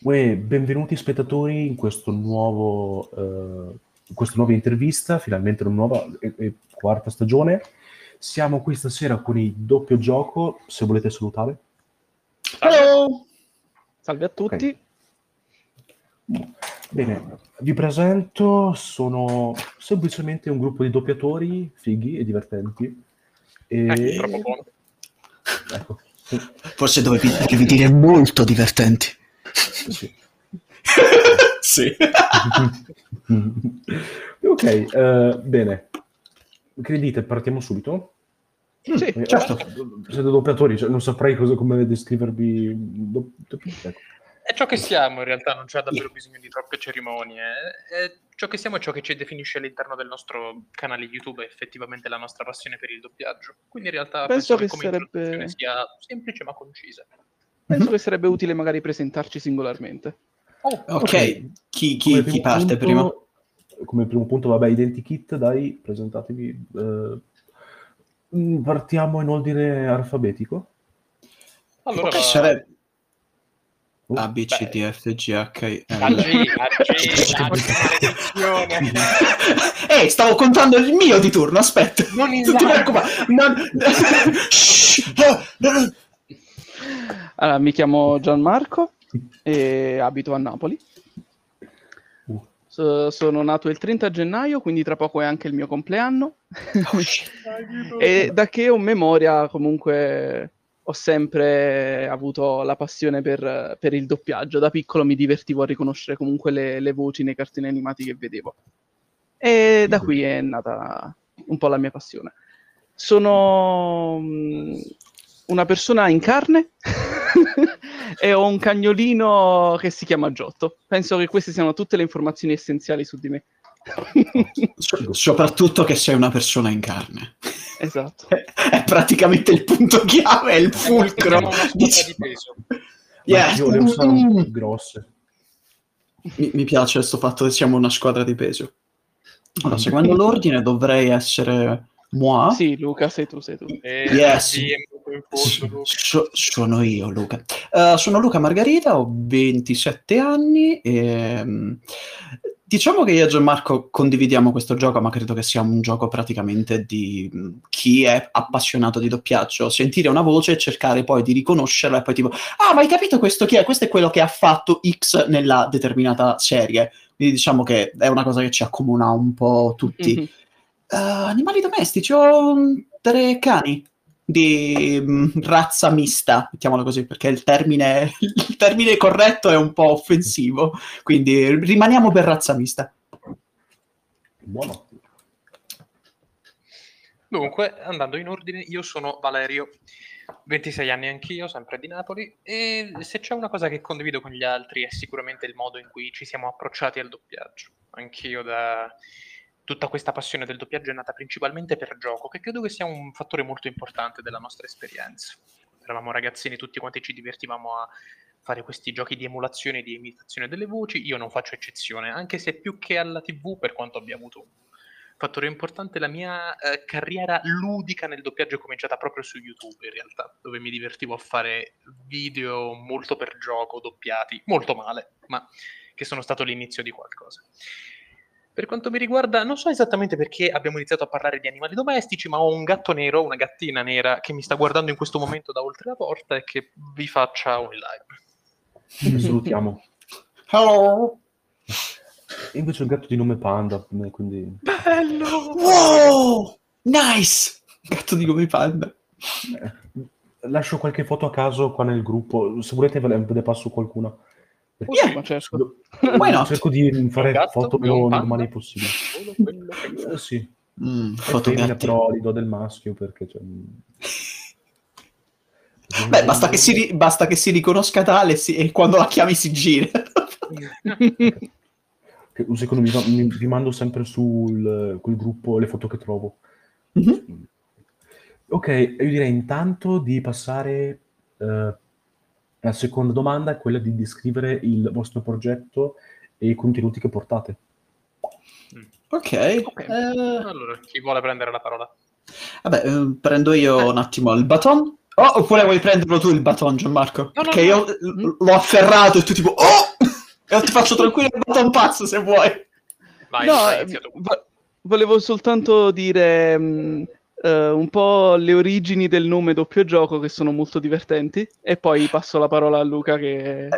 Uè, benvenuti spettatori in questo nuovo, eh, in questa nuova intervista, finalmente una nuova e, e quarta stagione. Siamo qui stasera con il doppio gioco, se volete salutare. Ciao! Salve a tutti. Ok. Bene, vi presento, sono semplicemente un gruppo di doppiatori fighi e divertenti. E... Eh, troppo buono. Ecco, Forse dovevi, dovevi dire molto divertenti. Sì. sì. ok, eh, bene. Che dite, partiamo subito? Sì, Eh, certo. Siete doppiatori, cioè, non saprei cosa, come descrivervi. do- doppi- ecco. È ciò che siamo, in realtà non c'è davvero bisogno di troppe cerimonie. È ciò che siamo è ciò che ci definisce all'interno del nostro canale YouTube, è effettivamente la nostra passione per il doppiaggio. Quindi in realtà Penso che come sarebbe- sia semplice ma concisa. Penso che sarebbe utile magari presentarci singolarmente. Oh, Ok, chi, chi- chi primo parte punto- prima? Come primo punto, vabbè, identikit, dai, presentatevi. eh, mm, partiamo in ordine alfabetico. allora, Che sarebbe Oh, A, B, C, D, F, G, H, I, L. Ehi, stavo contando il mio di turno, aspetta. Non Non ti preoccupare. Non... Shh. No, no, no. Allora, mi chiamo Gianmarco e abito a Napoli. Uh. So- sono nato il 30 gennaio, quindi tra poco è anche il mio compleanno. Oh, e da che ho memoria, comunque, ho sempre avuto la passione per, per il doppiaggio. Da piccolo mi divertivo a riconoscere comunque le, le voci nei cartoni animati che vedevo. E da qui è nata un po' la mia passione. Sono mm, una persona in carne e ho un cagnolino che si chiama Giotto. Penso che queste siano tutte le informazioni essenziali su di me. So- soprattutto che sei una persona in carne. esatto. È praticamente il punto chiave, è il fulcro. Squadra di peso. Yes. Io le uso Mm. grosse. Mi, mi piace questo fatto che siamo una squadra di peso. Allora, seguendo l'ordine dovrei essere moi. Sì, Luca, sei tu, sei tu. E Yes. sì, è in fondo, Luca. So- sono io, Luca. Eh, sono Luca Margarita, ho 27 anni e mm, diciamo che io e Gianmarco condividiamo questo gioco, ma credo che sia un gioco praticamente di mm, chi è appassionato di doppiaggio. Sentire una voce e cercare poi di riconoscerla e poi tipo, ah, ma hai capito questo chi è? Questo è quello che ha fatto X nella determinata serie. Quindi diciamo che è una cosa che ci accomuna un po' tutti. Mhm. Eh, animali domestici, ho mm, tre cani di mm, razza mista, mettiamolo così, perché il termine, il termine corretto è un po' offensivo, quindi rimaniamo per razza mista. Buono. Dunque, andando in ordine, io sono Valerio, 26 anni anch'io, sempre di Napoli, e se c'è una cosa che condivido con gli altri è sicuramente il modo in cui ci siamo approcciati al doppiaggio. Anch'io da tutta questa passione del doppiaggio è nata principalmente per gioco, che credo che sia un fattore molto importante della nostra esperienza. Eravamo ragazzini, tutti quanti ci divertivamo a fare questi giochi di emulazione e di imitazione delle voci, io non faccio eccezione, anche se più che alla TV, per quanto abbia avuto un fattore importante, la mia eh, carriera ludica nel doppiaggio è cominciata proprio su YouTube, in realtà, dove mi divertivo a fare video molto per gioco, doppiati, molto male, ma che sono stato l'inizio di qualcosa. Per quanto mi riguarda, non so esattamente perché abbiamo iniziato a parlare di animali domestici, ma ho un gatto nero, una gattina nera, che mi sta guardando in questo momento da oltre la porta e che vi fa ciao in live. Salutiamo. Hello! Io invece ho un gatto di nome Panda, quindi... Bello! Wow! Nice! Gatto di nome panda. eh, lascio qualche foto a caso qua nel gruppo, se volete ve le, ve ne passo qualcuna. Oh, Yeah. ma. Do- Why not? Cerco di fare gatto, foto panda. normali possibile. Che- Eh, sì, Mm, foto femmina, però li do del maschio perché... Cioè... Beh, basta che, si ri- basta che si riconosca tale si- e quando la chiami si gira. Secondo mi, va- mi- vi mando sempre sul quel gruppo le foto che trovo. Mhm. Ok, io direi intanto di passare eh, alla seconda domanda, quella di descrivere il vostro progetto e i contenuti che portate. Ok. Ok. eh, Allora, chi vuole prendere la parola? vabbè, eh, prendo io un attimo il baton. Oh, oppure vuoi prenderlo tu il baton, Gianmarco? No, no, che no. io l- l'ho afferrato e tu tipo, oh! E ti faccio tranquillo il baton pazzo se vuoi. Vai, no, vai, volevo soltanto dire mh, eh, un po' le origini del nome doppio gioco che sono molto divertenti e poi passo la parola a Luca che...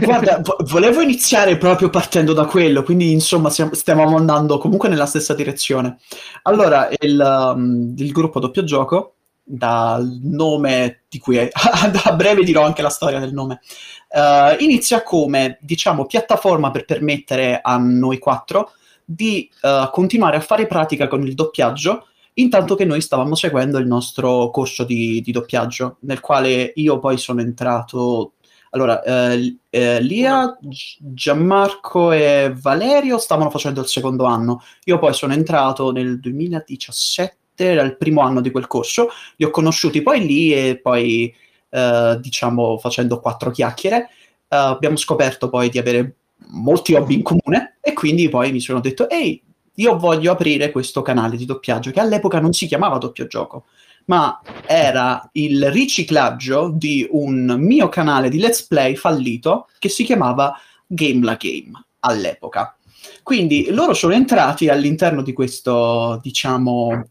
Guarda, vo- volevo iniziare proprio partendo da quello, quindi insomma stiamo, andando comunque nella stessa direzione. Allora, il, um, il gruppo doppio gioco, dal nome di cui a breve dirò anche la storia del nome, eh, inizia come, diciamo, piattaforma per permettere a noi quattro di eh, continuare a fare pratica con il doppiaggio intanto che noi stavamo seguendo il nostro corso di, di doppiaggio, nel quale io poi sono entrato allora, eh, eh, Lia, Gi- Gianmarco e Valerio stavano facendo il secondo anno. Io poi sono entrato nel 2017, era il primo anno di quel corso. Li ho conosciuti poi lì e poi, eh, diciamo, facendo quattro chiacchiere, eh, abbiamo scoperto poi di avere molti hobby in comune e quindi poi mi sono detto, ehi, io voglio aprire questo canale di doppiaggio che all'epoca non si chiamava doppio gioco ma era il riciclaggio di un mio canale di let's play fallito che si chiamava Game la Game all'epoca. Quindi loro sono entrati all'interno di questo, diciamo,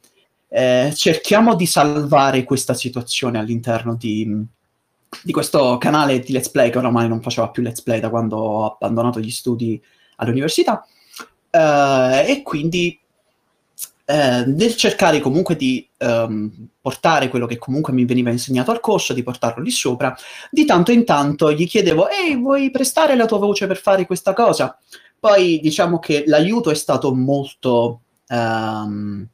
eh, cerchiamo di salvare questa situazione all'interno di, di questo canale di let's play che oramai non faceva più let's play da quando ho abbandonato gli studi all'università. Eh, e quindi eh, nel cercare comunque di ehm, portare quello che comunque mi veniva insegnato al corso, di portarlo lì sopra, di tanto in tanto gli chiedevo, ehi, vuoi prestare la tua voce per fare questa cosa? Poi diciamo che l'aiuto è stato molto... ehm,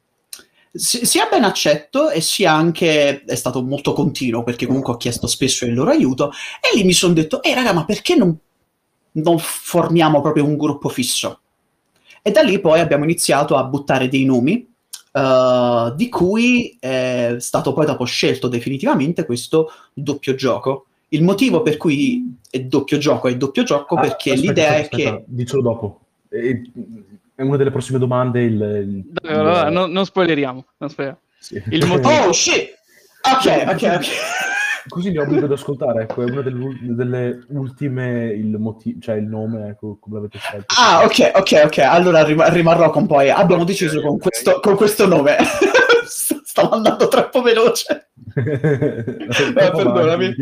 si- sia ben accetto e sia anche è stato molto continuo perché comunque ho chiesto spesso il loro aiuto e lì mi sono detto ehi raga ma perché non, non formiamo proprio un gruppo fisso e da lì poi abbiamo iniziato a buttare dei nomi, eh, di cui è stato poi dopo scelto definitivamente questo doppio gioco. Il motivo per cui è doppio gioco è doppio gioco Ah, perché aspetta, l'idea aspetta, è aspetta, che... Dicelo dopo. E- È una delle prossime domande. Il, il- Dai, allora, no- non spoileriamo. non spoileriamo. sì. il motivo- Oh shit! Ok, ok, ok. Così ho obbligo ad ascoltare. Ecco, è una delle, delle ultime, il motivo, cioè il nome, ecco, come l'avete scelto. Ah, ok, ok, ok. Allora rim- rimarrò con poi. Abbiamo deciso con questo, con questo nome. Stavo andando troppo veloce. Eh, perdonami.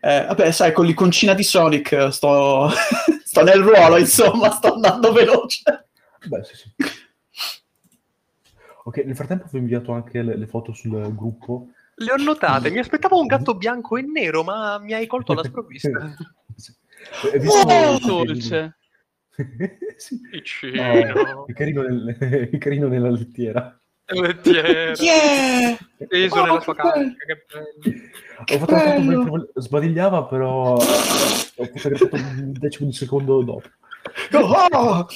Eh, vabbè, sai, con l'iconcina di Sonic eh, sto, sto nel ruolo, insomma, sto andando veloce. Beh, sì, sì. Ok, nel frattempo vi ho inviato anche le, le foto sul gruppo. Le ho notate, mi aspettavo un gatto bianco e nero, ma mi hai colto alla sprovvista. Oh, il- dolce. sì. Piccino. No, è, carino nel- è carino nella lettiera. Lettiera. Yeah! Teso Oh, nella sua bello. Ho fatto la foto bello. mentre sbadigliava, però ho fotografato un decimo di secondo dopo. Oh!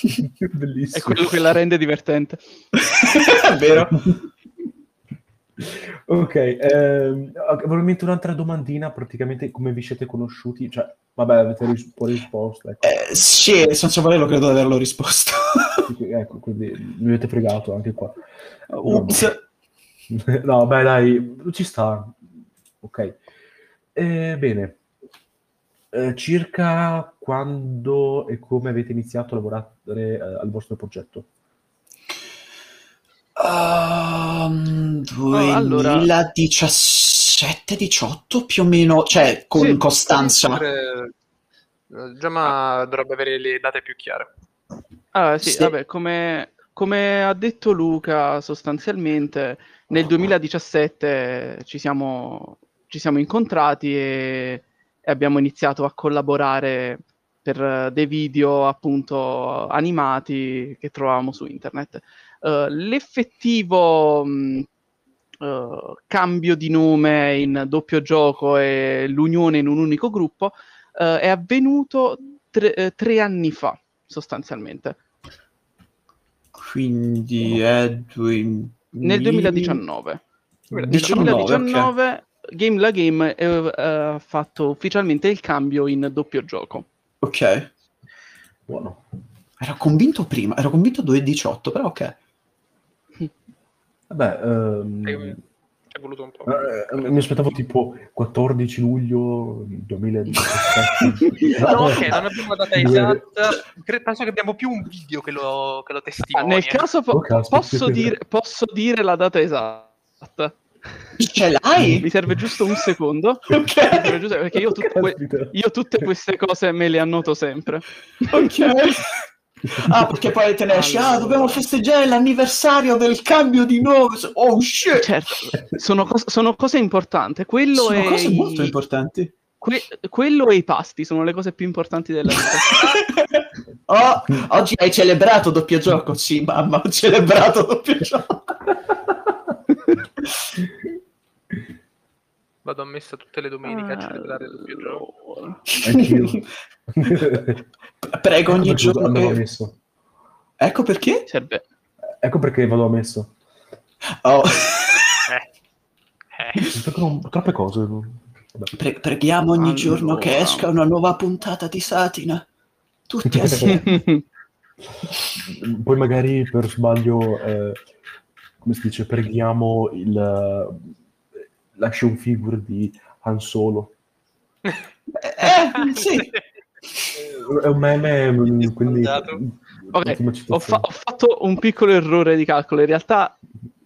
Bellissimo. È quello che la rende divertente. È vero. Ok, ehm, ovviamente un'altra domandina, praticamente come vi siete conosciuti? Cioè, vabbè, avete ris- un po' risposto, ecco. Eh, sì, senza volerlo credo di averlo risposto. ecco, quindi mi avete fregato anche qua. Ups. No, beh, dai, ci sta. Ok. Eh, bene. Eh, circa quando e come avete iniziato a lavorare eh, al vostro progetto? Um, allora- 2017-18 più o meno, cioè con Sì, costanza. Eh, Giamma dovrebbe avere le date più chiare. Ah, sì, Sì. vabbè, come, come ha detto Luca, sostanzialmente nel 2017 ci siamo, ci siamo incontrati e, e abbiamo iniziato a collaborare per eh, dei video appunto animati che trovavamo su internet. Eh, l'effettivo mh, eh, cambio di nome in doppio gioco e l'unione in un unico gruppo eh, è avvenuto tre, tre anni fa, sostanzialmente, Quindi è due- nel 2019. Nel 19, 2019 Game la Game ha fatto ufficialmente il cambio in doppio gioco. Ok. Buono. Ero convinto prima, ero convinto 2018, però ok. Vabbè, ehm, Eh, è voluto un po'. Eh, mi aspettavo tipo 14 luglio 2017. no, ok, non abbiamo la data esatta. Penso che abbiamo più un video che lo, che lo Ah, testimonia. nel caso po- Oh, caspita, posso, dire, posso dire la data esatta. Ce l'hai? Mi serve giusto un secondo. Mi Ok, serve giusto- perché io tutte, que- io tutte queste cose me le annoto sempre. ok. Ah, perché poi te ne esci, ah, Allora. dobbiamo festeggiare l'anniversario del cambio di nome. Oh shit! Certo, sono, cos- sono cose importanti. Quello Sono è cose i- molto importanti. que- quello e i pasti sono le cose più importanti della vita. Oh, oggi hai celebrato doppio gioco? Sì, mamma, ho celebrato doppio gioco. Vado a messa tutte le domeniche a celebrare il doppio gioco. Anch'io. Prego ogni Ecco perché giorno. andavo che- messo. Ecco perché? Serve. Ecco perché vado a messo. Oh, Eh. Eh. Troppe cose. Pre- preghiamo ogni Allora. giorno che esca una nuova puntata di Satina. Tutti assieme. Poi magari per sbaglio, eh, come si dice, preghiamo il eh, l'action figure di Han Solo. eh, sì. È un meme, mm, quindi... Sbagliato. Ok, ottima Ho, fa- ho fatto un piccolo errore di calcolo. In realtà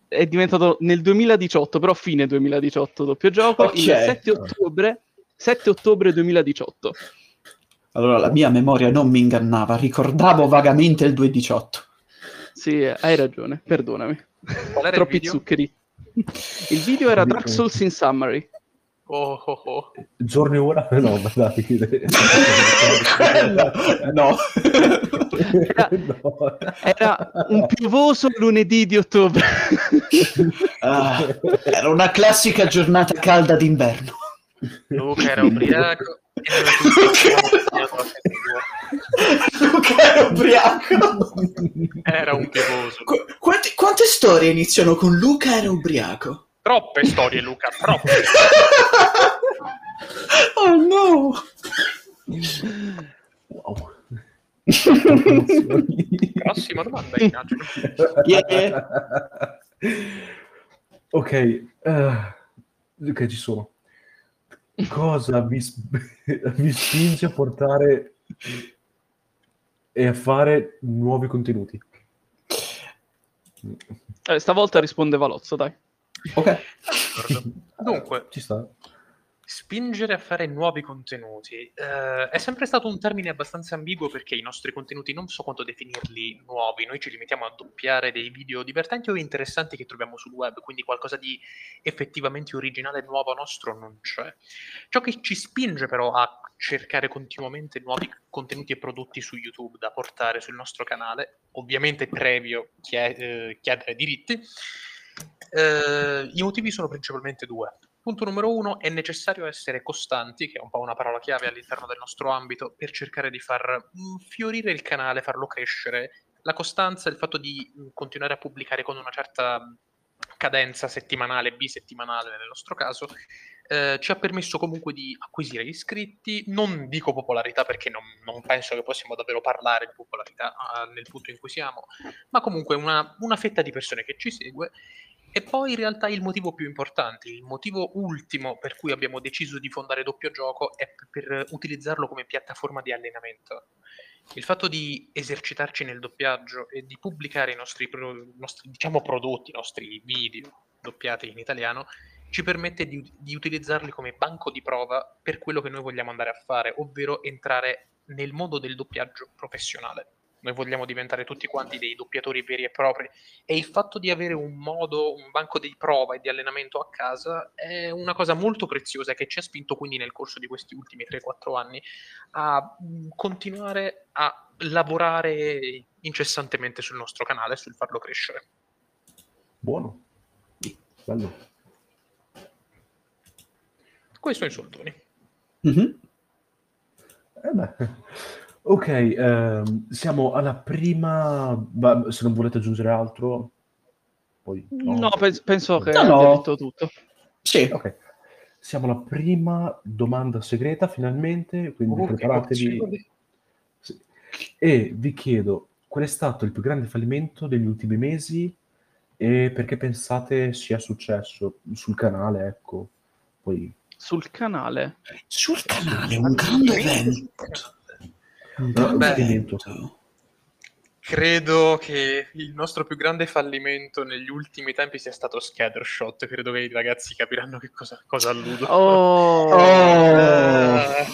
è diventato nel 2018, però fine 2018 doppio gioco, Ok. il 7 ottobre, 7 ottobre 2018. Allora, la mia memoria non mi ingannava, ricordavo vagamente il 218. Sì, hai ragione, perdonami. Troppi video? zuccheri. Il video era Dark Souls in Summary. Oh, oh, oh. Giorno e ora? No, ma dai. no. No. Era un piovoso lunedì di ottobre. Ah, era una classica giornata calda d'inverno. Luca era ubriaco. Luca era ubriaco. Era un piovoso. Qu- quante, quante storie iniziano con Luca era ubriaco? Troppe storie, Luca, troppe. Oh no! Wow. Prossima domanda, immagino. Yeah. ok, eh, ok, ci sono. Cosa vi, sp- vi spinge a portare e a fare nuovi contenuti? Eh, stavolta risponde Valozzo, dai. Ok. Dunque, Ci sta? spingere a fare nuovi contenuti eh, è sempre stato un termine abbastanza ambiguo perché i nostri contenuti non so quanto definirli nuovi, noi ci limitiamo a doppiare dei video divertenti o interessanti che troviamo sul web, quindi qualcosa di effettivamente originale e nuovo nostro non c'è. Ciò che ci spinge però a cercare continuamente nuovi contenuti e prodotti su YouTube da portare sul nostro canale, ovviamente previo eh, chiedere diritti, eh, I motivi sono principalmente due. Punto numero uno, è necessario essere costanti, che è un po' una parola chiave all'interno del nostro ambito, per cercare di far mm, fiorire il canale, farlo crescere. La costanza, il fatto di mm, continuare a pubblicare con una certa mm, cadenza settimanale, bisettimanale nel nostro caso, eh, ci ha permesso comunque di acquisire iscritti, non dico popolarità perché non, non penso che possiamo davvero parlare di popolarità eh, nel punto in cui siamo, ma comunque una, una fetta di persone che ci segue e poi in realtà il motivo più importante, il motivo ultimo per cui abbiamo deciso di fondare Doppio Gioco è per utilizzarlo come piattaforma di allenamento. Il fatto di esercitarci nel doppiaggio e di pubblicare i nostri, pro- nostri, diciamo, prodotti, i nostri video doppiati in italiano, ci permette di, di utilizzarli come banco di prova per quello che noi vogliamo andare a fare, ovvero entrare nel mondo del doppiaggio professionale. Noi vogliamo diventare tutti quanti dei doppiatori veri e propri e il fatto di avere un modo, un banco di prova e di allenamento a casa è una cosa molto preziosa che ci ha spinto quindi nel corso di questi ultimi 3-4 anni a mh, continuare a lavorare incessantemente sul nostro canale, sul farlo crescere. Buono. Bello. Questo in soldoni. Mhm. Eh beh. Ok, ehm, siamo alla prima... va- se non volete aggiungere altro, poi... No, pens- penso che No, abbia no. detto tutto. Sì. Ok, siamo alla prima domanda segreta finalmente, quindi che preparatevi. emozione. Sì. E vi chiedo, qual è stato il più grande fallimento degli ultimi mesi E perché pensate sia successo sul canale, ecco. Poi Sul canale. Sul canale, un grande evento. Beh. Credo che il nostro più grande fallimento negli ultimi tempi sia stato Scattershot. Credo che i ragazzi capiranno che cosa, cosa alludo. Oh, Oh, Eh,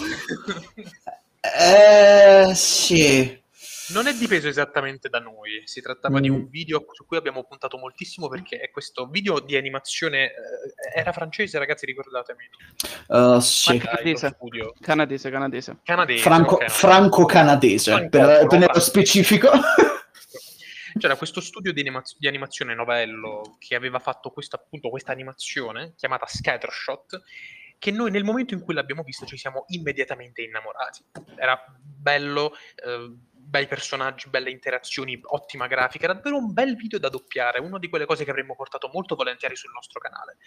eh, sì. Non è dipeso esattamente da noi, si trattava di Mm. un video su cui abbiamo puntato moltissimo perché è questo video di animazione, eh, era francese ragazzi ricordatemi, Uh, sì. Canadese. canadese, canadese. canadese, Franco- ok, no. franco-canadese, Franco- per, per nello Franco. specifico. C'era questo studio di, animaz- di animazione novello che aveva fatto questo, appunto questa animazione chiamata Scattershot che noi nel momento in cui l'abbiamo visto ci siamo immediatamente innamorati. Era bello, eh, bei personaggi, belle interazioni, ottima grafica, davvero un bel video da doppiare, una di quelle cose che avremmo portato molto volentieri sul nostro canale.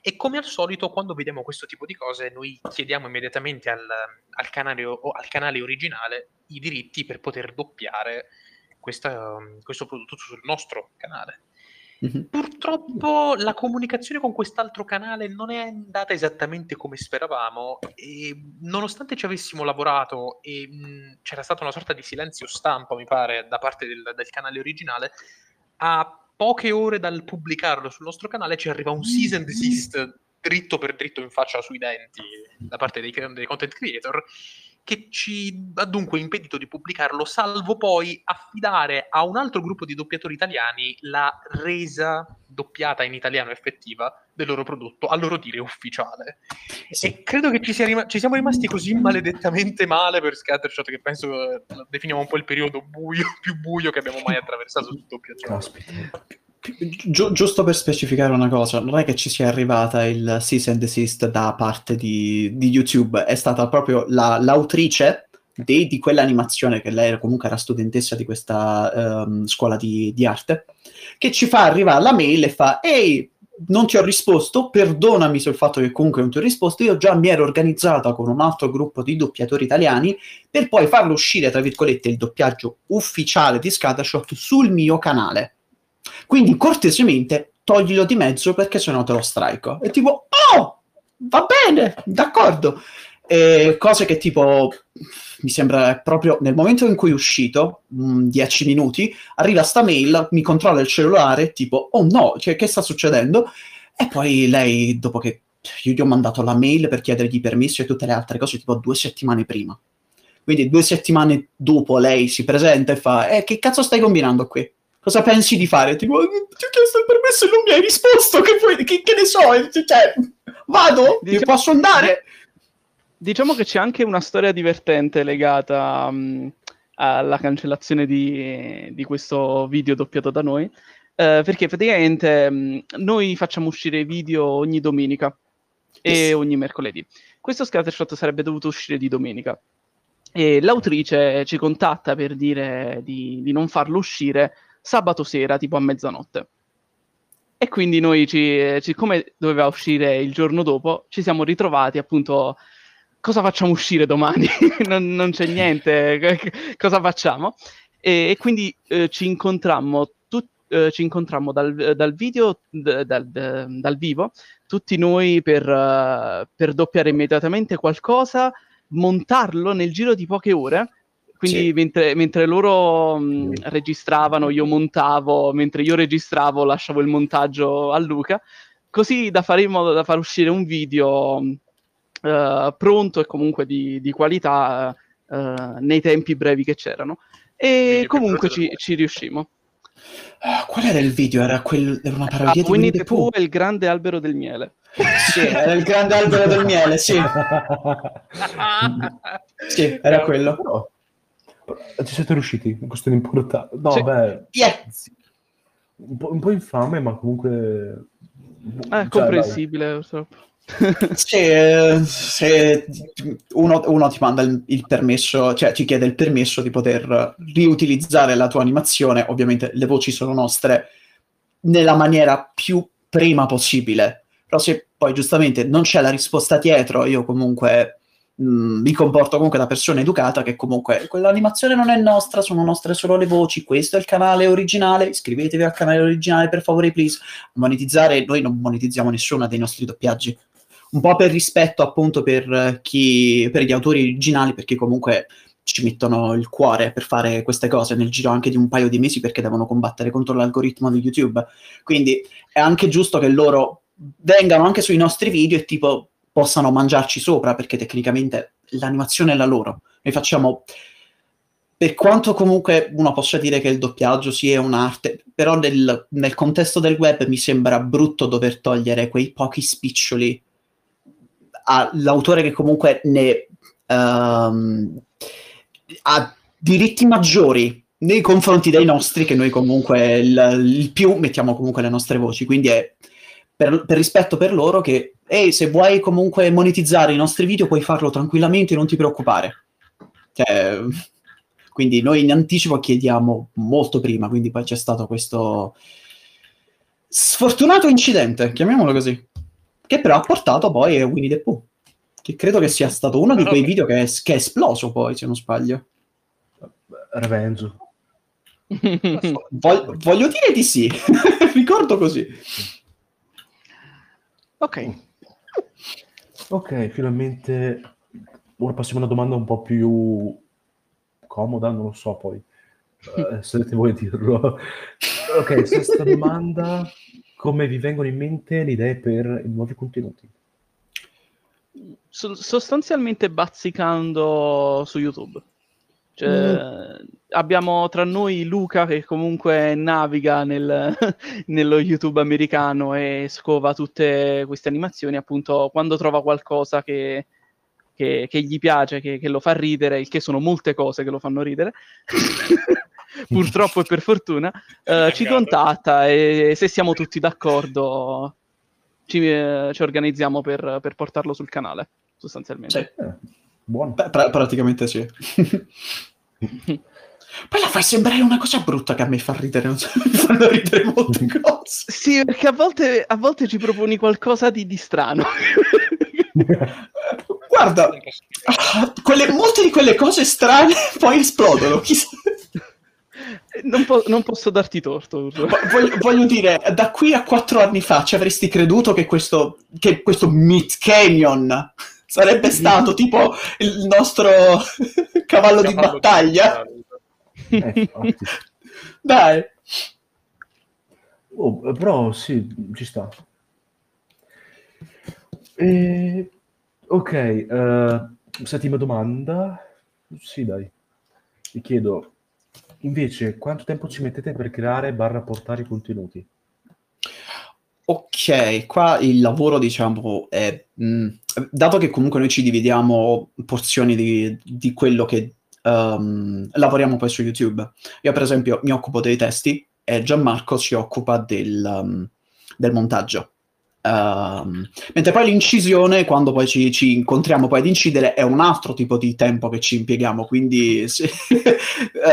E come al solito, quando vediamo questo tipo di cose, noi chiediamo immediatamente al, al canale, al canale originale i diritti per poter doppiare questa- questo prodotto sul nostro canale. Mhm. Purtroppo la comunicazione con quest'altro canale non è andata esattamente come speravamo e nonostante ci avessimo lavorato e mh, c'era stata una sorta di silenzio stampa, mi pare, da parte del, del canale originale, a poche ore dal pubblicarlo sul nostro canale ci arriva un cease and desist dritto per dritto in faccia sui denti da parte dei, dei content creator che ci ha dunque impedito di pubblicarlo, salvo poi affidare a un altro gruppo di doppiatori italiani la resa doppiata in italiano effettiva del loro prodotto, a loro dire ufficiale. Sì. E credo che ci, rima- ci siamo rimasti così maledettamente male per Scattershot che penso eh, definiamo un po' il periodo buio, più buio che abbiamo mai attraversato sul doppiaggio. Gi- giusto per specificare una cosa, non è che ci sia arrivata il cease and desist da parte di, di YouTube, è stata proprio la- l'autrice di, di quell'animazione, che lei comunque era studentessa di questa ehm, scuola di, di arte, che ci fa arrivare la mail e fa Ehi, non ti ho risposto, perdonami sul fatto che comunque non ti ho risposto, io già mi ero organizzata con un altro gruppo di doppiatori italiani per poi farlo uscire, tra virgolette, il doppiaggio ufficiale di Scattershot sul mio canale. Quindi cortesemente toglilo di mezzo perché sennò te lo strike. E tipo, oh, va bene, d'accordo. E cose che tipo, mi sembra proprio nel momento in cui è uscito, mh, 10 minuti, arriva sta mail, mi controlla il cellulare, tipo, oh no, cioè, che sta succedendo? E poi lei, dopo che io gli ho mandato la mail per chiedergli permesso e tutte le altre cose, tipo due settimane prima. Quindi due settimane dopo lei si presenta e fa, eh, che cazzo stai combinando qui? Cosa pensi di fare? Tipo, "Eh, ti ho chiesto il permesso e non mi hai risposto, che, vuoi- che- che ne so, cioè, vado? Diciamo- Posso andare? Diciamo che c'è anche una storia divertente legata mh, alla cancellazione di, di questo video doppiato da noi, eh, perché praticamente mh, noi facciamo uscire i video ogni domenica e ogni mercoledì. Questo scattershot sarebbe dovuto uscire di domenica e l'autrice ci contatta per dire di, di non farlo uscire sabato sera, tipo a mezzanotte. E quindi noi, ci, siccome doveva uscire il giorno dopo, ci siamo ritrovati appunto cosa facciamo uscire domani? non, non c'è niente, cosa facciamo? E, e quindi eh, ci incontrammo, tut- eh, ci incontrammo dal, dal video, d- dal, d- dal vivo, tutti noi per, eh, per doppiare immediatamente qualcosa, montarlo nel giro di poche ore. Quindi Sì. mentre, mentre loro mh, registravano, io montavo, mentre io registravo lasciavo il montaggio a Luca, così da fare in modo da far uscire un video eh, pronto e comunque di, di qualità eh, nei tempi brevi che c'erano. E Video comunque ci, ci riuscimmo. Ah, qual era il video? Era, quel, era una Ah, parodia di Winnie Winnie the Pooh e il grande albero del miele. Sì, era il grande albero del miele, sì. Sì, era quello. Ci siete riusciti, è questione importante. No, Sì. beh, Yeah. un, po', un po' infame, ma comunque... È cioè, comprensibile, purtroppo. Sì, eh, se uno, uno ti manda il, il permesso, cioè ti chiede il permesso di poter riutilizzare la tua animazione, ovviamente le voci sono nostre, nella maniera più prima possibile. Però se poi giustamente non c'è la risposta dietro, io comunque mh, mi comporto comunque da persona educata che comunque quell'animazione non è nostra, sono nostre solo le voci, questo è il canale originale, iscrivetevi al canale originale per favore, please. Monetizzare, noi non monetizziamo nessuno dei nostri doppiaggi. Un po' per rispetto appunto per chi, per gli autori originali, perché comunque ci mettono il cuore per fare queste cose nel giro anche di un paio di mesi perché devono combattere contro l'algoritmo di YouTube. Quindi è anche giusto che loro vengano anche sui nostri video e tipo possano mangiarci sopra perché tecnicamente l'animazione è la loro. Noi facciamo per quanto comunque uno possa dire che il doppiaggio sia un'arte, però nel, nel, contesto del web mi sembra brutto dover togliere quei pochi spiccioli all'autore che comunque ne um, ha diritti maggiori nei confronti dei nostri, che noi comunque il, il più mettiamo comunque le nostre voci. Quindi è per, per, rispetto per loro che, ehi, se vuoi comunque monetizzare i nostri video puoi farlo tranquillamente, non ti preoccupare. Cioè, quindi noi in anticipo chiediamo molto prima, quindi poi c'è stato questo sfortunato incidente, chiamiamolo così, che però ha portato poi a Winnie the Pooh, che credo che sia stato uno di quei video che è, che è esploso poi, se non sbaglio. Revenge. Voglio, voglio dire di sì, ricordo così. Ok. Ok, finalmente ora passiamo a una domanda un po' più comoda, non lo so poi, uh, se voi dirlo. ok, sesta domanda, come vi vengono in mente le idee per i nuovi contenuti? So- sostanzialmente bazzicando su YouTube. Cioè, mm. Abbiamo tra noi Luca che comunque naviga nel, nello YouTube americano e scova tutte queste animazioni, appunto quando trova qualcosa che, che, che gli piace, che, che, lo fa ridere, il che sono molte cose che lo fanno ridere, purtroppo e per fortuna, eh, ci contatta e se siamo tutti d'accordo ci, eh, ci organizziamo per, per, portarlo sul canale, sostanzialmente. Sì. Buono. Beh, pra- praticamente sì. Poi la fai sembrare una cosa brutta che a me fa ridere, non so, mi fanno ridere molte cose. Sì, perché a volte, a volte ci proponi qualcosa di, di strano. Guarda, quelle, molte di quelle cose strane poi esplodono. Non, po- non, posso darti torto. Voglio, voglio, dire, da qui a quattro anni fa ci avresti creduto che questo, che questo Meat Canyon Sarebbe stato tipo il nostro cavallo, cavallo di battaglia. Di eh, Dai. Oh, però sì, ci sta. E... Ok, uh, settima domanda. Sì, dai. Ti chiedo, invece, quanto tempo ci mettete per creare barra portare i contenuti? Ok, qua il lavoro, diciamo, è... Mh, dato che comunque noi ci dividiamo porzioni di, di quello che um, lavoriamo poi su YouTube. Io, per esempio, mi occupo dei testi e Gianmarco si occupa del, um, del montaggio. Um, mentre poi l'incisione, quando poi ci, ci, incontriamo poi ad incidere, è un altro tipo di tempo che ci impieghiamo, quindi sì,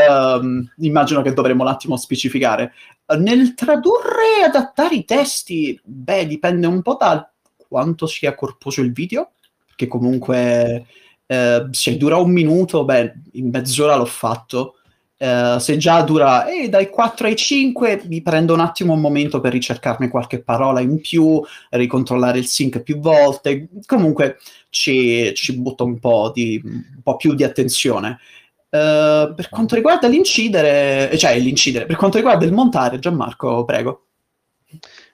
um, immagino che dovremmo un attimo specificare. Nel tradurre e adattare i testi, beh, dipende un po' da quanto sia corposo il video, che comunque eh, se dura un minuto, beh, in mezz'ora l'ho fatto. Uh, se già dura eh, dai 4 ai 5, mi prendo un attimo un momento per ricercarmi qualche parola in più, ricontrollare il sync più volte. Comunque ci, ci butto un po, di, un po' più di attenzione. Uh, per quanto riguarda l'incidere, cioè l'incidere, per quanto riguarda il montare, Gianmarco, prego.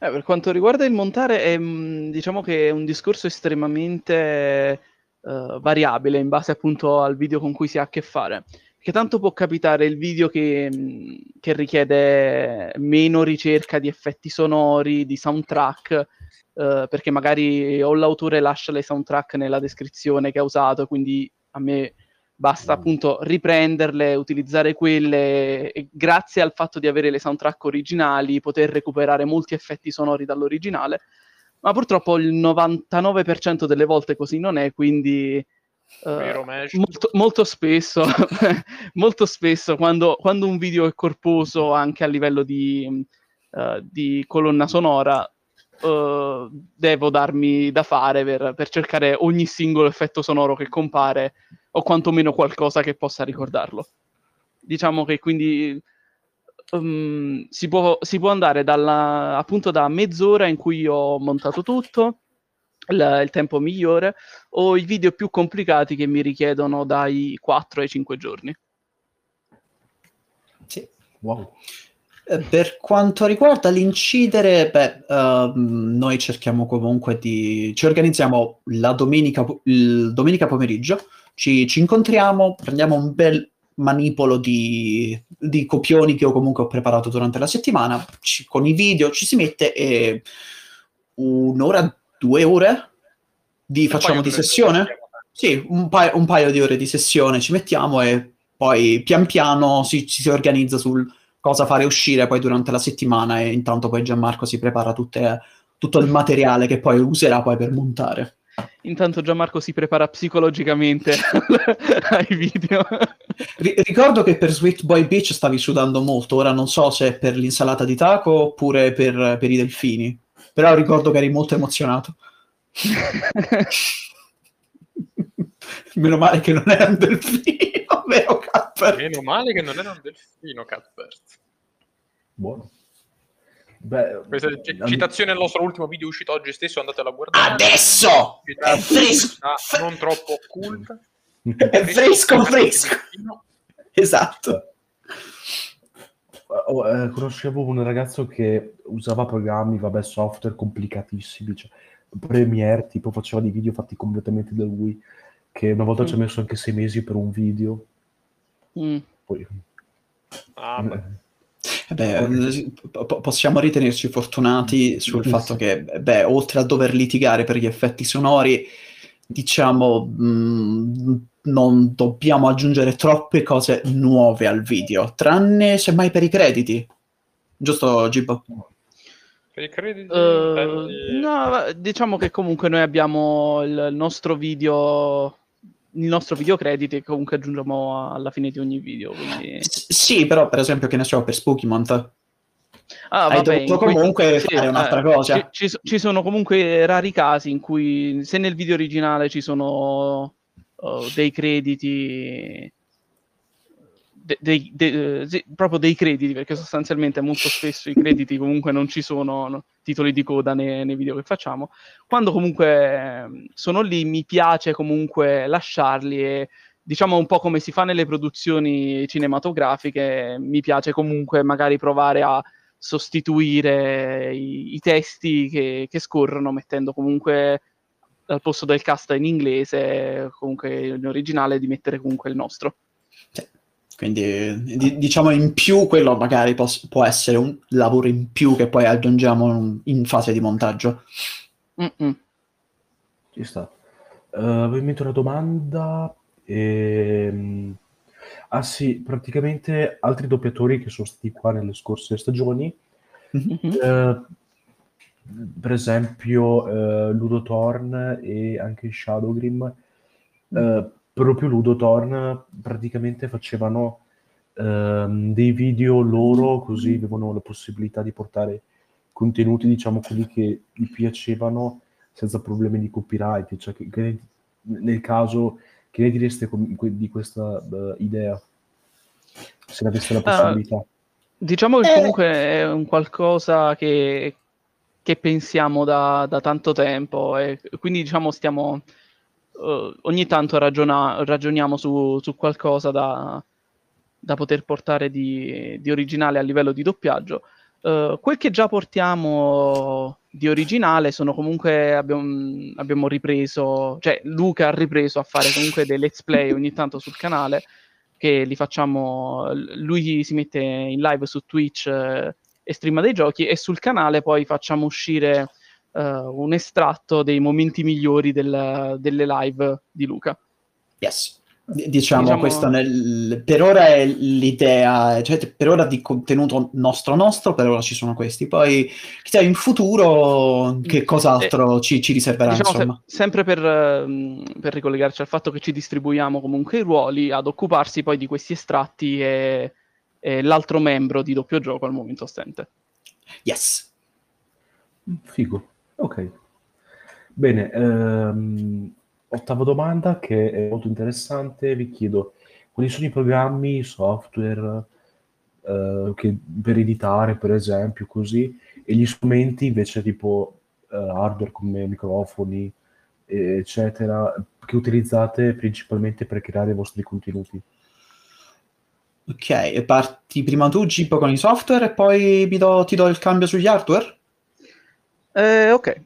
Eh, per quanto riguarda il montare, è, diciamo che è un discorso estremamente uh, variabile in base appunto al video con cui si ha a che fare. Che tanto può capitare il video che, che richiede meno ricerca di effetti sonori, di soundtrack, uh, perché magari o l'autore lascia le soundtrack nella descrizione che ha usato, quindi a me basta appunto riprenderle, utilizzare quelle e grazie al fatto di avere le soundtrack originali poter recuperare molti effetti sonori dall'originale, ma purtroppo il 99% delle volte così non è, quindi uh, molto, molto, spesso, molto spesso quando, quando, un video è corposo anche a livello di, uh, di colonna sonora uh, devo darmi da fare per, per, cercare ogni singolo effetto sonoro che compare o quantomeno qualcosa che possa ricordarlo. Diciamo che quindi um, si, può, si, può, andare dalla, appunto da mezz'ora in cui ho montato tutto, il, il tempo migliore, o i video più complicati che mi richiedono dai 4 ai 5 giorni. Sì. Wow. Eh, per quanto riguarda l'incidere, beh, uh, noi cerchiamo comunque di... ci organizziamo la domenica, il domenica pomeriggio, ci, ci incontriamo, prendiamo un bel manipolo di, di, copioni che ho comunque ho preparato durante la settimana, ci, con i video ci si mette e un'ora, due ore di, facciamo di sessione? Sì, un paio, un paio, di ore di sessione ci mettiamo e poi pian piano si, ci si organizza sul cosa fare uscire poi durante la settimana e intanto poi Gianmarco si prepara tutte, tutto il materiale che poi userà poi per montare. Intanto Gianmarco si prepara psicologicamente ai video. R- ricordo che per Sweet Boy Beach stavi sudando molto, ora non so se è per l'insalata di taco oppure per, per i delfini, però ricordo che eri molto emozionato. Meno male che non era un delfino, vero Cuthbert? Meno male che non era un delfino Cuthbert. Buono. Beh, Questa è c- citazione al nostro ultimo video uscito oggi stesso, andatelo a guardare. Adesso! È fresco! Non troppo occulta. È fresco, fresco! Esatto. Oh, eh, conoscevo un ragazzo che usava programmi, vabbè, software complicatissimi, cioè Premiere, tipo faceva dei video fatti completamente da lui, che una volta mm. ci ha messo anche sei mesi per un video. Mm. Poi... Ah, beh. Beh, possiamo ritenerci fortunati sul fatto che, beh, oltre a dover litigare per gli effetti sonori, diciamo, mh, mm, non dobbiamo aggiungere troppe cose nuove al video, tranne semmai per i crediti. Giusto, Gibbo? Per i crediti? Uh, no, diciamo che comunque noi abbiamo il nostro video il nostro video credit che comunque aggiungiamo alla fine di ogni video. Quindi... sì, però per esempio, che ne so, per Spooky Month. Ah, Hai vabbè, dovuto comunque cui... fare sì, un'altra eh, cosa. Ci, ci, ci, sono comunque rari casi in cui se nel video originale ci sono uh, dei crediti de, de, de, de, proprio dei crediti, perché sostanzialmente molto spesso i crediti comunque non ci sono no, titoli di coda nei, nei, video che facciamo. Quando comunque ehm, sono lì mi piace comunque lasciarli e diciamo un po' come si fa nelle produzioni cinematografiche, mi piace comunque magari provare a sostituire i, i testi che, che scorrono mettendo comunque al posto del cast in inglese, comunque in originale, di mettere comunque il nostro. Quindi di, diciamo in più quello magari pos- può essere un lavoro in più che poi aggiungiamo in fase di montaggio. Mm-mm. Ci sta. Uh, avevo in mente una domanda. Ehm... Ah sì, praticamente altri doppiatori che sono stati qua nelle scorse stagioni. Mm-hmm. Uh, per esempio uh, Ludo Thorn e anche Shadowgrim. Uh, proprio Ludotorn praticamente facevano ehm, dei video loro, così avevano la possibilità di portare contenuti, diciamo, quelli che gli piacevano senza problemi di copyright. Cioè, che, che nel caso, che ne direste di questa uh, idea? Se aveste la ah, possibilità. Uh, diciamo che eh. comunque è un qualcosa che, che pensiamo da, da, tanto tempo e quindi diciamo stiamo uh, ogni tanto ragiona- ragioniamo su, su qualcosa da, da, poter portare di, di, originale a livello di doppiaggio. Uh, quel che già portiamo di originale sono comunque abbiamo, abbiamo, ripreso, cioè Luca ha ripreso a fare comunque dei let's play ogni tanto sul canale che li facciamo, lui si mette in live su Twitch eh, e streama dei giochi e sul canale poi facciamo uscire uh, un estratto dei momenti migliori del, delle live di Luca. Yes. Diciamo, diciamo... questa nel, per ora è l'idea, cioè per ora di contenuto nostro nostro, per ora ci sono questi, poi chissà in futuro che mm. cos'altro eh, ci, ci, riserverà diciamo insomma. Se, sempre per, um, per, ricollegarci al fatto che ci distribuiamo comunque i ruoli ad occuparsi poi di questi estratti e, e l'altro membro di doppio gioco al momento assente. Yes. Figo. Ok. Bene, ehm, ottava domanda che è molto interessante, vi chiedo quali sono i programmi, i software eh, che, per editare, per esempio, così, e gli strumenti invece tipo eh, hardware come microfoni, eccetera, che utilizzate principalmente per creare i vostri contenuti. Ok, parti prima tu, Gippo, con i software e poi do, ti do il cambio sugli hardware? Eh, ok.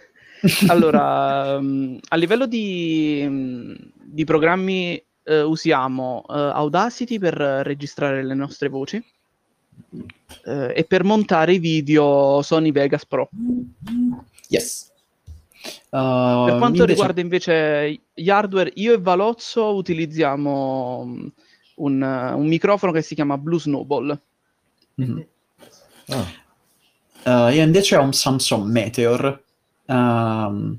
allora, um, a livello di, um, di programmi uh, usiamo uh, Audacity per registrare le nostre voci uh, e per montare i video Sony Vegas Pro. Yes. per quanto invece... riguarda invece gli hardware, io e Valozzo utilizziamo um, un, un, microfono che si chiama Blue Snowball. Mm-hmm. Oh. Io invece ho un Samsung Meteor uh,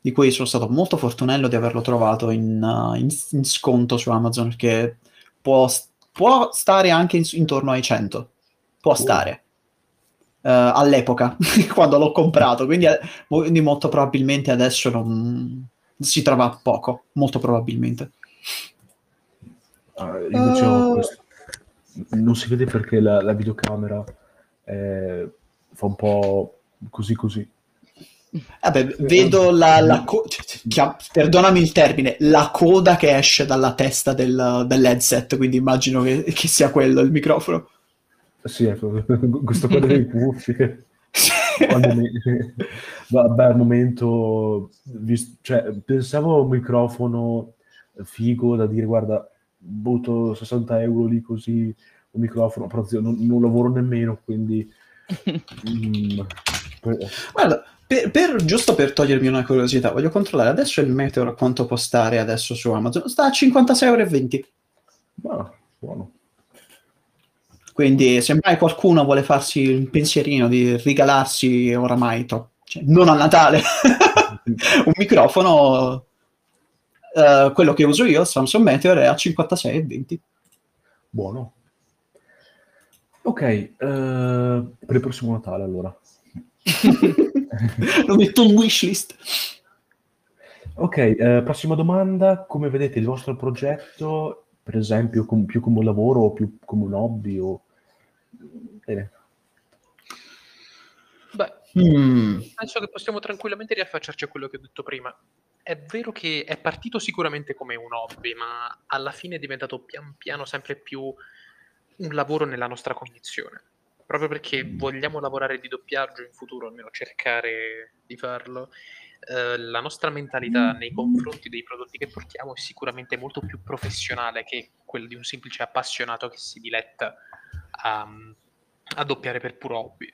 di cui sono stato molto fortunello di averlo trovato in, uh, in, in sconto su Amazon, perché può, può stare anche in, intorno ai 100. Può stare. Uh, all'epoca, quando l'ho comprato, quindi, quindi, molto probabilmente adesso non si trova poco, molto probabilmente. Uh, invece uh... questo... non si vede perché la, la videocamera eh, fa un po' così così. Vabbè, vedo la, la co- cioè, perdonami il termine, la coda che esce dalla testa del, dell'headset, quindi immagino che, che, sia quello il microfono. Sì, ecco, questo qua delle cuffie. mi... Vabbè, al momento, visto, cioè, pensavo a un microfono figo da dire, guarda, butto 60 euro lì così, un microfono, però non, non lavoro nemmeno, quindi... mm, Guarda, per, per, giusto per togliermi una curiosità, voglio controllare adesso il Meteor quanto può stare adesso su Amazon. Sta a 56,20 euro. Ah, buono. Quindi se mai qualcuno vuole farsi un pensierino di regalarsi oramai, to- cioè, non a Natale, un microfono, uh, quello che uso io, Samsung Meteor, è a 56,20. Buono. Ok, uh, per il prossimo Natale allora. Lo metto in wishlist. Ok, eh, prossima domanda. Come vedete il vostro progetto, per esempio, com- più come un lavoro o più come un hobby? O... Bene. Beh, mm. penso che possiamo tranquillamente riaffacciarci a quello che ho detto prima. È vero che è partito sicuramente come un hobby, ma alla fine è diventato pian piano sempre più un lavoro nella nostra cognizione proprio perché vogliamo lavorare di doppiaggio in futuro, almeno cercare di farlo, eh, la nostra mentalità nei confronti dei prodotti che portiamo è sicuramente molto più professionale che quella di un semplice appassionato che si diletta a, a doppiare per puro hobby.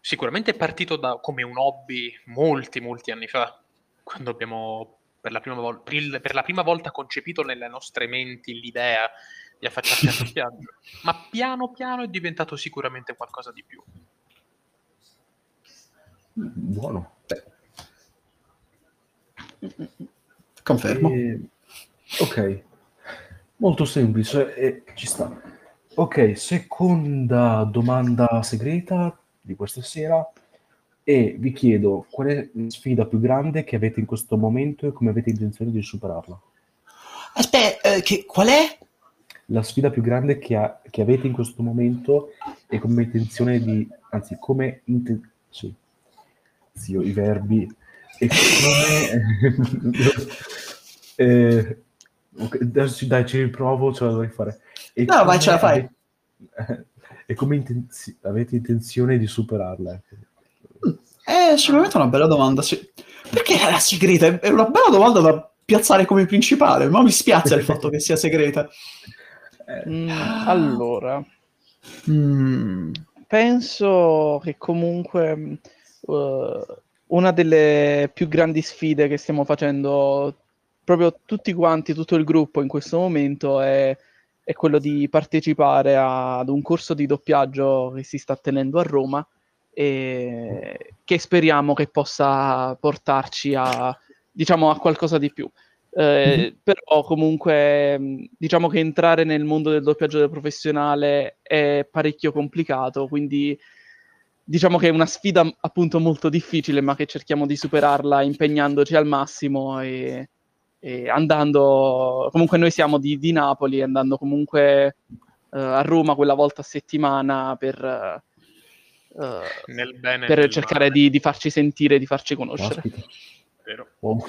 Sicuramente è partito da, come un hobby molti, molti anni fa, quando abbiamo per la prima, vol- per la prima volta concepito nelle nostre menti l'idea di affacciarsi al doppiaggio, ma piano piano è diventato sicuramente qualcosa di più. Buono. Confermo. E... Ok, molto semplice e ci sta. Ok, seconda domanda segreta di questa sera e vi chiedo qual è la sfida più grande che avete in questo momento e come avete intenzione di superarla. Aspetta, eh, che, qual è? La sfida più grande che, ha, che, avete in questo momento e come intenzione di, anzi, come inten- sì, zio, i verbi. E come eh, okay, adesso dai ci riprovo ce la dovrei fare. E no vai ce la fai. Avete, e come intenzi- avete intenzione di superarla? Eh sicuramente è una bella domanda sì. perché la segreta? È una bella domanda da piazzare come principale ma mi spiace il fatto che sia segreta Mm, allora, mm, penso che comunque uh, una delle più grandi sfide che stiamo facendo proprio tutti quanti, tutto il gruppo in questo momento è, è quello di partecipare a, ad un corso di doppiaggio che si sta tenendo a Roma e che speriamo che possa portarci a, diciamo, a qualcosa di più. Eh, mm-hmm. Però comunque diciamo che entrare nel mondo del doppiaggio professionale è parecchio complicato, quindi diciamo che è una sfida appunto molto difficile, ma che cerchiamo di superarla impegnandoci al massimo e, e andando. Comunque, noi siamo di, di Napoli, andando comunque uh, a Roma quella volta a settimana per. Uh, per cercare di, di, farci sentire, di farci conoscere. Vero. Oh.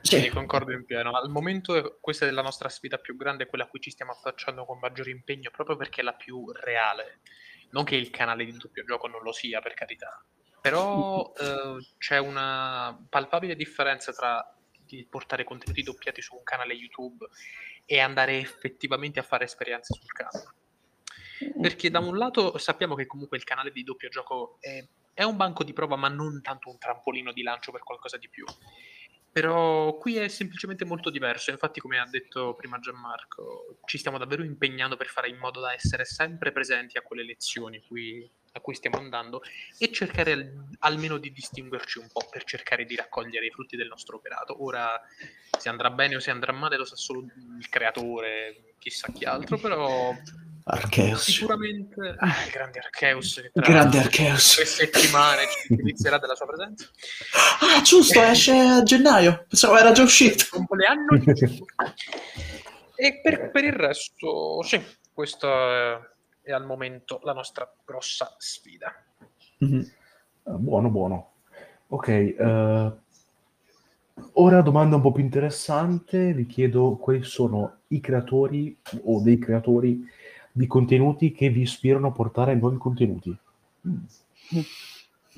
Sì, concordo in pieno. Al momento questa è la nostra sfida più grande, quella a cui ci stiamo affacciando con maggiore impegno, proprio perché è la più reale. Non che il canale di doppio gioco non lo sia, per carità, però eh, c'è una palpabile differenza tra di portare contenuti doppiati su un canale YouTube e andare effettivamente a fare esperienze sul campo. Perché da un lato sappiamo che comunque il canale di doppio gioco è, è un banco di prova, ma non tanto un trampolino di lancio per qualcosa di più. Però qui è semplicemente molto diverso, infatti come ha detto prima Gianmarco, ci stiamo davvero impegnando per fare in modo da essere sempre presenti a quelle lezioni cui, a cui stiamo andando e cercare al, almeno di distinguerci un po' per cercare di raccogliere i frutti del nostro operato. Ora se andrà bene o se andrà male lo sa solo il creatore, chissà chi altro, però Archeus. Sicuramente ah, il grande Archeus. Che tra grande Archeus. Tre settimane ci inizierà della sua presenza. Ah, giusto, esce a gennaio. Pensavo era già uscito. Compleanno E per, per, il resto, sì, questa è, è, al momento la nostra grossa sfida. Mm-hmm. Buono, buono. Ok, uh, ora domanda un po' più interessante. Vi chiedo quali sono i creatori o dei creatori di contenuti che vi ispirano a portare nuovi contenuti?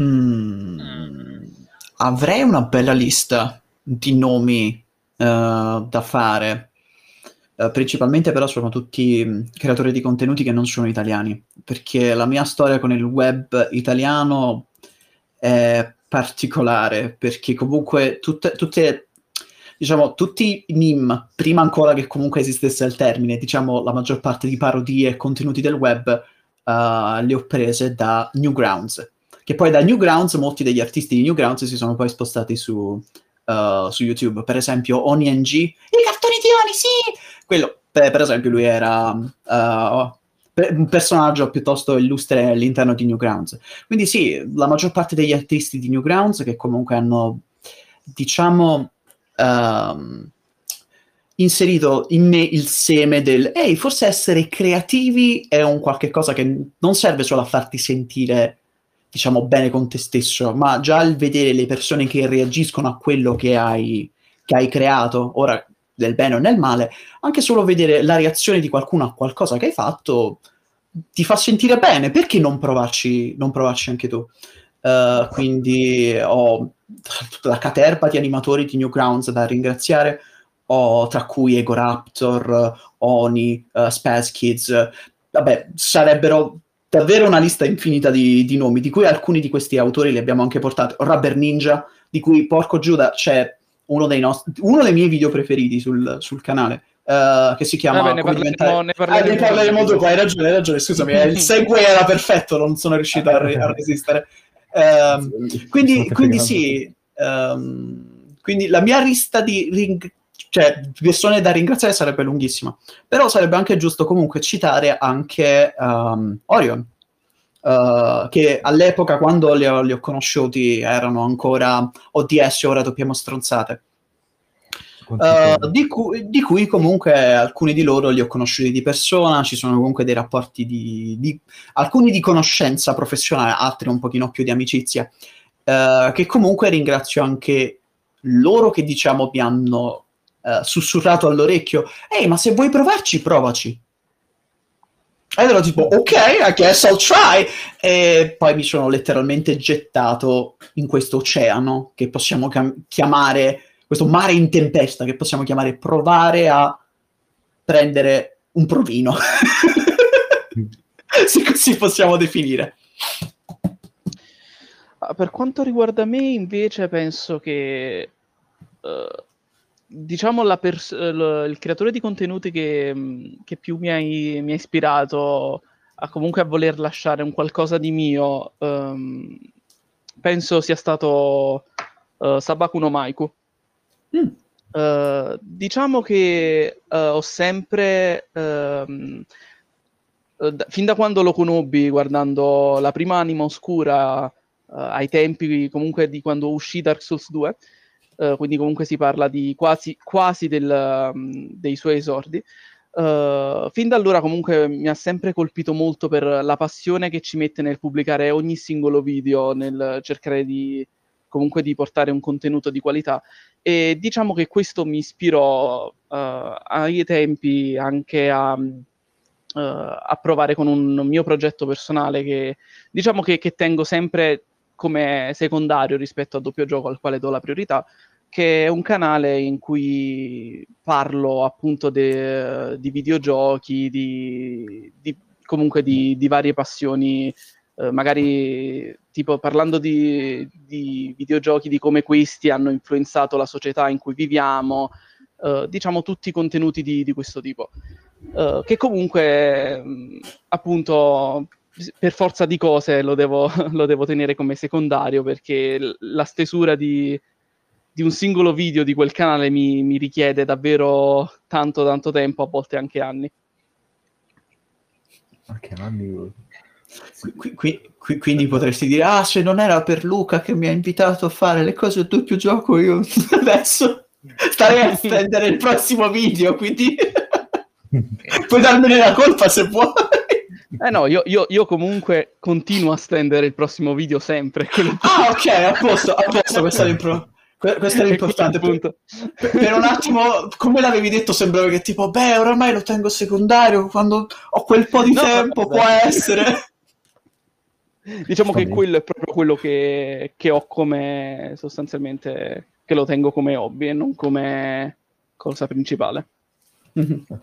Mm. Avrei una bella lista di nomi uh, da fare. Uh, principalmente però sono tutti mm, creatori di contenuti che non sono italiani, perché la mia storia con il web italiano è particolare, perché comunque tutte, tutte diciamo, tutti i meme, prima ancora che comunque esistesse il termine, diciamo, la maggior parte di parodie e contenuti del web uh, le ho prese da Newgrounds, che poi da Newgrounds molti degli artisti di Newgrounds si sono poi spostati su, uh, su YouTube, per esempio Oni NG, i cartoni di Oni, sì! Quello, per, per esempio, lui era... Uh, un personaggio piuttosto illustre all'interno di Newgrounds. Quindi sì, la maggior parte degli artisti di Newgrounds che comunque hanno, diciamo, um, inserito in me il seme del ehi, forse essere creativi è un qualche cosa che non serve solo a farti sentire diciamo bene con te stesso, ma già il vedere le persone che reagiscono a quello che hai, che hai creato, ora nel bene o nel male, anche solo vedere la reazione di qualcuno a qualcosa che hai fatto ti fa sentire bene, perché non provarci, non provarci anche tu? Uh, quindi ho la caterpa di animatori di Newgrounds da ringraziare, ho, tra cui Ego Raptor, Oni, uh, Spaz Kids, vabbè, sarebbero davvero una lista infinita di, di, nomi, di cui alcuni di questi autori li abbiamo anche portati. Rubber Ninja, di cui, porco Giuda, c'è uno dei, nostri, uno dei miei video preferiti sul, sul canale. Uh, che si chiama Vabbè, ne, parleremo, diventare... ne parleremo, ah, ne parleremo dopo, hai ragione, hai ragione, scusami, il segue era perfetto, non sono riuscito a, re- a resistere. Um, quindi, quindi sì, um, quindi la mia lista di ring- cioè, persone da ringraziare sarebbe lunghissima, però sarebbe anche giusto comunque citare anche um, Orion, uh, che all'epoca quando li ho, li ho, conosciuti erano ancora ODS, ora doppiamo stronzate. Uh, di, cui, di, cui, comunque alcuni di loro li ho conosciuti di persona, ci sono comunque dei rapporti di, di alcuni di conoscenza professionale, altri un pochino più di amicizia, uh, che comunque ringrazio anche loro che diciamo mi hanno uh, sussurrato all'orecchio, ehi ma se vuoi provarci, provaci. E ero tipo, ok, I guess I'll try. E poi mi sono letteralmente gettato in questo oceano che possiamo chiamare questo mare in tempesta che possiamo chiamare provare a prendere un provino. Se così possiamo definire. Ah, per quanto riguarda me, invece, penso che uh, diciamo pers- l- il creatore di contenuti che, che più mi ha, mi ispirato a comunque a voler lasciare un qualcosa di mio, um, penso sia stato uh, Sabaku no Maiku. Uh, diciamo che uh, ho sempre uh, eh, da, fin da quando lo conobbi, guardando la prima anima oscura ai tempi comunque di quando uscì Dark Souls 2, uh, quindi comunque si parla di quasi, quasi del, um, dei suoi esordi. Uh, fin da allora comunque mi ha sempre colpito molto per la passione che ci mette nel pubblicare ogni singolo video, nel cercare di comunque di portare un contenuto di qualità e diciamo che questo mi ispirò uh, ai tempi anche a, uh, a, provare con un mio progetto personale che diciamo che, che tengo sempre come secondario rispetto al doppio gioco al quale do la priorità, che è un canale in cui parlo appunto de, di videogiochi, di, di comunque di, di, varie passioni, eh, magari tipo parlando di, di, videogiochi, di come questi hanno influenzato la società in cui viviamo, eh, diciamo tutti i contenuti di, di questo tipo, eh, che comunque mh, appunto per forza di cose lo devo, lo devo tenere come secondario perché la stesura di di un singolo video di quel canale mi, mi richiede davvero tanto tanto tempo, a volte anche anni. Anche anni. Qui, qui, qui, quindi potresti dire, ah, se non era per Luca che mi ha invitato a fare le cose a doppio gioco, io adesso starei a stendere il prossimo video, quindi puoi darmene la colpa se vuoi. Eh no, io, io, io, comunque continuo a stendere il prossimo video sempre. Ah, ok, a posto, a posto, questa è l'impro questo è l'importante. Per, per, un attimo, come l'avevi detto, sembrava che tipo, beh, oramai lo tengo secondario, quando ho quel po' di no, tempo vabbè. può essere. Diciamo che quello è proprio quello che, che, ho come sostanzialmente, che lo tengo come hobby e non come cosa principale. Mm-hmm.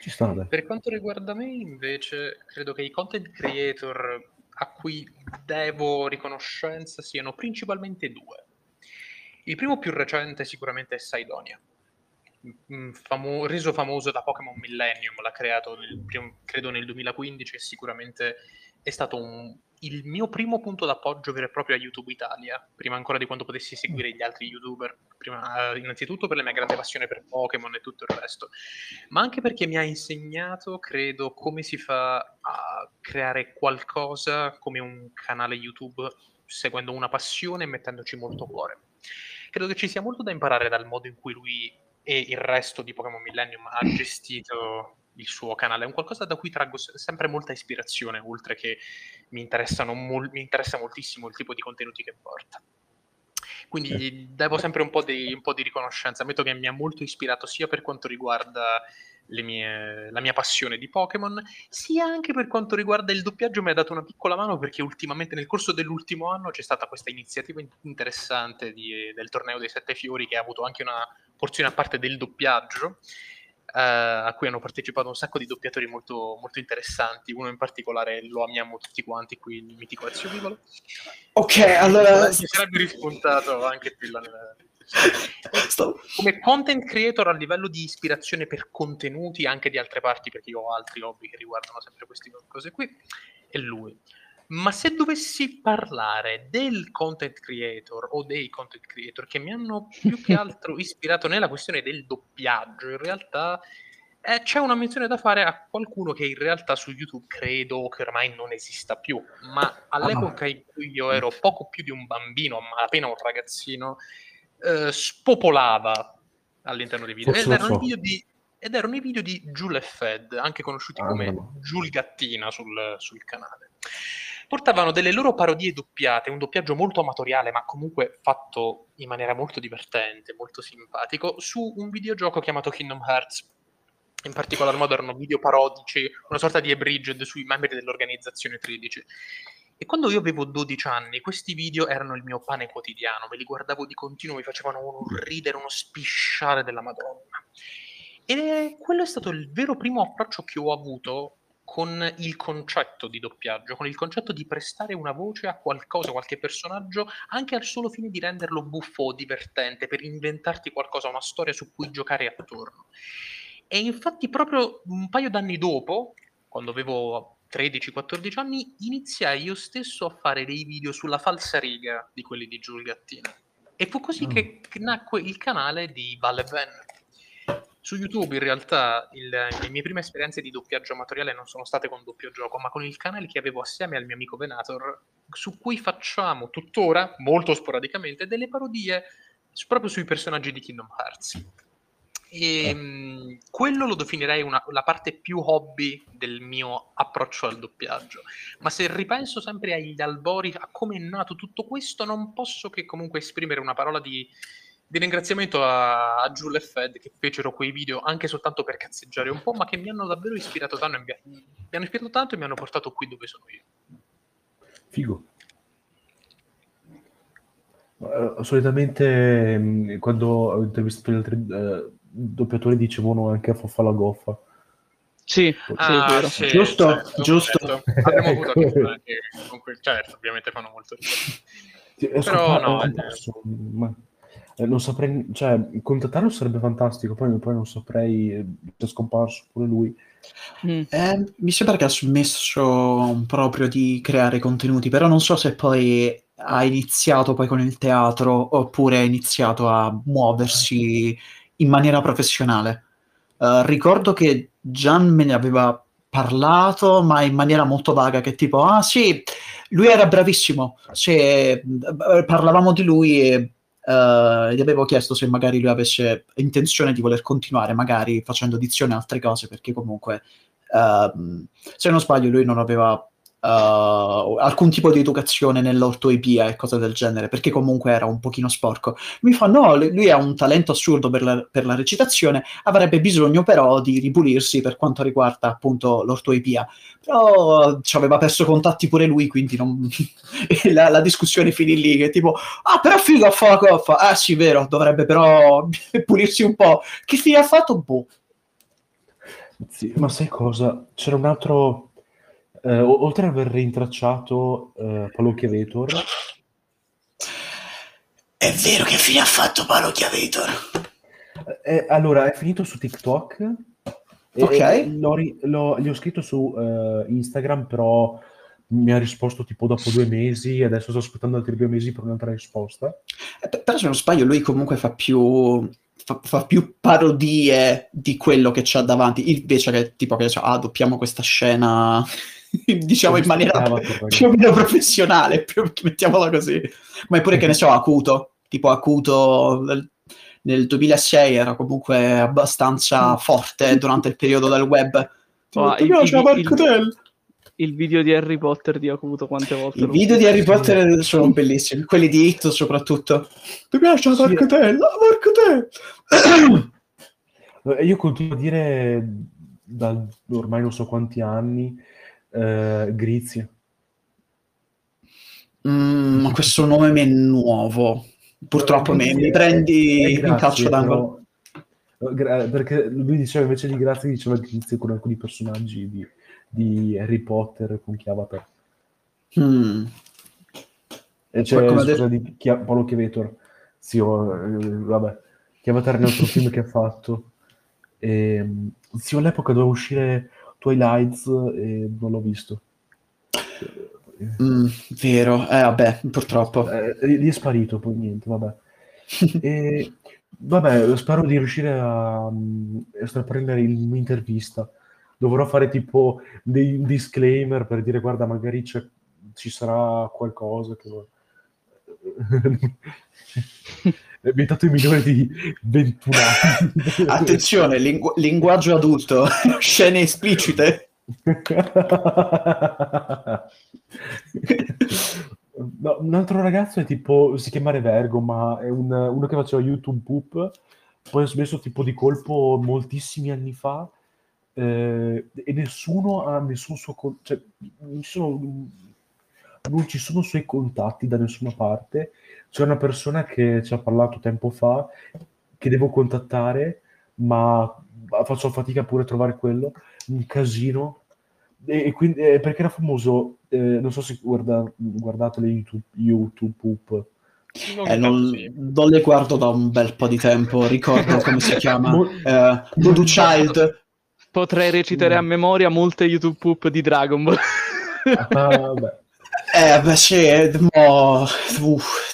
Ci sta, per quanto riguarda me, invece, credo che i content creator a cui devo riconoscenza siano principalmente due. Il primo più recente sicuramente è Sidonia, mm, famo- reso famoso da Pokémon Millennium, l'ha creato nel credo nel 2015 e sicuramente è stato un, il mio primo punto d'appoggio vero e proprio a YouTube Italia, prima ancora di quando potessi seguire gli altri YouTuber, prima, uh, innanzitutto per la mia grande passione per Pokémon e tutto il resto, ma anche perché mi ha insegnato, credo, come si fa a creare qualcosa come un canale YouTube seguendo una passione e mettendoci molto cuore. Credo che ci sia molto da imparare dal modo in cui lui e il resto di Pokémon Millennium ha gestito il suo canale. È un qualcosa da cui traggo sempre molta ispirazione, oltre che mi, mol- mi interessa moltissimo il tipo di contenuti che porta. Quindi gli devo sempre un po, di, un po' di riconoscenza. Ammetto che mi ha molto ispirato sia per quanto riguarda mie, la mia passione di Pokémon, sia anche per quanto riguarda il doppiaggio mi ha dato una piccola mano perché ultimamente nel corso dell'ultimo anno c'è stata questa iniziativa interessante di, del torneo dei Sette Fiori che ha avuto anche una porzione a parte del doppiaggio. Uh, a cui hanno partecipato un sacco di doppiatori molto, molto interessanti. Uno in particolare lo amiamo tutti quanti qui, il mitico Ezio Vivolo. Ok, allora. Si sarebbe rispuntato anche più là nella, come content creator a livello di ispirazione per contenuti anche di altre parti, perché io ho altri hobby che riguardano sempre queste cose qui, è lui. Ma se dovessi parlare del content creator o dei content creator che mi hanno più che altro ispirato nella questione del doppiaggio, in realtà eh, c'è una menzione da fare a qualcuno che in realtà su YouTube credo che ormai non esista più, ma all'epoca in cui io ero poco più di un bambino, ma appena un ragazzino, eh, spopolava all'interno dei video. Ed erano, so. di, ed erano, i video di Jules Fed, anche conosciuti ah, come no. Jules Gattina sul, sul canale. Portavano delle loro parodie doppiate, un doppiaggio molto amatoriale, ma comunque fatto in maniera molto divertente, molto simpatico, su un videogioco chiamato Kingdom Hearts. In particolar modo erano video parodici, una sorta di abridged sui membri dell'organizzazione 13. E quando io avevo 12 anni, questi video erano il mio pane quotidiano, me li guardavo di continuo, mi facevano uno ridere, uno spisciare della Madonna. E quello è stato il vero primo approccio che ho avuto con il concetto di doppiaggio, con il concetto di prestare una voce a qualcosa, qualche personaggio, anche al solo fine di renderlo buffo o divertente, per inventarti qualcosa, una storia su cui giocare attorno. E infatti proprio un paio d'anni dopo, quando avevo 13-14 anni, iniziai io stesso a fare dei video sulla falsa riga di quelli di Giulio Gattino. E fu così oh. che nacque il canale di Vale Ben. Su YouTube in realtà il, le mie prime esperienze di doppiaggio amatoriale non sono state con doppio gioco, ma con il canale che avevo assieme al mio amico Venator, su cui facciamo tuttora, molto sporadicamente, delle parodie proprio sui personaggi di Kingdom Hearts. E eh. mh, quello lo definirei una, la parte più hobby del mio approccio al doppiaggio. Ma se ripenso sempre agli albori, a come è nato tutto questo, non posso che comunque esprimere una parola di, di ringraziamento a, a Jules e Fed che fecero quei video anche soltanto per cazzeggiare un po', ma che mi hanno davvero ispirato tanto e mi, mi hanno ispirato tanto e mi hanno portato qui dove sono io. Figo. Uh, solitamente mh, quando ho intervistato gli altri uh, doppiatori dicevano anche a Foffa la Goffa. Sì, ah, sì, giusto, certo, giusto. Certo. Abbiamo avuto anche con quel, certo, ovviamente fanno molto ridere. Però no, posso, ma, eh, non saprei, cioè, contattarlo sarebbe fantastico, poi, poi non saprei se è scomparso pure lui. Mm. Eh, mi sembra che ha smesso proprio di creare contenuti, però non so se poi ha iniziato poi con il teatro oppure ha iniziato a muoversi in maniera professionale. Uh, ricordo che Gian me ne aveva parlato, ma in maniera molto vaga, che tipo, ah sì, lui era bravissimo, se, parlavamo di lui e uh, gli avevo chiesto se magari lui avesse intenzione di voler continuare, magari facendo dizione a altre cose, perché comunque, uh, se non sbaglio, lui non aveva uh, alcun tipo di educazione nell'ortoepia e cose del genere, perché comunque era un pochino sporco. Mi fa no, lui ha un talento assurdo per la, per la recitazione, avrebbe bisogno però di ripulirsi per quanto riguarda appunto l'ortoepia. Però ci aveva perso contatti pure lui, quindi non... la, la, discussione finì lì, che tipo, ah però figo fa la coffa, ah sì vero, dovrebbe però pulirsi un po'. Che fine ha fatto? Boh. Sì, ma sai cosa? C'era un altro eh, oltre ad aver rintracciato eh, Paolo Chiavetor, è vero che fine ha fatto Paolo Chiavetor? Eh, allora, è finito su TikTok. Ok. L'ho, l'ho, gli ho scritto su uh, Instagram, però mi ha risposto tipo dopo due mesi e adesso sto aspettando altri due mesi per un'altra risposta. Eh, però se non sbaglio lui comunque fa più, fa, fa più parodie di quello che c'ha davanti, invece che tipo che ah, doppiamo questa scena diciamo in maniera più o meno professionale, più, mettiamola così. Ma è pure che ne so, Acuto, tipo Acuto nel 2006 era comunque abbastanza mm. forte durante il periodo del web. Oh, il, il, il, il, video di Harry Potter di Acuto quante volte? I video di Harry Potter sono bellissimi, quelli di Hit soprattutto. Ti piace la sì. Marcotella? Marcotella! Io continuo a dire da ormai non so quanti anni eh, Grizia. Mm, ma questo nome mi è nuovo. Purtroppo mi, mi prendi in calcio d'angolo. Gra- perché lui diceva invece di grazie diceva Grizia con alcuni personaggi di, di Harry Potter con chi Avatar. Mm. E c'è la detto... di Chia- Paolo Chiavetor. Sì, oh, eh, vabbè. Chiavatar è un altro film che ha fatto. E, ehm, sì, all'epoca doveva uscire Twilight e non l'ho visto. Mm, vero, eh vabbè, purtroppo. Eh, gli è sparito, poi niente, vabbè. e, vabbè, spero di riuscire a, a straprendere un'intervista. Dovrò fare tipo dei disclaimer per dire guarda, magari ci sarà qualcosa che... è diventato il migliore di 21 anni. Attenzione, lingu- linguaggio adulto, scene esplicite. no, un altro ragazzo è tipo, si chiama Revergo, ma è un, uno che faceva YouTube Poop, poi ha smesso tipo di colpo moltissimi anni fa eh, e nessuno ha nessun suo... Con- cioè, non ci, sono, non ci sono suoi contatti da nessuna parte c'è una persona che ci ha parlato tempo fa, che devo contattare, ma faccio fatica pure a trovare quello, un casino. E, e quindi, eh, perché era famoso, eh, non so se guarda, guardate le YouTube, YouTube Poop. Eh, non, non, le guardo da un bel po' di tempo, ricordo come si chiama Mo- Voodoo Child. Potrei recitare a memoria molte YouTube Poop di Dragon Ball. ah, vabbè. Eh, beh, sì, mo... Uff,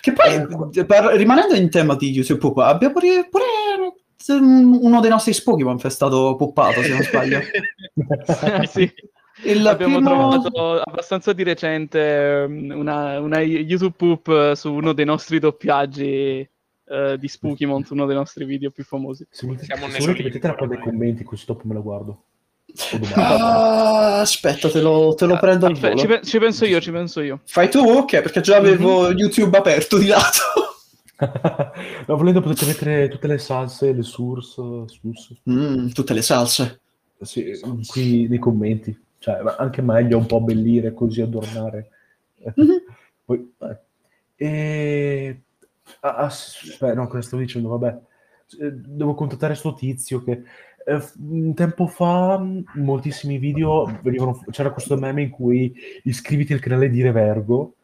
che poi, eh, per, rimanendo in tema di YouTube, abbiamo pure, pure uno dei nostri Pokémon è stato poppato, se non sbaglio. sì. Il Abbiamo primo- trovato abbastanza di recente um, una, una YouTube poop su uno dei nostri doppiaggi eh, di Spookymon, uno dei nostri video più famosi. Se volete, Siamo se volete mettetela qua nei commenti, così dopo me la guardo. Ah, aspetta, te lo, te lo prendo al volo. ci, pe- ci penso io, ci penso io. Fai tu? Ok, perché già avevo YouTube aperto di lato. no, volendo potete mettere tutte le salse, le source, sus, Mm, tutte le salse. sì, qui nei commenti. Cioè, ma anche meglio un po' abbellire, così adornare. Mhm. Poi, eh. E... Ah, ah, beh, no, cosa stavo dicendo? Vabbè, Eh, devo contattare sto tizio che un tempo fa mh, moltissimi video venivano c'era questo meme in cui iscriviti al canale di Revergo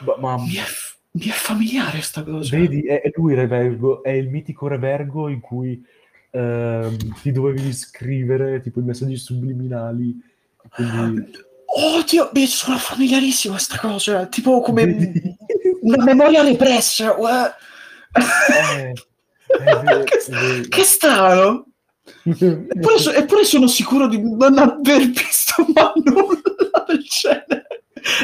ma, ma Mi è, mi è familiare sta cosa. vedi è, è lui Revergo è il mitico Revergo in cui ehm, ti dovevi iscrivere tipo i messaggi subliminali quindi Oddio, mi sono familiarissimo a sta cosa. Tipo come Vedi? una memoria repressa. Eh, eh, che strano. Eppure, so- eppure sono sicuro di non aver visto mai nulla del genere.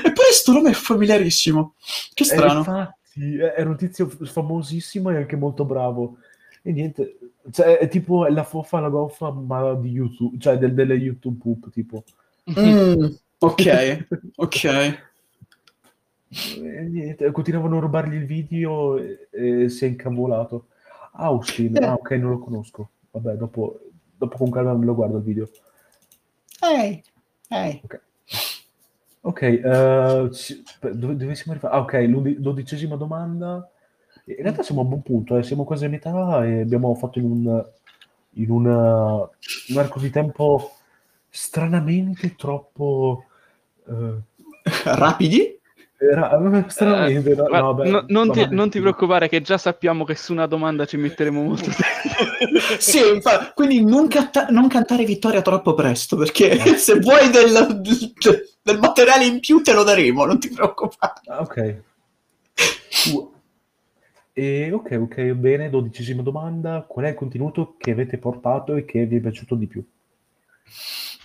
Eppure sto nome è familiarissimo. Che Eh, strano. infatti, eh, era un tizio famosissimo e anche molto bravo. E niente, cioè, è tipo la fofa, la goffa, ma di YouTube, cioè del- delle YouTube poop, tipo. Mm, ok, ok. E niente, continuavano a rubargli il video e, e si è incavolato. Austin, Eh. ah ok, non lo conosco. Vabbè, dopo, dopo con calma me lo guardo il video. Ehi, ehi. Ok, eh, ci- dove, dove siamo arrivati? Ah, ok, l'undi- dodicesima domanda. In realtà siamo a buon punto, eh, siamo quasi a metà e abbiamo fatto in un, in una- un arco di tempo stranamente troppo... eh, Rapidi? Era- stranamente, no, Guarda, no, vabbè, no- non, ti, non ti preoccupare che già sappiamo che su una domanda ci metteremo molto tempo. Sì, infa- quindi non, canta- non cantare vittoria troppo presto, perché se vuoi del, del- del materiale in più te lo daremo, non ti preoccupare. Ah, ok. Uh, E ok, ok, bene, dodicesima domanda. Qual è il contenuto che avete portato e che vi è piaciuto di più?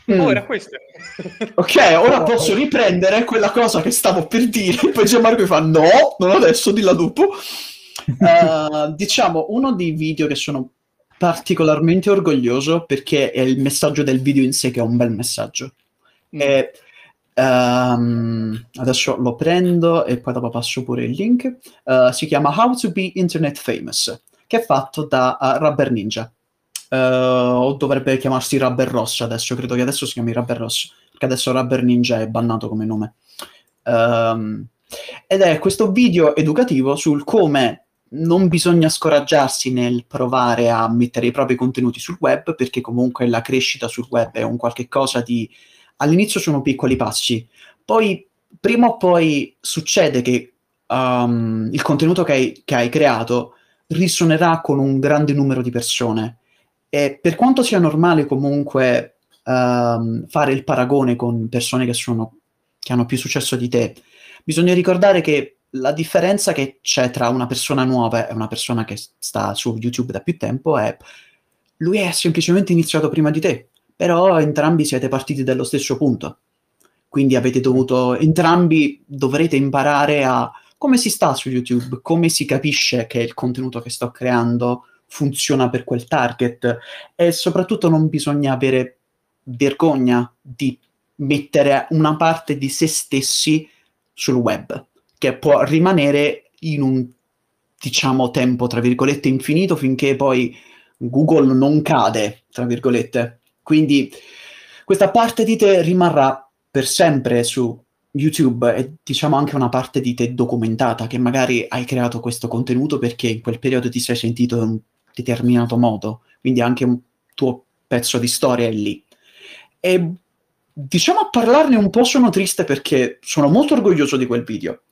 Oh, Mm. era questo. Ok, ora posso riprendere quella cosa che stavo per dire. Poi Gianmarco mi fa: No, non adesso, dilla dopo. Eh, diciamo, uno dei video che sono particolarmente orgoglioso perché è il messaggio del video in sé che è un bel messaggio. E, ehm, adesso lo prendo e poi dopo passo pure il link. Eh, si chiama How to be Internet Famous, che è fatto da eh, Rubber Ninja. Eh, o dovrebbe chiamarsi Rubber Ross adesso, credo che adesso si chiami Rubber Ross, perché adesso Rubber Ninja è bannato come nome. Ehm, ed è questo video educativo sul come non bisogna scoraggiarsi nel provare a mettere i propri contenuti sul web, perché comunque la crescita sul web è un qualche cosa di... All'inizio sono piccoli passi, poi prima o poi succede che um, il contenuto che hai, che hai creato risuonerà con un grande numero di persone. E per quanto sia normale comunque um, fare il paragone con persone che, sono, che hanno più successo di te, bisogna ricordare che la differenza che c'è tra una persona nuova e una persona che sta su YouTube da più tempo è lui è semplicemente iniziato prima di te, però entrambi siete partiti dallo stesso punto. Quindi avete dovuto, entrambi dovrete imparare a come si sta su YouTube, come si capisce che il contenuto che sto creando funziona per quel target e soprattutto non bisogna avere vergogna di mettere una parte di se stessi sul web, che può rimanere in un, diciamo, tempo, tra virgolette, infinito finché poi Google non cade, tra virgolette. Quindi questa parte di te rimarrà per sempre su YouTube e diciamo anche una parte di te documentata, che magari hai creato questo contenuto perché in quel periodo ti sei sentito determinato modo, quindi anche un tuo pezzo di storia è lì. E diciamo a parlarne un po' sono triste perché sono molto orgoglioso di quel video.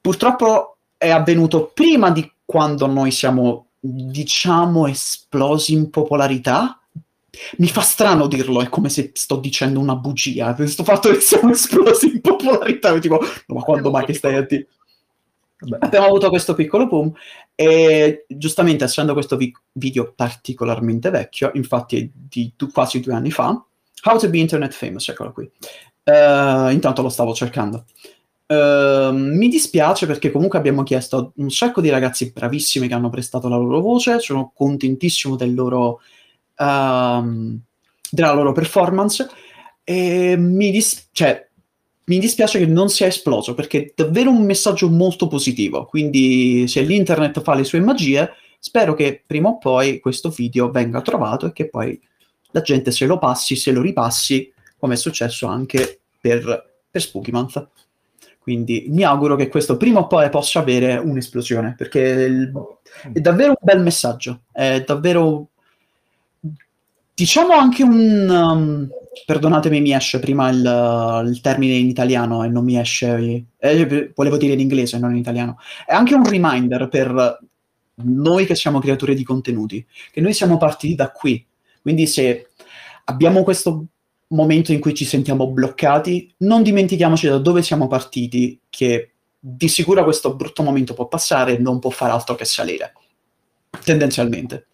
Purtroppo è avvenuto prima di quando noi siamo, diciamo, esplosi in popolarità. Mi fa strano dirlo, è come se sto dicendo una bugia. Questo fatto che siamo esplosi in popolarità, tipo, no, ma quando mai che stai a dire? Abbiamo avuto questo piccolo boom e giustamente essendo questo vi- video particolarmente vecchio, infatti è di du- quasi due anni fa, How to be Internet Famous, eccolo qui. Eh, intanto lo stavo cercando. Eh, mi dispiace perché comunque abbiamo chiesto a un sacco di ragazzi bravissimi che hanno prestato la loro voce, sono contentissimo del loro, ehm, della loro performance e mi, dis- cioè, mi dispiace che non sia esploso perché è davvero un messaggio molto positivo. Quindi, se l'internet fa le sue magie, spero che prima o poi questo video venga trovato e che poi la gente se lo passi, se lo ripassi, come è successo anche per, per Spooky Month. Quindi mi auguro che questo prima o poi possa avere un'esplosione perché è davvero un bel messaggio. È davvero diciamo anche un um, perdonatemi mi esce prima il, il termine in italiano e non mi esce eh, volevo dire in inglese non in italiano. È anche un reminder per noi che siamo creatori di contenuti che noi siamo partiti da qui. Quindi se abbiamo questo momento in cui ci sentiamo bloccati non dimentichiamoci da dove siamo partiti che di sicuro questo brutto momento può passare e non può fare altro che salire tendenzialmente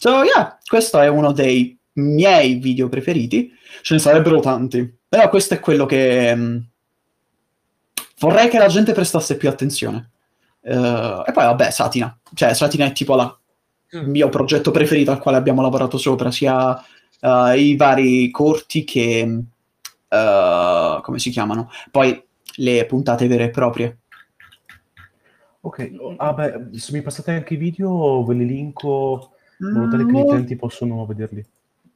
So, yeah, questo è uno dei miei video preferiti. Ce ne sarebbero tanti, però questo è quello che mm, vorrei che la gente prestasse più attenzione. Eh, e poi, vabbè, Satina. Cioè, Satina è tipo la- il Mm. mio progetto preferito al quale abbiamo lavorato sopra, sia eh, i vari corti che... eh, come si chiamano? Poi le puntate vere e proprie. Ok, ah beh, se mi passate anche i video ve li linko in modo tale che gli utenti possono vederli.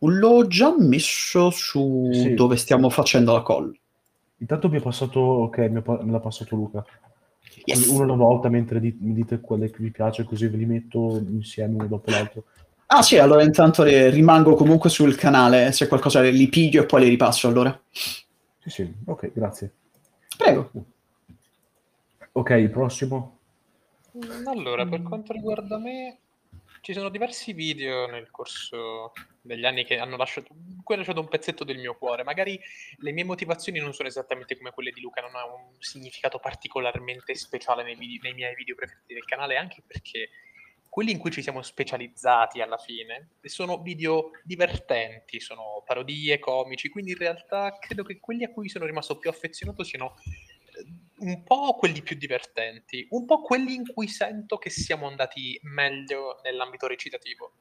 L'ho già messo su Sì. dove stiamo facendo la call. Intanto mi ha passato, ok, mi pa- me l'ha passato Luca. Yes. Uno alla volta mentre di- mi dite quelle che vi piace, così ve li metto insieme uno dopo l'altro. Ah sì, allora intanto le- rimango comunque sul canale, se qualcosa li piglio e poi li ripasso allora. Sì, sì, ok, grazie. Prego. Ok, il prossimo. Mm, Allora, per quanto riguarda me, ci sono diversi video nel corso degli anni che hanno lasciato, hanno lasciato un pezzetto del mio cuore. Magari le mie motivazioni non sono esattamente come quelle di Luca, non ha un significato particolarmente speciale nei, vide- nei miei video preferiti del canale, anche perché quelli in cui ci siamo specializzati alla fine sono video divertenti, sono parodie, comici, quindi in realtà credo che quelli a cui sono rimasto più affezionato siano un po' quelli più divertenti, un po' quelli in cui sento che siamo andati meglio nell'ambito recitativo.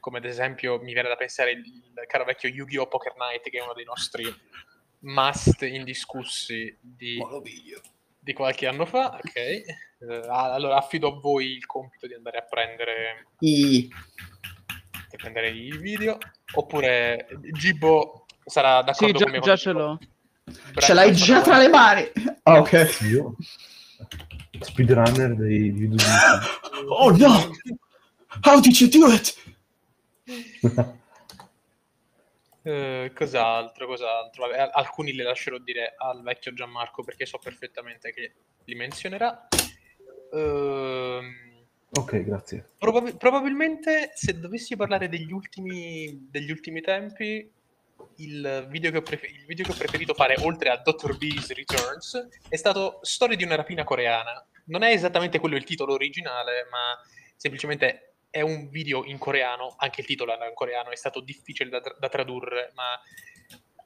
Come ad esempio mi viene da pensare il, il caro vecchio Yu-Gi-Oh! Poker Night, che è uno dei nostri must indiscussi di, di qualche anno fa. Ok, Eh, allora affido a voi il compito di andare a prendere, I- di prendere i video. Oppure Gibbo sarà d'accordo Sì, già, con me già ce l'ho. Brad Ce l'hai già tra le mani! Ah, ok. Io? Speedrunner dei video Oh no! How did you do it? Eh, cos'altro, cos'altro? Vabbè, al- alcuni le lascerò dire al vecchio Gianmarco perché so perfettamente che li menzionerà. Ehm, ok, grazie. probabil- probabilmente se dovessi parlare degli ultimi, degli ultimi tempi, il video, che ho prefe- il video che ho preferito fare oltre a Dr. Bees Returns è stato Storia di una rapina coreana. Non è esattamente quello il titolo originale, ma semplicemente è un video in coreano, anche il titolo era in coreano, è stato difficile da, tra- da tradurre, ma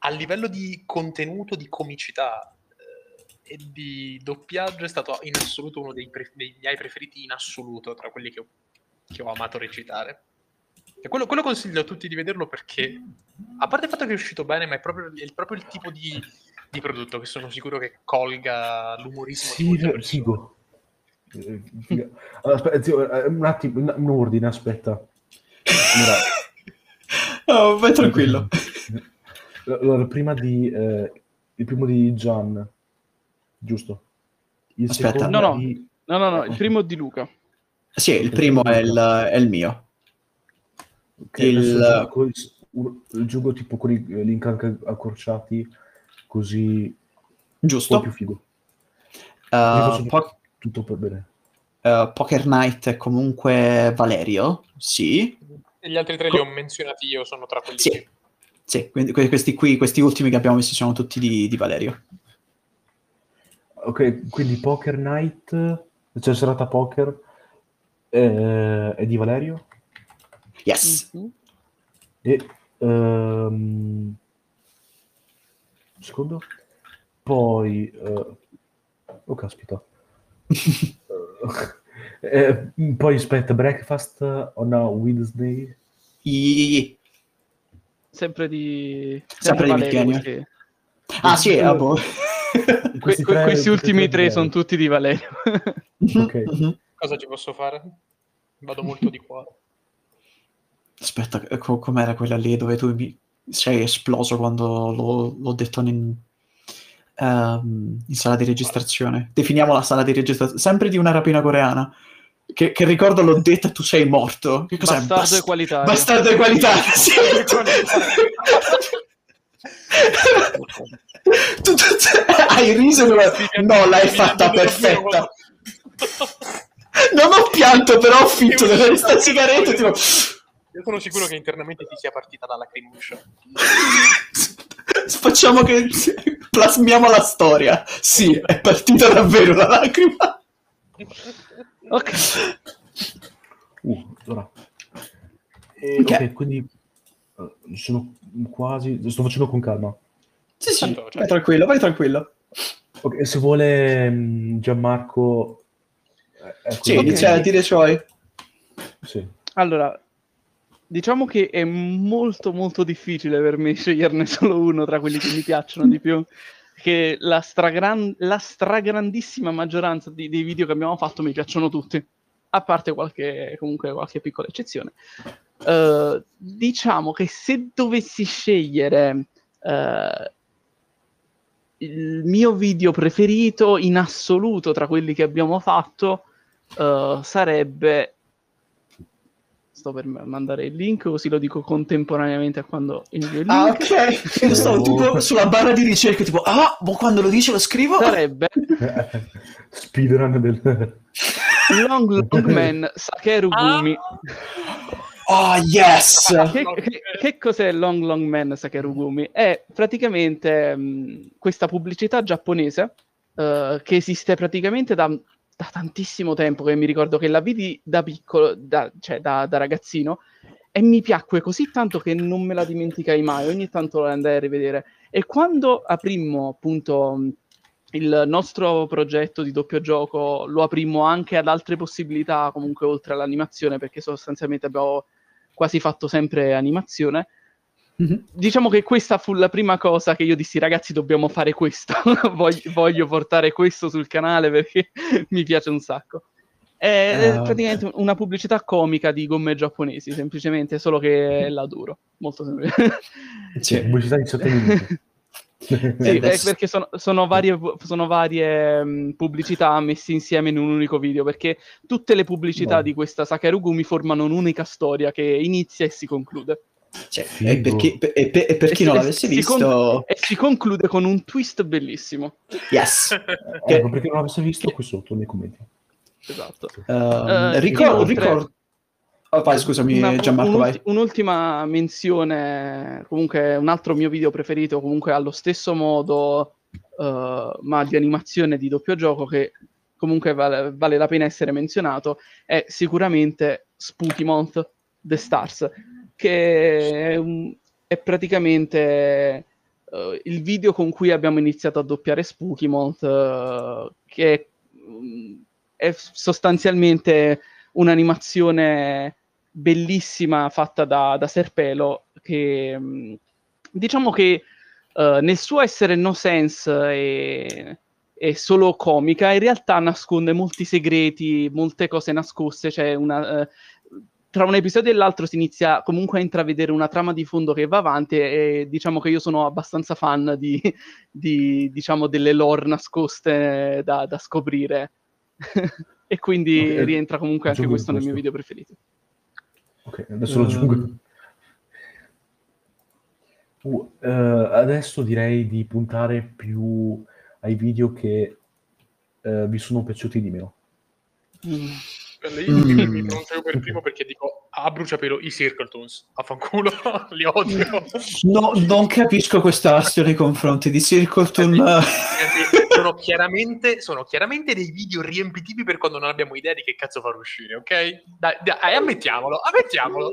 a livello di contenuto, di comicità eh, e di doppiaggio è stato in assoluto uno dei, pre- dei miei preferiti in assoluto tra quelli che ho, che ho amato recitare. E quello, quello consiglio a tutti di vederlo perché, a parte il fatto che è uscito bene, ma è proprio, è proprio il tipo di, di prodotto che sono sicuro che colga l'umorismo Sì, figo. Allora, aspetta, zio, eh, un attimo, un, ordine, aspetta. Allora, Oh, vai tranquillo. allora, prima di... eh, il primo di Gian, giusto? Il Aspetta. No, no. di- No, no, no, il primo di Luca. Sì, il primo è il, è il mio. Ok, Il- il- un- aggiungo tipo con i link anche accorciati, così un po' Giusto? più figo. Uh, po- tutto per bene. uh, Poker Night è comunque Valerio, sì. E gli altri tre li ho menzionati io, sono tra quelli Sì. che... Sì, quindi que- questi qui, questi ultimi che abbiamo visto sono tutti di, di Valerio. Ok, quindi Poker Night c'è serata poker, eh, è di Valerio. Yes. Mhm. E ehm, secondo, poi eh, oh caspita, Eh, poi aspetta, breakfast on a Wednesday. I- Sempre di... Sempre di Valerio. Ah sì, ah, boh. Que- Questi que- tre- questi ultimi tre tre- sono tutti di Valerio. Ok. Mhm. Cosa ci posso fare? Vado molto di qua. Aspetta, eh, co- com'era quella lì dove tu mi sei esploso quando l'ho, l'ho detto in, ehm, in sala di registrazione? Definiamo la sala di registrazione, sempre di una rapina coreana. Che, che ricordo l'ho detta tu sei morto. Che cos'è? Bastardo Bast- e qualità. Bastardo e qualità. sì. Tu- tu- tu- hai riso come... No, l'hai fatta perfetta. Non ho pianto, però ho finto di questa sigaretta. Tipo... Io sono sicuro che internamente ti sia partita la lacrimuccia. Facciamo che plasmiamo la storia. Sì, è partita davvero la lacrima. Ok. Uh, allora. E, Ok. ok, quindi eh, sono quasi, sto facendo con calma. Sì, sì, Tanto, cioè- vai tranquillo, vai tranquillo. Ok, se vuole mm, Gianmarco... eh, Sì, inizia a dire i suoi. Sì. Allora, diciamo che è molto molto difficile per me sceglierne solo uno tra quelli che mi piacciono di più. Che la, stragran- la stragrandissima maggioranza di- dei video che abbiamo fatto mi piacciono tutti, a parte qualche, comunque qualche piccola eccezione. Eh, diciamo che se dovessi scegliere eh, il mio video preferito in assoluto tra quelli che abbiamo fatto, eh, sarebbe sto per mandare il link così lo dico contemporaneamente a quando invio il Ah, link ok. Io stavo tipo sulla barra di ricerca, tipo, ah, boh, quando lo dice lo scrivo. sarebbe Speedrun del... Long Long Man Sakeru Gumi Oh, yes! che, che- che cos'è Long Long Man Sakeru Gumi? È praticamente mh, questa pubblicità giapponese eh, che esiste praticamente da, da tantissimo tempo, che mi ricordo che la vidi da piccolo, da, cioè da, da ragazzino, e mi piacque così tanto che non me la dimenticai mai, ogni tanto la andai a rivedere. E quando aprimmo appunto il nostro progetto di doppio gioco, lo aprimmo anche ad altre possibilità, comunque oltre all'animazione, perché sostanzialmente abbiamo quasi fatto sempre animazione. Mhm. Diciamo che questa fu la prima cosa che io dissi, ragazzi, dobbiamo fare questo. voglio, voglio portare questo sul canale perché mi piace un sacco. È Ah, praticamente una pubblicità comica di gomme giapponesi, semplicemente, solo che la duro. Molto semplice. Sì, pubblicità di 7 minuti. Sì, Eh, perché sono, sono varie, sono varie mh, pubblicità messe insieme in un unico video, perché tutte le pubblicità No. di questa Sakerugumi formano un'unica storia che inizia e si conclude. Cioè, e per chi, e per- e per chi non l'avesse si con- visto, E si conclude con un twist bellissimo. yes. Ecco, perché non l'avesse visto qui sotto nei commenti. Esatto. Um, Eh, ricordo, inoltre- ricordo... Oh, vai, scusami, Una- Gianmarco, un'ulti- vai. Un'ultima menzione, comunque un altro mio video preferito, comunque allo stesso modo, eh, ma di animazione di doppio gioco, che comunque vale, vale la pena essere menzionato, è sicuramente Spooky Month The Stars, che è, un- è praticamente eh, il video con cui abbiamo iniziato a doppiare Spooky Month, eh, che mm, è sostanzialmente un'animazione bellissima fatta da, da Serpelo che mh, diciamo che eh, nel suo essere no sense e, solo comica in realtà nasconde molti segreti, molte cose nascoste, cioè una, eh, tra un episodio e l'altro si inizia comunque a intravedere una trama di fondo che va avanti e diciamo che io sono abbastanza fan di, di, diciamo delle lore nascoste da, da scoprire e quindi Ok, rientra comunque anche aggiungo questo nel mio questo. video preferito. Ok, adesso lo aggiungo. Um, Uh, eh, adesso direi di puntare più ai video che eh, vi sono piaciuti di meno. Mm. Lì Mm. mi pronuncio io per primo perché dico a bruciapelo i Circletoons. Affanculo, li odio. No, non capisco questa astio nei confronti di Circleton. sono, chiaramente, sono chiaramente dei video riempitivi per quando non abbiamo idea di che cazzo far uscire, ok? Dai, dai ammettiamolo, ammettiamolo.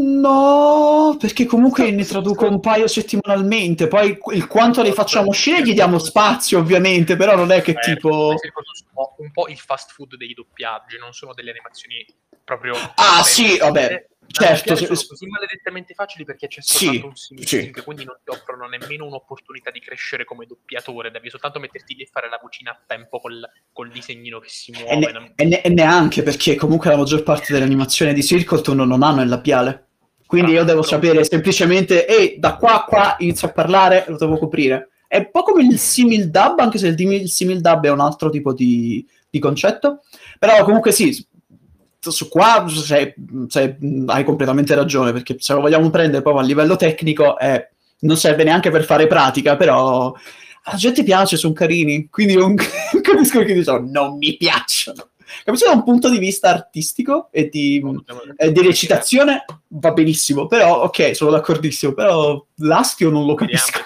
No, perché comunque ne traduco un paio settimanalmente. Poi il quanto li facciamo uscire gli diamo spazio, ovviamente, però non è che Beh, tipo... un po' il fast food dei doppiaggi, non sono delle animazioni proprio... Ah, sì, vabbè. Certo, sono se- così maledettamente facili perché c'è Sì, soltanto un simulsync, sì. quindi non ti offrono nemmeno un'opportunità di crescere come doppiatore, devi soltanto metterti lì e fare la vocina a tempo col, col disegnino che si E, muove. ne- non- e ne- e neanche perché comunque la maggior parte delle animazioni di Circleton non hanno il labiale. Quindi io devo Ah, però- sapere semplicemente, ehi, da qua a qua inizio a parlare, lo devo coprire. È un po' come il simil dub, anche se il simil dub è un altro tipo di, di concetto. Però comunque sì, su- qua se- se- hai completamente ragione, perché se lo vogliamo prendere proprio a livello tecnico eh, non serve neanche per fare pratica, però la gente piace, sono carini, quindi non capisco che diciamo non mi piacciono. Capisco da un punto di vista artistico e di, e di recitazione va benissimo, però ok, sono d'accordissimo, però l'astio non lo capisco.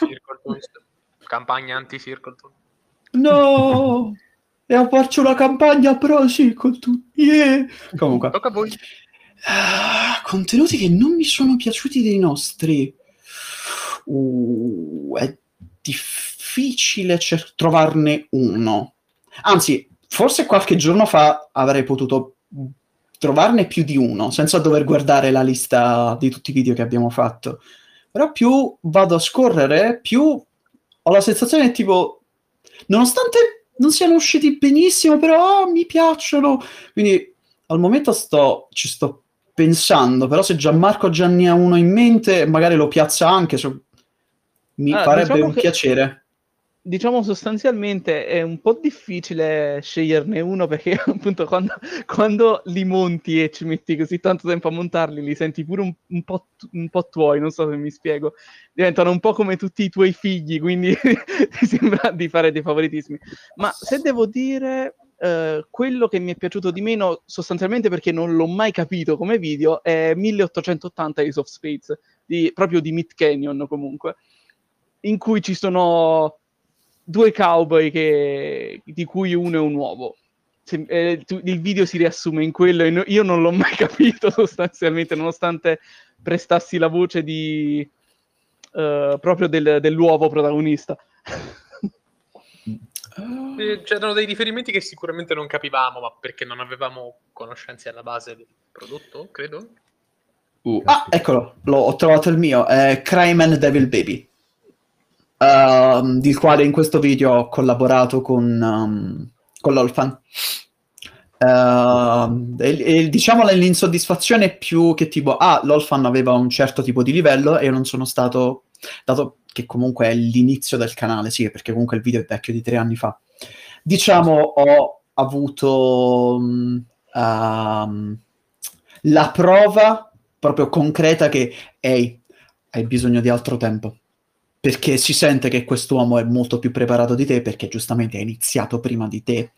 Campagna anti-Circleton. No! Devo farci una campagna pro Circleton. Yeah! Comunque, Tocca a voi. Ah, contenuti che non mi sono piaciuti dei nostri. Uh, è difficile cer- trovarne uno. Anzi, forse qualche giorno fa avrei potuto trovarne più di uno senza dover guardare la lista di tutti i video che abbiamo fatto. Però più vado a scorrere, più ho la sensazione tipo, nonostante non siano usciti benissimo, però oh, mi piacciono. Quindi al momento sto, ci sto pensando, però se Gianmarco già ne ha uno in mente, magari lo piazza anche, so- mi Ah, farebbe diciamo un che- piacere. Diciamo sostanzialmente è un po' difficile sceglierne uno perché appunto quando, quando li monti e ci metti così tanto tempo a montarli li senti pure un, un po', un po' tuoi, non so se mi spiego. Diventano un po' come tutti i tuoi figli, quindi ti sembra di fare dei favoritismi. Ma se devo dire eh, quello che mi è piaciuto di meno, sostanzialmente perché non l'ho mai capito come video, è 1880 Ace of Spades, di, proprio di Mid Canyon comunque, in cui ci sono due cowboy che- di cui uno è un uovo. Se- eh, tu- il video si riassume in quello e no- io non l'ho mai capito sostanzialmente, nonostante prestassi la voce di eh, proprio del- dell'uovo protagonista. Eh, C'erano dei riferimenti che sicuramente non capivamo, ma perché non avevamo conoscenze alla base del prodotto, credo. Ah, eccolo, l'ho, ho trovato il mio, è Cryman Devil Baby, ehm, di quale in questo video ho collaborato con, um, con l'Olfan. Ehm, e- e diciamo l'insoddisfazione più che tipo, ah, l'Olfan aveva un certo tipo di livello e io non sono stato, dato che comunque è l'inizio del canale, sì, perché comunque il video è vecchio di tre anni fa. Diciamo, ho avuto ehm, la prova proprio concreta che, ehi, hai bisogno di altro tempo. Perché si sente che quest'uomo è molto più preparato di te, perché giustamente ha iniziato prima di te.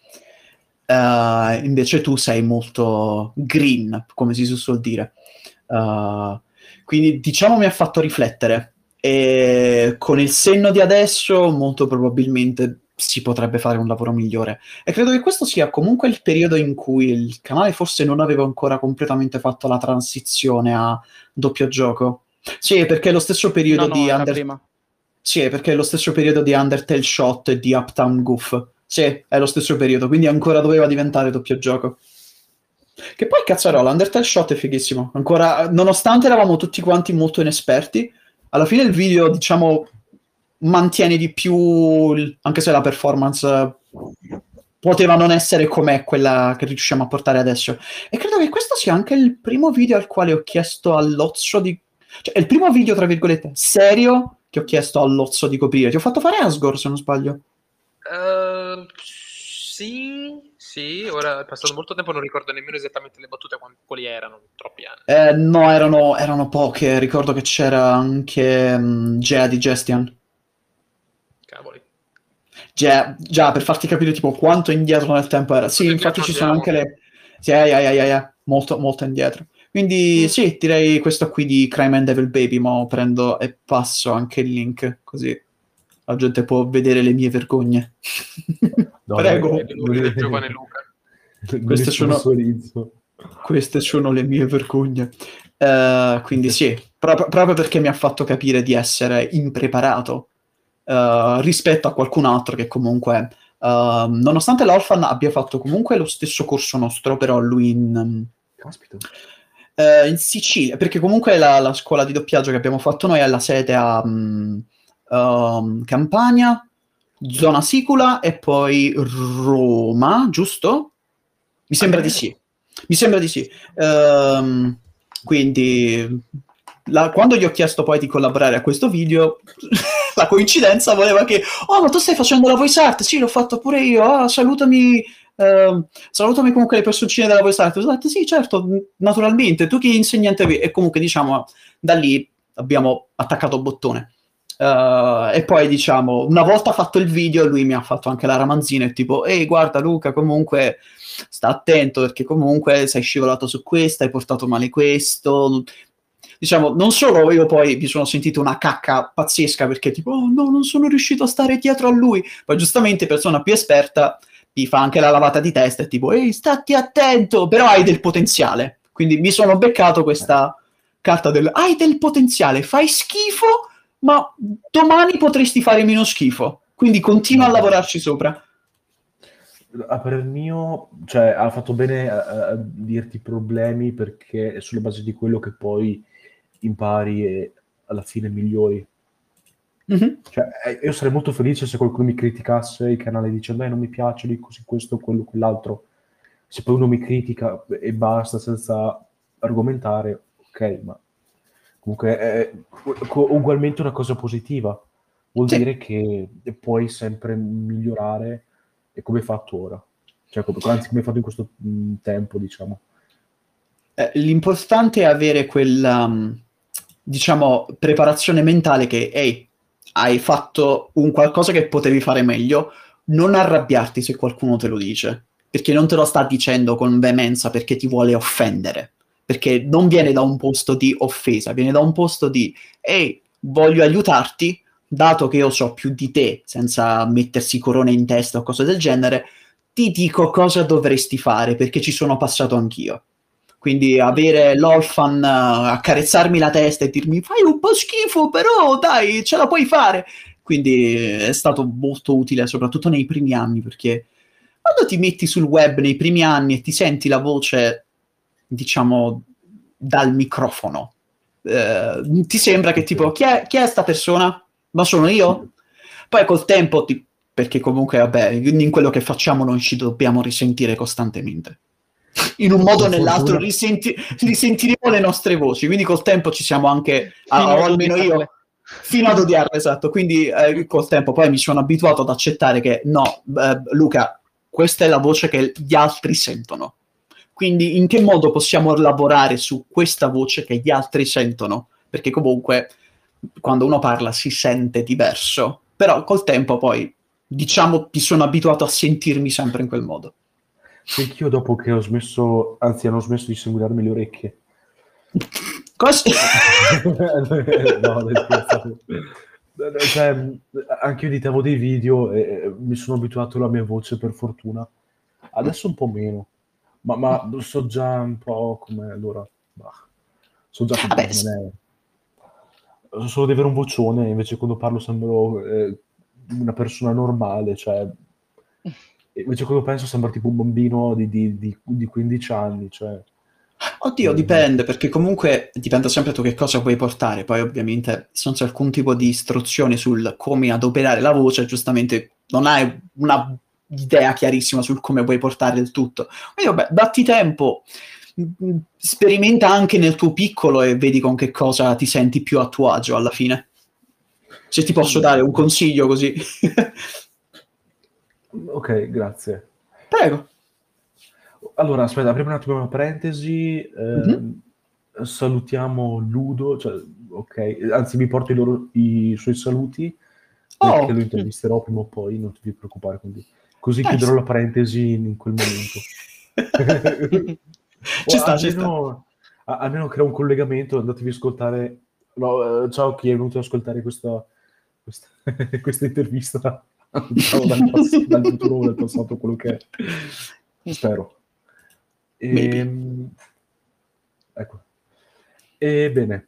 Eh, invece tu sei molto green, come si suol dire. Eh, quindi diciamo mi ha fatto riflettere. E con il senno di adesso, molto probabilmente si potrebbe fare un lavoro migliore. E credo che questo sia comunque il periodo in cui il canale forse non aveva ancora completamente fatto la transizione a doppio gioco. Sì, perché è lo stesso periodo No, no, di Under- prima. Sì, perché è lo stesso periodo di Undertale Shot e di Uptown Goof. Sì, è lo stesso periodo, quindi ancora doveva diventare doppio gioco. Che poi cazzarola, Undertale Shot è fighissimo. Ancora, nonostante eravamo tutti quanti molto inesperti, alla fine il video, diciamo, mantiene di più, anche se la performance eh, poteva non essere com'è quella che riusciamo a portare adesso. E credo che questo sia anche il primo video al quale ho chiesto all'Ozzo di... Cioè, è il primo video, tra virgolette, serio che ho chiesto all'Ozzo di coprire. Ti ho fatto fare Asgore, se non sbaglio. Eh, sì, sì, ora è passato molto tempo, non ricordo nemmeno esattamente le battute quali erano, troppi anni. Eh, no, erano, erano poche. Ricordo che c'era anche mm, Gea di Gestian. Cavoli. Già, già, per farti capire tipo quanto indietro nel tempo era. Sì, infatti ci sono anche le... Sì, ai, ai, ai, molto, molto indietro. Quindi Mm. sì, direi questo qui di Crime and Devil Baby, ma prendo e passo anche il link, così la gente può vedere le mie vergogne. No, Prego. Il giovane Luca. Queste sono-. Queste sono le mie vergogne. Eh, quindi sì, proprio, proprio perché mi ha fatto capire di essere impreparato eh, rispetto a qualcun altro che comunque, eh, nonostante l'Orphan abbia fatto comunque lo stesso corso nostro, però lui in, Caspita. Eh, in Sicilia, perché comunque la, la scuola di doppiaggio che abbiamo fatto noi ha la sede a mm, um, Campania, zona Sicula e poi Roma, giusto? Mi sembra di sì. Mi sembra di sì. Ehm, quindi, la- quando gli ho chiesto poi di collaborare a questo video, la coincidenza voleva che, oh, ma tu stai facendo la voice art? Sì, l'ho fatto pure io. Ah, salutami. Ehm, salutami comunque le personcine della voice art. Detto, sì, certo, naturalmente. Tu che insegnante avevi? E comunque, diciamo, da lì abbiamo attaccato bottone. Eh, e poi, diciamo, una volta fatto il video, lui mi ha fatto anche la ramanzina e tipo, ehi, guarda Luca, comunque sta attento perché comunque sei scivolato su questo, hai portato male questo. Diciamo, non solo io poi mi sono sentito una cacca pazzesca perché tipo, oh no, non sono riuscito a stare dietro a lui. Poi giustamente persona più esperta ti fa anche la lavata di testa e tipo, ehi, stati attento, però hai del potenziale. Quindi mi sono beccato questa carta del, hai del potenziale, fai schifo, ma domani potresti fare meno schifo. Quindi continua a lavorarci sopra. A parer mio, cioè, ha fatto bene a, a dirti problemi perché è sulla base di quello che poi impari e alla fine migliori. Mhm. Cioè, eh, io sarei molto felice se qualcuno mi criticasse il canale dicendo eh, non mi piace di così questo, quello, quell'altro. Se poi uno mi critica e basta senza argomentare, ok, ma comunque è co- ugualmente una cosa positiva. Vuol Sì. dire che puoi sempre migliorare e come hai fatto ora. Cioè, come, anzi, come hai fatto in questo mh, tempo, diciamo. Eh, l'importante è avere quella, mh, diciamo, preparazione mentale che, ehi, hai fatto un qualcosa che potevi fare meglio, non arrabbiarti se qualcuno te lo dice, perché non te lo sta dicendo con veemenza perché ti vuole offendere, perché non viene da un posto di offesa, viene da un posto di, ehi, voglio aiutarti, dato che io so più di te, senza mettersi corone in testa o cose del genere, ti dico cosa dovresti fare perché ci sono passato anch'io. Quindi avere l'orphan eh, accarezzarmi la testa e dirmi fai un po' schifo, però dai, ce la puoi fare. Quindi è stato molto utile, soprattutto nei primi anni, perché quando ti metti sul web nei primi anni e ti senti la voce, diciamo, dal microfono, eh, ti sembra che tipo, chi è, chi è sta persona? Ma sono io? Poi col tempo, ti- perché comunque, vabbè, in quello che facciamo non ci dobbiamo risentire costantemente. In un modo o nell'altro risenti- risentiremo le nostre voci, quindi col tempo ci siamo anche, ad almeno io, fino ad odiarle, esatto. Quindi eh, col tempo poi mi sono abituato ad accettare che no, eh, Luca, questa è la voce che gli altri sentono. Quindi in che modo possiamo lavorare su questa voce che gli altri sentono? Perché comunque quando uno parla si sente diverso, però col tempo poi diciamo mi sono abituato a sentirmi sempre in quel modo. Anch'io dopo che ho smesso, anzi hanno smesso di sanguinarmi le orecchie. Cosa? no. Cioè, anche io editavo dei video e mi sono abituato alla mia voce per fortuna. Adesso un po' meno, ma, ma so già un po' come allora. bah, so già che Vabbè, è. So solo di avere un vocione, invece quando parlo sembro eh, una persona normale, cioè invece quando penso sembra tipo un bambino di, di, di, di 15 anni, cioè Oddio, dipende, perché comunque dipende sempre tu che cosa vuoi portare. Poi, ovviamente, senza alcun tipo di istruzione sul come adoperare la voce, giustamente non hai una idea chiarissima sul come vuoi portare il tutto. Quindi, vabbè, datti tempo, mh, sperimenta anche nel tuo piccolo e vedi con che cosa ti senti più a tuo agio alla fine. Se ti posso dare un consiglio così. ok, grazie. Prego. Allora, aspetta, apriamo un attimo una parentesi. eh, Mhm. Salutiamo Ludo, cioè, ok, anzi mi porto i, loro- i suoi saluti Oh. perché lo intervisterò prima o poi, non ti preoccupare. Quindi. Così Nice. chiuderò la parentesi in, in quel momento. ci sta, ci sta. almeno, a- almeno crea un collegamento, andatevi a ascoltare. No, eh, ciao chi è venuto ad ascoltare questa, questa, questa intervista. Ciao dal, pass- dal futuro o dal passato, quello che è. Spero. Ehm, ecco. Ebbene,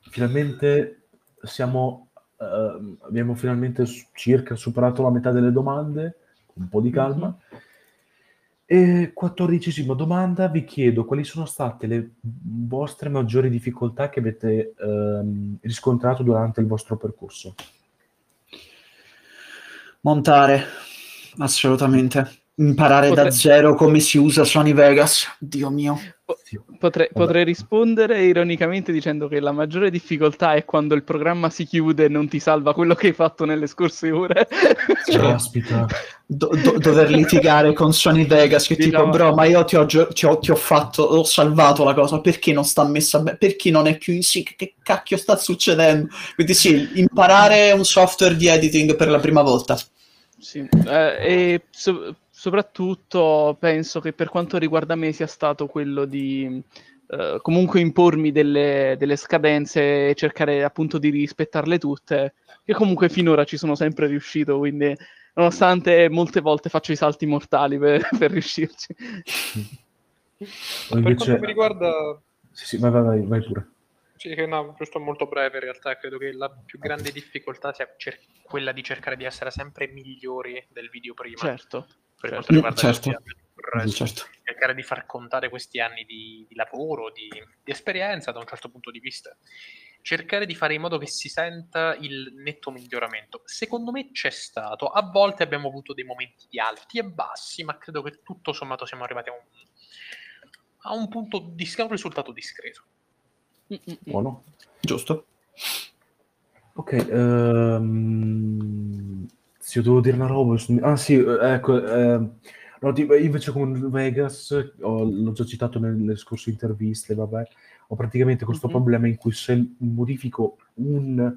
finalmente siamo, eh, abbiamo finalmente circa superato la metà delle domande, con un po' di calma. E quattordicesima domanda, vi chiedo quali sono state le vostre maggiori difficoltà che avete ehm, riscontrato durante il vostro percorso? Montare, assolutamente. Imparare da Potre- zero come si usa Sony Vegas. Dio mio. Potrei, potrei rispondere ironicamente dicendo che la maggiore difficoltà è quando il programma si chiude e non ti salva quello che hai fatto nelle scorse ore. Caspita. Do- do- dover litigare con Sony Vegas che tipo Diciamo- bro ma io ti ho, ti ho- ti ho fatto ho salvato la cosa perché non sta messa bene perché non è più in sync? Che cacchio sta succedendo? Quindi sì imparare un software di editing per la prima volta. Sì, eh, e so- soprattutto penso che per quanto riguarda me sia stato quello di eh, comunque impormi delle, delle scadenze e cercare appunto di rispettarle tutte, che comunque finora ci sono sempre riuscito, quindi nonostante molte volte faccio i salti mortali per, per riuscirci. Per quanto mi riguarda, Sì, sì, vai, vai, vai, vai pure. sì, che no, questo è molto breve in realtà, credo che la più grande difficoltà sia cer- quella di cercare di essere sempre migliori del video prima. Certo. Per certo. quanto riguarda Certo. Il resto, certo cercare di far contare questi anni di, di lavoro, di, di esperienza da un certo punto di vista. Cercare di fare in modo che si senta il netto miglioramento. Secondo me c'è stato. A volte abbiamo avuto dei momenti di alti e bassi, ma credo che tutto sommato siamo arrivati a un, a un punto di a un risultato discreto. Mm-mm. Buono. giusto Ok, ehm, se io devo dire una roba, ah sì, eh, ecco, ehm, no, tipo, invece con Vegas, ho- l'ho già citato nelle scorse interviste, vabbè, ho praticamente questo Mhm. problema in cui se modifico un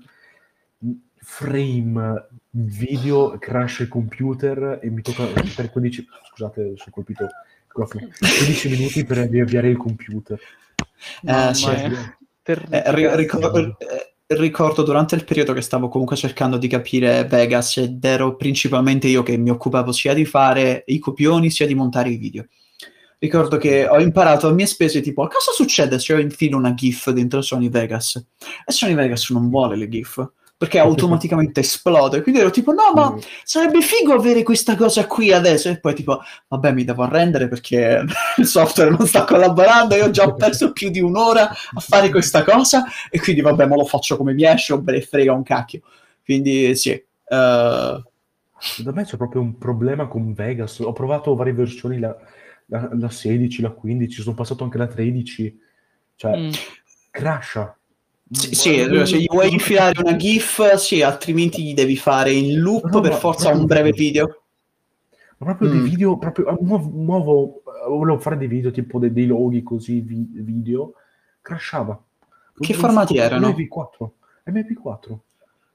frame video crash il computer e mi tocca per 15, scusate, sono colpito il microfono, 15 minuti per riavviare il computer. Mamma sì. mia. Eh, ri- ricor- eh, ricordo durante il periodo che stavo comunque cercando di capire Vegas ed ero principalmente io che mi occupavo sia di fare i copioni sia di montare i video. Ricordo che ho imparato a mie spese tipo cosa succede se io infilo una GIF dentro Sony Vegas? E Sony Vegas non vuole le GIF perché automaticamente esplode. Quindi ero tipo no ma Mm. sarebbe figo avere questa cosa qui adesso e poi tipo vabbè mi devo arrendere perché il software non sta collaborando io ho già perso più di un'ora a fare questa cosa e quindi vabbè ma lo faccio come mi esce o me ne frega un cacchio quindi sì eh, Da me c'è proprio un problema con Vegas. Ho provato varie versioni, la, la- la 16, la 15, sono passato anche la 13. Cioè, Mm. crasha. Sì, sì, allora, se gli vuoi infilare una GIF sì altrimenti gli devi fare in loop No, per forza un breve video Ma proprio Mm. dei video, proprio ah, nuovo, nuovo- eh, volevo fare dei video tipo dei, dei loghi così, vi- video, crashava. Che formati erano? MP4. MP4.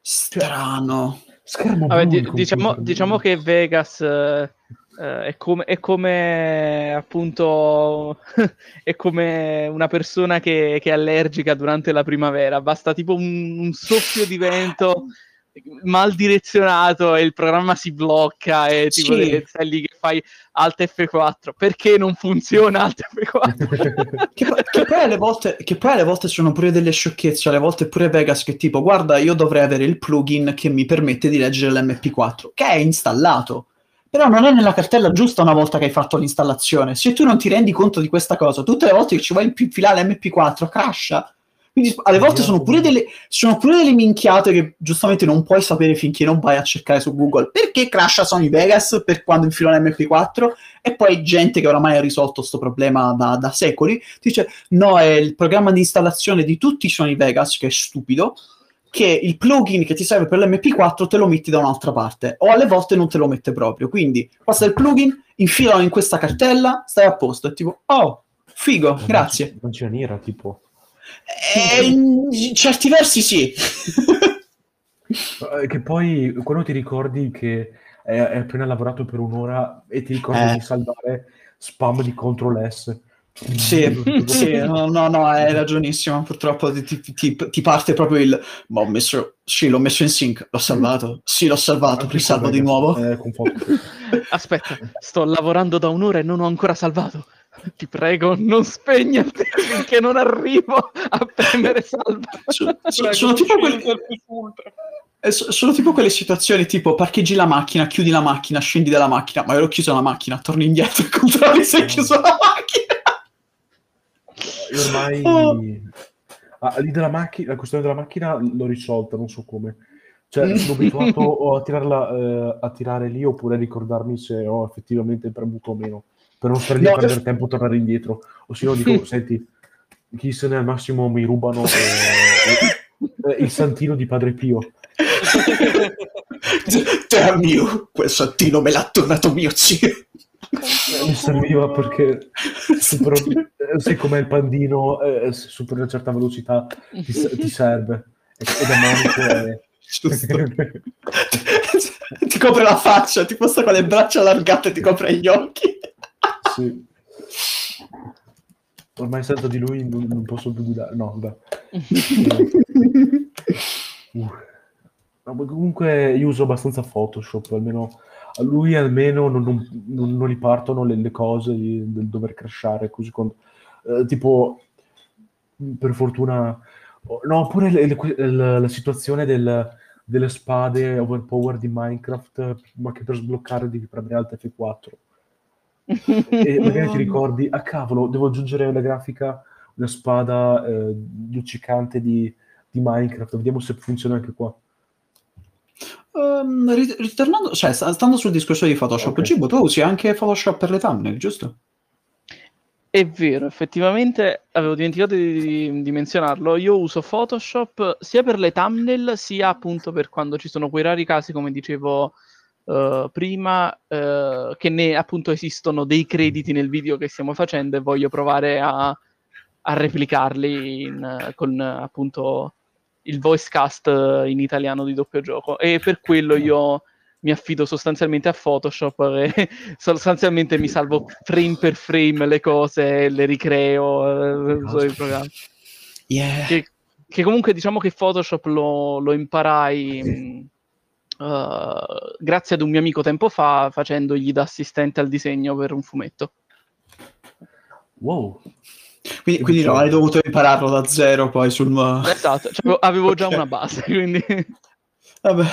strano Schermo Vabbè, il diciamo, diciamo che Vegas eh, eh, è, come, è come appunto è come una persona che, che è allergica durante la primavera. Basta tipo un, un soffio di vento mal direzionato e il programma si blocca e tipo Sì. de- stai lì che fai Alt F4 perché non funziona Alt F4 Che, poi- che poi alle volte, che poi alle volte sono pure delle sciocchezze, alle volte pure Vegas che tipo, guarda, io dovrei avere il plugin che mi permette di leggere l'MP4, che è installato, però non è nella cartella giusta una volta che hai fatto l'installazione. Se tu non ti rendi conto di questa cosa, tutte le volte che ci vuoi infilare l'MP4, crasha. Quindi alle volte sono pure, delle, sono pure delle minchiate che giustamente non puoi sapere finché non vai a cercare su Google perché crasha Sony Vegas per quando infilo l'MP4 e poi gente che oramai ha risolto questo problema da, da secoli dice no, è il programma di installazione di tutti i Sony Vegas, che è stupido, che il plugin che ti serve per l'MP4 te lo metti da un'altra parte, o alle volte non te lo mette proprio. Quindi passa il plugin, infilalo in questa cartella, stai a posto. È tipo, oh, figo, grazie. Non c'è nera, tipo. E in certi versi sì. Eh, Che poi quando ti ricordi che hai, hai appena lavorato per un'ora e ti ricordi Eh. di salvare spam di Ctrl S, Sì, sì, no, no, no, hai ragionissimo. Purtroppo ti, ti- ti- ti parte proprio il. Ma ho messo. Sì, l'ho messo in sync. L'ho salvato. Sì, l'ho salvato. Risalvo di nuovo. eh. Aspetta, sto lavorando da un'ora e non ho ancora salvato. Ti prego, non spegnerti finché non arrivo a premere salva. So- so- sono, tipo quelle, eh, so- sono tipo quelle situazioni tipo parcheggi la macchina, chiudi la macchina, scendi dalla macchina, ma io ho chiuso la macchina, torni indietro e controlli se hai chiuso la macchina. Ormai Oh. ah, lì della macchina, la questione della macchina l'ho risolta, non so come. Cioè, sono abituato o a tirarla eh, a tirare lì oppure a ricordarmi se ho effettivamente premuto o meno. Per non stare lì No, a perdere io- tempo e tornare indietro. O se no dico, senti, chi se ne al massimo mi rubano eh, eh, il santino di Padre Pio. Damn you, quel santino me l'ha tornato mio zio. Mi serviva perché super, eh, com'è il pandino, eh, se superi una certa velocità ti, ti serve. Ed è. Giusto. ti copre la faccia, ti posta con le braccia allargate ti copre gli occhi. Sì. Ormai senza di lui non, non posso più guidare. No, vabbè. Uh. No, comunque io uso abbastanza Photoshop, almeno a lui almeno non, non- non- gli partono le, le cose di- del dover crashare così con- eh, tipo per fortuna no oppure le- le- la, la situazione del- delle spade overpowered di Minecraft ma che per sbloccare devi premere Alt F4 e magari ti ricordi, ah cavolo, devo aggiungere la grafica, una spada eh, luccicante di, di Minecraft, vediamo se funziona anche qua. Rit- ritornando, cioè, sta- stando sul discorso di Photoshop, Ok. Gibo, tu usi anche Photoshop per le thumbnail, giusto? È vero, effettivamente avevo dimenticato di, di menzionarlo. Io uso Photoshop sia per le thumbnail, sia appunto per quando ci sono quei rari casi, come dicevo eh, prima, eh, che ne appunto esistono dei crediti nel video che stiamo facendo e voglio provare a, a replicarli in, eh, con appunto il voice cast eh, in italiano di doppio gioco. E per quello io mi affido sostanzialmente a Photoshop e sostanzialmente mi salvo frame per frame le cose, le ricreo, eh, uso il programma. Yeah. Che, che comunque diciamo che Photoshop lo, lo imparai eh, grazie ad un mio amico tempo fa facendogli da assistente al disegno per un fumetto. Wow, Quindi, quindi no, hai dovuto impararlo da zero poi sul... Esatto, cioè, avevo- già una base, quindi... Vabbè,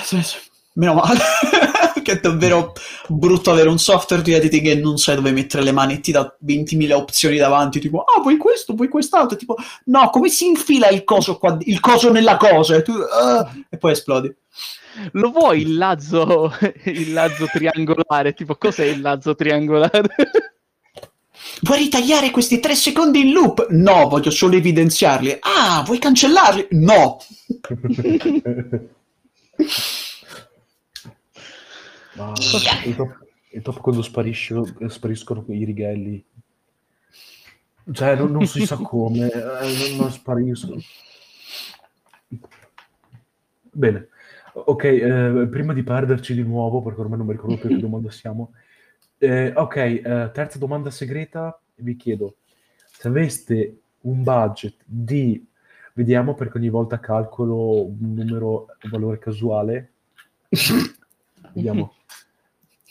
meno male. che è davvero brutto avere un software di editing e non sai dove mettere le mani e ti dà 20.000 opzioni davanti, tipo, ah, vuoi questo, vuoi quest'altro, tipo, no, come si infila il coso qua, il coso nella cosa, e, tu, ah, e poi esplodi. Lo vuoi il lazzo, il lazzo triangolare? Tipo, cos'è il lazzo triangolare? Vuoi ritagliare questi tre secondi in loop? No, voglio solo evidenziarli. Ah, vuoi cancellarli? No. Ma il top, il top quando spariscono i righelli. Cioè, non, non si sa come, eh, non, non spariscono. Bene, ok, eh, prima di perderci di nuovo, perché ormai non mi ricordo più che domanda siamo. Eh, ok, eh, terza domanda segreta, vi chiedo, se aveste un budget di, vediamo perché ogni volta calcolo un numero, un valore casuale, vediamo.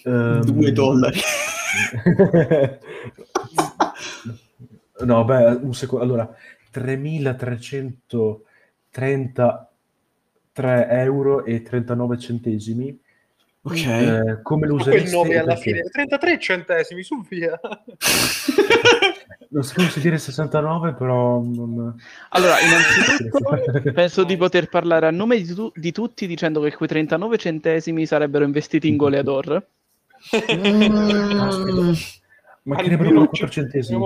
Ehm, Due dollari. no, beh, un secondo. Allora, 3.333 euro e 39 centesimi. Ok. Eh, come lo Ma quel usereste? 9 e alla perché? fine, 33 centesimi, su via. Non sapevo se dire 69, però... Non... Allora, innanzitutto penso di poter parlare a nome di, tu- di tutti dicendo che quei 39 centesimi sarebbero investiti in Goleador. Mm, Ma che ne vedo 4 centesimi?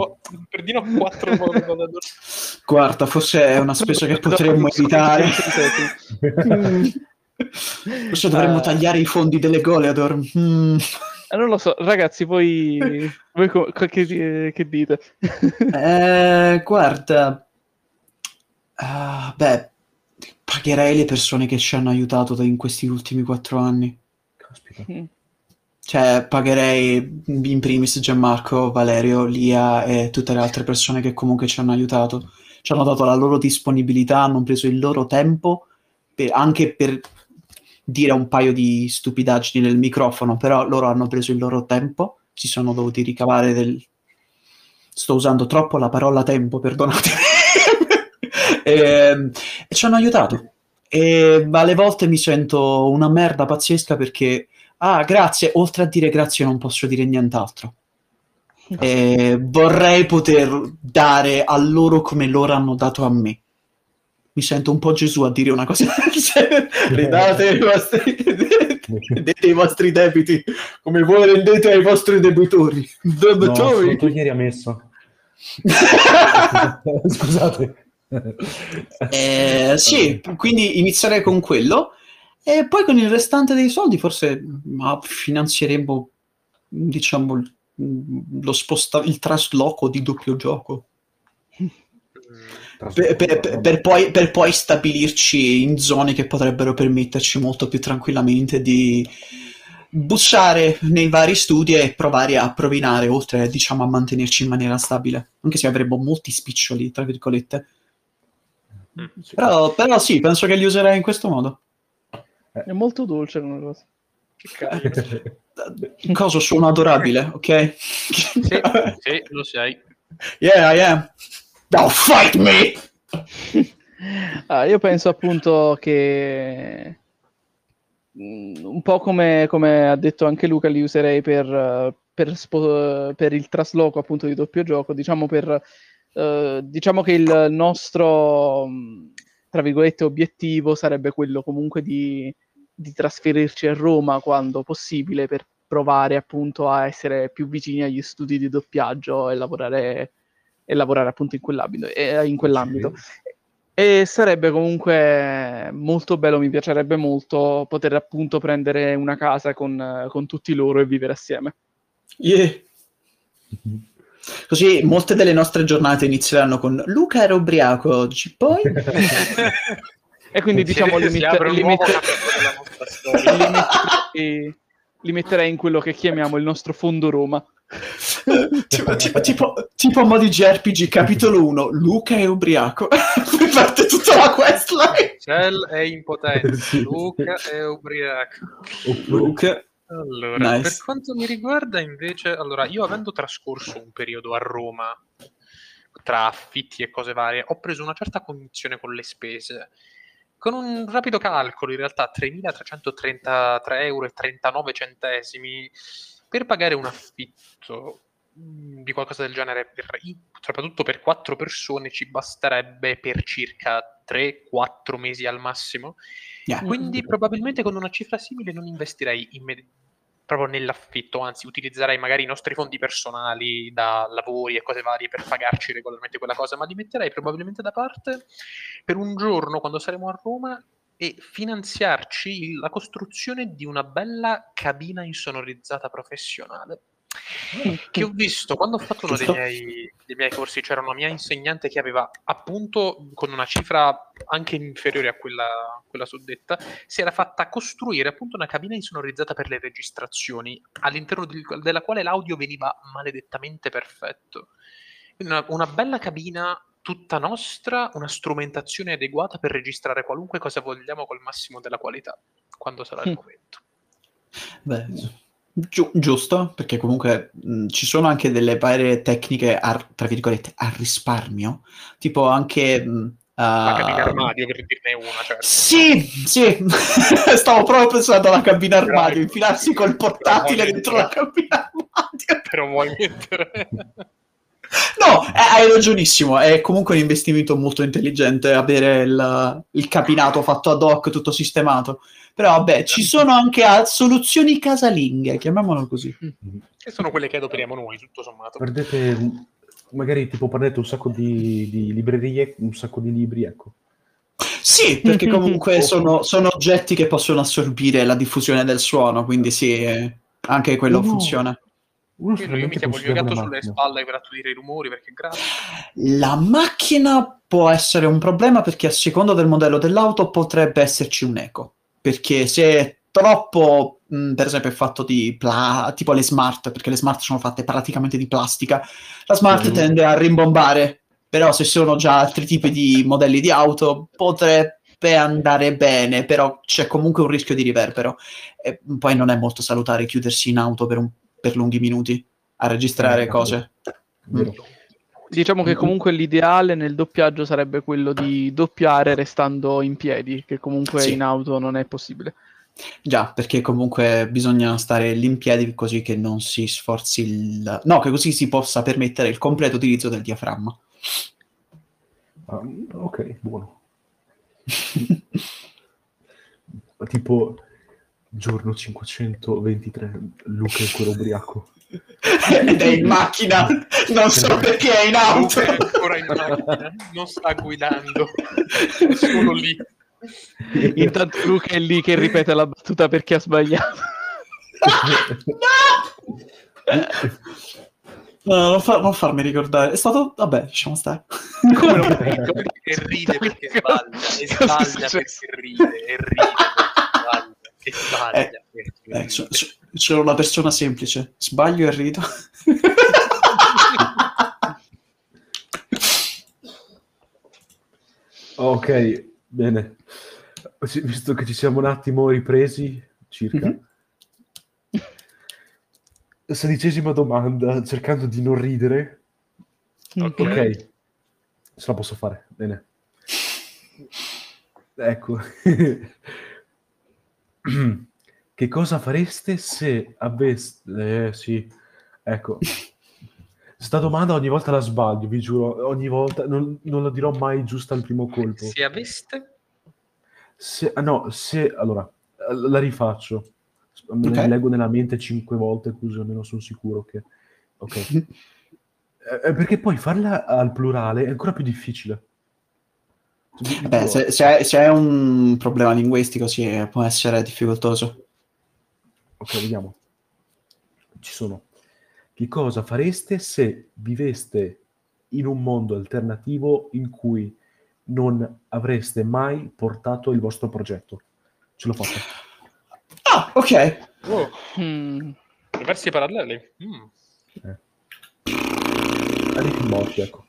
Perdino 4 volte. guarda, forse è una spesa che potremmo evitare. Forse dovremmo Eh. tagliare i fondi delle Goleador. Mm. Eh, non lo so, ragazzi, voi, voi co- che, che dite? Eh, guarda, ah, beh, pagherei le persone che ci hanno aiutato in questi ultimi quattro anni. Caspita. Mm. Cioè, pagherei in primis Gianmarco, Valerio, Lia e tutte le altre persone che comunque ci hanno aiutato. Ci hanno dato la loro disponibilità, hanno preso il loro tempo per- anche per dire un paio di stupidaggini nel microfono, però loro hanno preso il loro tempo, si sono dovuti ricavare del... Sto usando troppo la parola tempo, perdonatemi. e, e ci hanno aiutato. E alle volte mi sento una merda pazzesca perché, ah, grazie, oltre a dire grazie non posso dire nient'altro. E vorrei poter dare a loro come loro hanno dato a me. Mi sento un po' Gesù a dire una cosa del genere. Ridate i vostri, rendete i vostri debiti come voi rendete ai vostri debitori. No, Debitori. sotto ieri ha messo. Scusate. Eh, sì, quindi inizierei con quello e poi con il restante dei soldi forse finanzieremo, diciamo, lo sposta- il trasloco di doppio gioco. Per, per- per- poi, per poi stabilirci in zone che potrebbero permetterci molto più tranquillamente di bussare nei vari studi e provare a provinare, oltre diciamo a mantenerci in maniera stabile, anche se avremo molti spiccioli, tra virgolette. Però, però sì, penso che li userei in questo modo. È molto dolce come cosa. Che. Cosa suona adorabile, ok? Sì, sì, lo sei. Yeah, I am. Don't fight me! Ah, io penso appunto che mm, un po' come, come ha detto anche Luca, li userei per, per, spo- per il trasloco appunto di doppio gioco. Diciamo, per, eh, diciamo che il nostro, mh, tra virgolette, obiettivo sarebbe quello comunque di, di trasferirci a Roma quando possibile per provare appunto a essere più vicini agli studi di doppiaggio e lavorare, e lavorare appunto in quell'ambito. E, in quell'ambito. E sarebbe comunque molto bello, mi piacerebbe molto poter appunto prendere una casa con, eh, con tutti loro e vivere assieme. Yeah. Così molte delle nostre giornate inizieranno con Luca era ubriaco oggi, poi E quindi diciamo li, si mette- apre un li nuovo mette- capitolo della nostra storia. li metterei- li metterei in quello che chiamiamo il nostro fondo Roma. tipo, tipo, tipo, tipo a mo' di JRPG capitolo 1, Luca è ubriaco. Poi parte tutta la questline. Cell è impotente, Sì. Luca è ubriaco. Luca. Allora, Nice. per quanto mi riguarda invece, allora, io avendo trascorso un periodo a Roma tra affitti e cose varie, ho preso una certa cognizione con le spese. Con un rapido calcolo, in realtà 3.333 euro e 39 centesimi per pagare un affitto mh, di qualcosa del genere, per, soprattutto per quattro persone, ci basterebbe per circa 3-4 mesi al massimo. Yeah. Quindi probabilmente con una cifra simile non investirei imme- proprio nell'affitto, anzi utilizzerei magari i nostri fondi personali da lavori e cose varie per pagarci regolarmente quella cosa, ma li metterei probabilmente da parte per un giorno quando saremo a Roma e finanziarci la costruzione di una bella cabina insonorizzata professionale. Che ho visto quando ho fatto uno dei miei, dei miei corsi, c'era una mia insegnante che aveva appunto con una cifra anche inferiore a quella, quella suddetta, si era fatta costruire appunto una cabina insonorizzata per le registrazioni, all'interno del- della quale l'audio veniva maledettamente perfetto. Una, una bella cabina tutta nostra, una strumentazione adeguata per registrare qualunque cosa vogliamo col massimo della qualità, quando sarà il Mm. momento. Beh, giu- giusto, perché comunque mh, ci sono anche delle varie tecniche, a, tra virgolette, a risparmio, tipo anche... mh, La ah, cabina armadio per dirne una, certo. Sì, sì, stavo proprio pensando alla cabina armadio, infilarsi col portatile dentro la cabina armadio. Però vuoi mettere... No, eh, hai ragionissimo, è comunque un investimento molto intelligente avere il, il cabinato fatto ad hoc, tutto sistemato. Però vabbè, ci sono anche soluzioni casalinghe, chiamiamolo così. che sono quelle che adoperiamo noi, tutto sommato. Perdete, magari tipo prendete un sacco di, di librerie, un sacco di libri, ecco. Sì, perché comunque sono, sono oggetti che possono assorbire la diffusione del suono, quindi sì, eh, anche quello No. funziona. Uno Io, io mi chiamo il gatto sulle spalle per attudire i rumori, perché grazie. La macchina può essere un problema perché a seconda del modello dell'auto potrebbe esserci un eco. Perché se troppo, mh, per esempio, è fatto di pla- tipo le smart, perché le smart sono fatte praticamente di plastica. La smart Mm. tende a rimbombare, però se sono già altri tipi di modelli di auto potrebbe andare bene, però c'è comunque un rischio di riverbero. E poi non è molto salutare chiudersi in auto per, un- per lunghi minuti a registrare Eh, cose. Vero. Diciamo che Mm. comunque l'ideale nel doppiaggio sarebbe quello di doppiare restando in piedi, che comunque Sì. in auto non è possibile. Già, perché comunque bisogna stare lì in piedi così che non si sforzi il... No, che così si possa permettere il completo utilizzo del diaframma. Ah, ok, buono. tipo giorno 523, Luca è ancora ubriaco. Ed è in macchina, non so perché è in auto. Luca è ancora in macchina, non sta guidando, è solo lì. Intanto Luca è lì che ripete la battuta perché ha sbagliato. No, non, fa- non farmi ricordare. È stato... Vabbè, lasciamo stare. Come non E ride perché sbaglia, e sbaglia perché ride, e ride perché sbaglia, e sbaglia perché Eh, ride. so- so- sono una persona semplice. Sbaglio e rido. ok, bene. Visto che ci siamo un attimo ripresi, circa. Mhm. Sedicesima domanda, cercando di non ridere. Ok. Ok, ce la posso fare, bene. Ecco. che cosa fareste se aveste... Eh, sì, ecco. Sta domanda ogni volta la sbaglio, vi giuro, ogni volta, non, non la dirò mai giusta al primo colpo. Se aveste... Se, ah, no, se... Allora, la rifaccio. Me la Ok. leggo nella mente cinque volte, così almeno sono sicuro che... Ok. Eh, eh, perché poi farla al plurale è ancora più difficile. Beh, se, se è, se è un problema linguistico, sì, eh, può essere difficoltoso. Ok, vediamo. Ci sono. Che cosa fareste se viveste in un mondo alternativo in cui non avreste mai portato il vostro progetto? Ce l'ho fatta. Ah, ok. Oh, Mm. universi paralleli. Mm. Arrivi morti, ecco.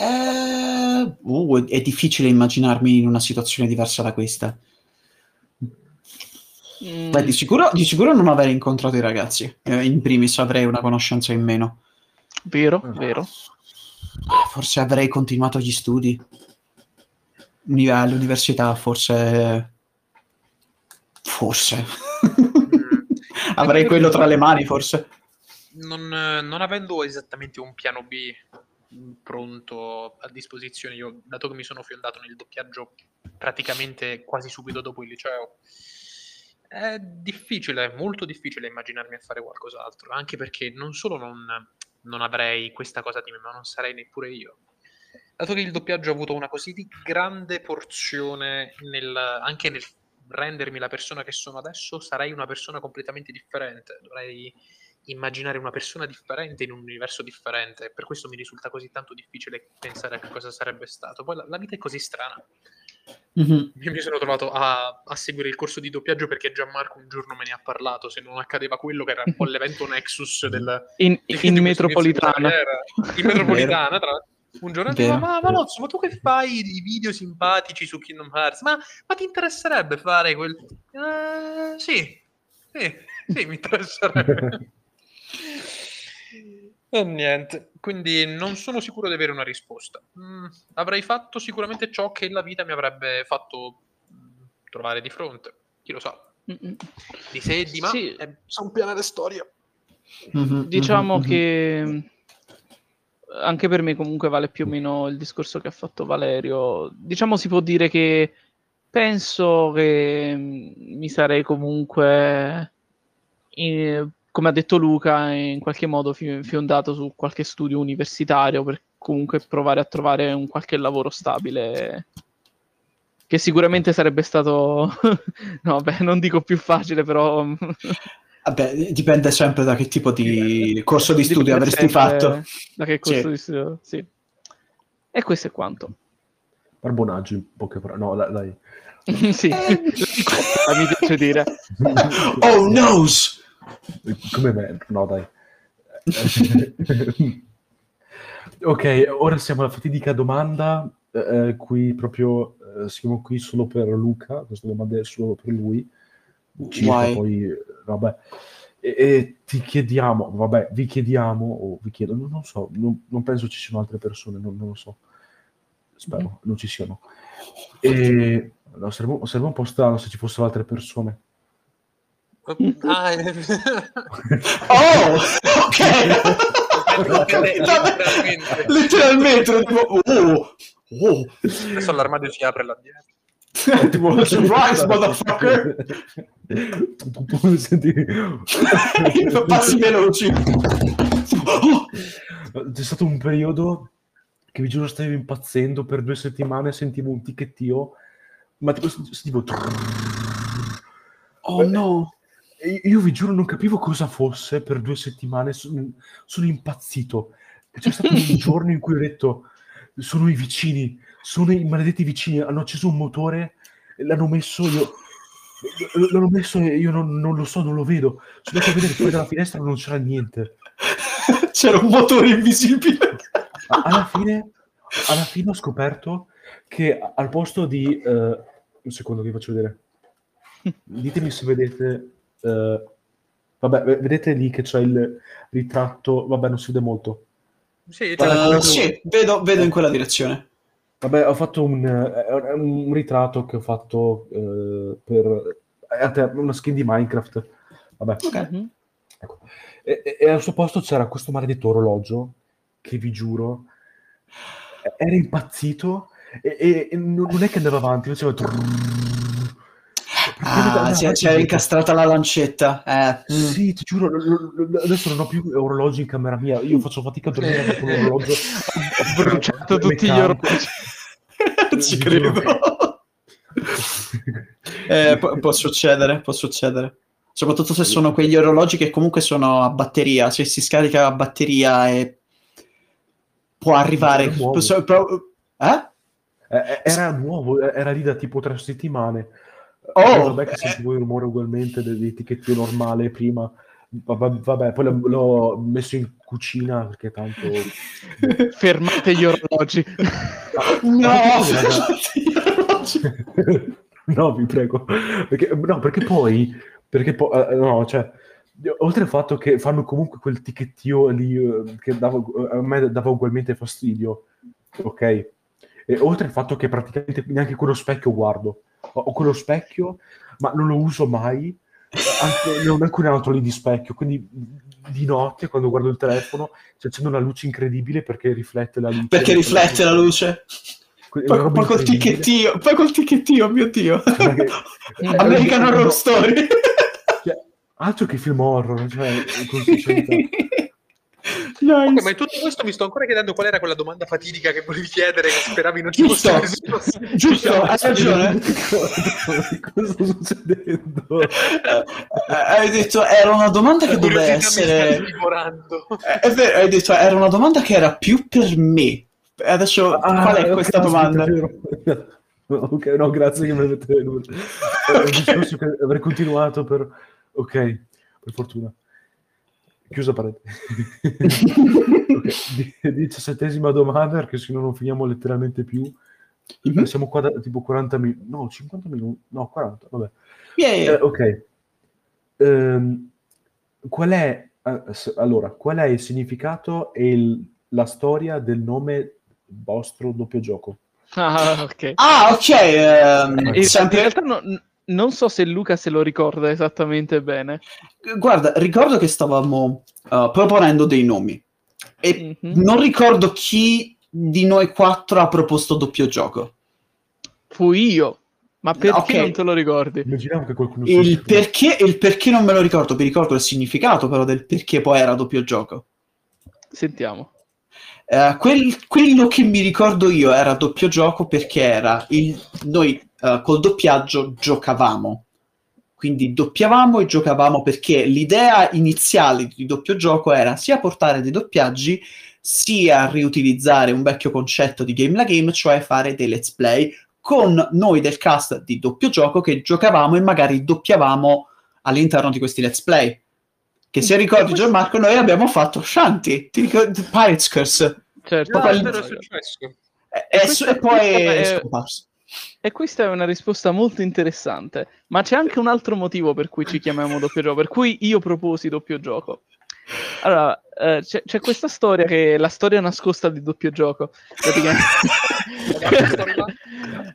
Eh, uh, è difficile immaginarmi in una situazione diversa da questa. Mm. Beh, di sicuro, di sicuro non aver incontrato i ragazzi. Eh, in primis avrei una conoscenza in meno. Vero, Ah. vero. Ah, Forse avrei continuato gli studi. Uni- All'università, forse... Forse. avrei quello tra le mani, forse. non, non avendo esattamente un piano B pronto a disposizione, io dato che mi sono fiondato nel doppiaggio praticamente quasi subito dopo il liceo, è difficile, molto difficile immaginarmi a fare qualcos'altro, anche perché non solo non, non avrei questa cosa di me, ma non sarei neppure io. Dato che il doppiaggio ha avuto una così grande porzione nel, anche nel rendermi la persona che sono adesso, sarei una persona completamente differente. Dovrei immaginare una persona differente in un universo differente. Per questo mi risulta così tanto difficile pensare a che cosa sarebbe stato. Poi la, la vita è così strana. Mhm. Io mi sono trovato a, a seguire il corso di doppiaggio perché Gianmarco un giorno me ne ha parlato. Se non accadeva quello, che era un po' l'evento Nexus del, In, in di metropolitana. In metropolitana, tra l'altro. Un giorno Vero. dico, ma Malozzo, ma tu che fai i video simpatici su Kingdom Hearts? Ma, ma ti interesserebbe fare quel... Eh, sì, sì, sì, mi interesserebbe. E niente, quindi non sono sicuro di avere una risposta. Mm, avrei fatto sicuramente ciò che la vita mi avrebbe fatto mm, trovare di fronte. Chi lo sa? Mm-mm. Di sé e di ma Sì. è un pianere storia. Mhm, Diciamo mhm, mhm. che anche per me comunque vale più o meno il discorso che ha fatto Valerio. Diciamo si può dire che penso che mm, mi sarei comunque, in- come ha detto Luca, in qualche modo fi- fiondato su qualche studio universitario per comunque provare a trovare un qualche lavoro stabile. Che sicuramente sarebbe stato, no, beh, non dico più facile, però Vabbè, dipende sempre da che tipo di corso di studio Dipende avresti fatto. Da che corso Sì. di studio, sì. E questo è quanto. Barbonaggi, in poche parole. No, dai. dai. sì, Eh. mi piace dire. Oh noes! Come me? No, dai. ok, ora siamo alla fatidica domanda. eh, qui proprio eh, siamo qui solo per Luca. Questa domanda è solo per lui. Circa poi, eh, vabbè. E, e ti chiediamo, vabbè, vi chiediamo, o vi chiedo, non, non so, non, non penso ci siano altre persone, non, non lo so. Spero non ci siano. E no, sarebbe, sarebbe un po' strano se ci fossero altre persone. Ah, eh, Oh! Ok! letteralmente. Letteralmente, tipo, oh! Oh! Adesso l'armadio si apre là dietro. tipo Surprise, motherfucker! Passi veloci. Oh! C'è stato un periodo che vi giuro stavo impazzendo per due settimane, sentivo un ticchettio, ma tipo sentivo Oh no! Io vi giuro non capivo cosa fosse per due settimane, sono, sono impazzito. C'è stato un giorno in cui ho detto sono i vicini, sono i maledetti vicini, hanno acceso un motore, l'hanno messo io l'hanno messo e io non, non lo so, non lo vedo. Sono andato a vedere fuori dalla finestra non c'era niente. C'era un motore invisibile. Alla fine, alla fine ho scoperto che al posto di eh, un secondo vi faccio vedere ditemi se vedete eh, vabbè ve- vedete lì che c'è il ritratto vabbè non si vede molto Sì, quello- sì, vedo, vedo in quella direzione. vabbè ho fatto un, eh, un ritratto che ho fatto eh, per eh, una skin di Minecraft vabbè Ok. Mhm. ecco. e, e- e al suo posto c'era questo maledetto orologio che vi giuro era impazzito e, e- e non è che andava avanti faceva Ah, c'è- c'era incastrata la lancetta. Eh. mm. Sì, ti giuro, lo- lo- adesso non ho più orologi in camera mia. Io faccio fatica a dormire con un orologio. Ho bruciato tutti gli orologi. Ci credo. Eh, può, può succedere, può succedere. Soprattutto se sono quegli orologi che comunque sono a batteria, se si scarica a batteria e può arrivare... Era nuovo. pro- eh? Eh, Era nuovo, era lì da tipo tre settimane. Oh, vabbè che eh. sentivo il rumore ugualmente dell'etichettino normale prima. Vabbè, vabbè, poi l'ho, l'ho messo in cucina perché tanto... Fermate gli orologi. No! no, vi prego. Perché, no, perché poi... Perché poi... eh, no, cioè... Oltre al fatto che fanno comunque quel ticchettio lì eh, che dava, a me dava ugualmente fastidio, ok? E oltre al fatto che praticamente neanche quello specchio guardo, ho, quello specchio, ma non lo uso mai, anche, non ho neanche un altro lì di specchio, quindi di notte quando guardo il telefono si accende una luce incredibile perché riflette la luce. Perché riflette la luce. Poi, poi col ticchettio, poi col ticchettio, mio Dio. Perché- American Horror Story. Cioè, altro che film horror, cioè, con sincerità. Ok, ma nice. in tutto questo mi sto ancora chiedendo qual era quella domanda fatidica che volevi chiedere, che speravi non ci Giusto, fosse nessuno. giusto, hai ragione. Cosa sta succedendo? Eh, hai detto era una domanda che doveva essere. Eh, è vero, hai detto era una domanda che era più per me adesso Ah, qual è questa domanda? Ok, no, grazie che mi avete... Ho discorso che avrei continuato per... Ok, per fortuna. Chiusa parete. Ok, di- Diciassettesima domanda, perché se no non finiamo letteralmente più. Mhm. Siamo qua da tipo 40 minuti, no, 50 minuti, no, 40, vabbè. Yeah. Eh, ok. Ehm, qual è, eh, allora, qual è il significato e il- la storia del nome vostro doppio gioco? Ah, ok. ah ok ehm, In, in realtà no- non so se Luca se lo ricorda esattamente bene. guarda ricordo che stavamo uh, proponendo dei nomi e Mhm. non ricordo chi di noi quattro ha proposto doppio gioco Fui io. Ma perché Ok. non te lo ricordi? Immaginavo che qualcuno il perché, il perché non me lo ricordo vi ricordo il significato però del perché poi era doppio gioco Sentiamo. Eh, quel- quello che mi ricordo io era doppio gioco perché era il, noi eh, col doppiaggio giocavamo. Quindi doppiavamo e giocavamo perché l'idea iniziale di doppio gioco era sia portare dei doppiaggi sia riutilizzare un vecchio concetto di game la game, cioè fare dei let's play con noi del cast di doppio gioco che giocavamo e magari doppiavamo all'interno di questi let's play. Che se ricordi Gianmarco, noi abbiamo fatto Shanti, ti ricordi Pirates Curse? Certo. Poi- è successo. E, e- questo- e poi è è- scomparso. E questa è una risposta molto interessante, ma c'è anche un altro motivo per cui ci chiamiamo doppio gioco, per cui io proposi doppio gioco. Allora, eh, c'è, c'è questa storia che è la storia nascosta di doppio gioco. Praticamente,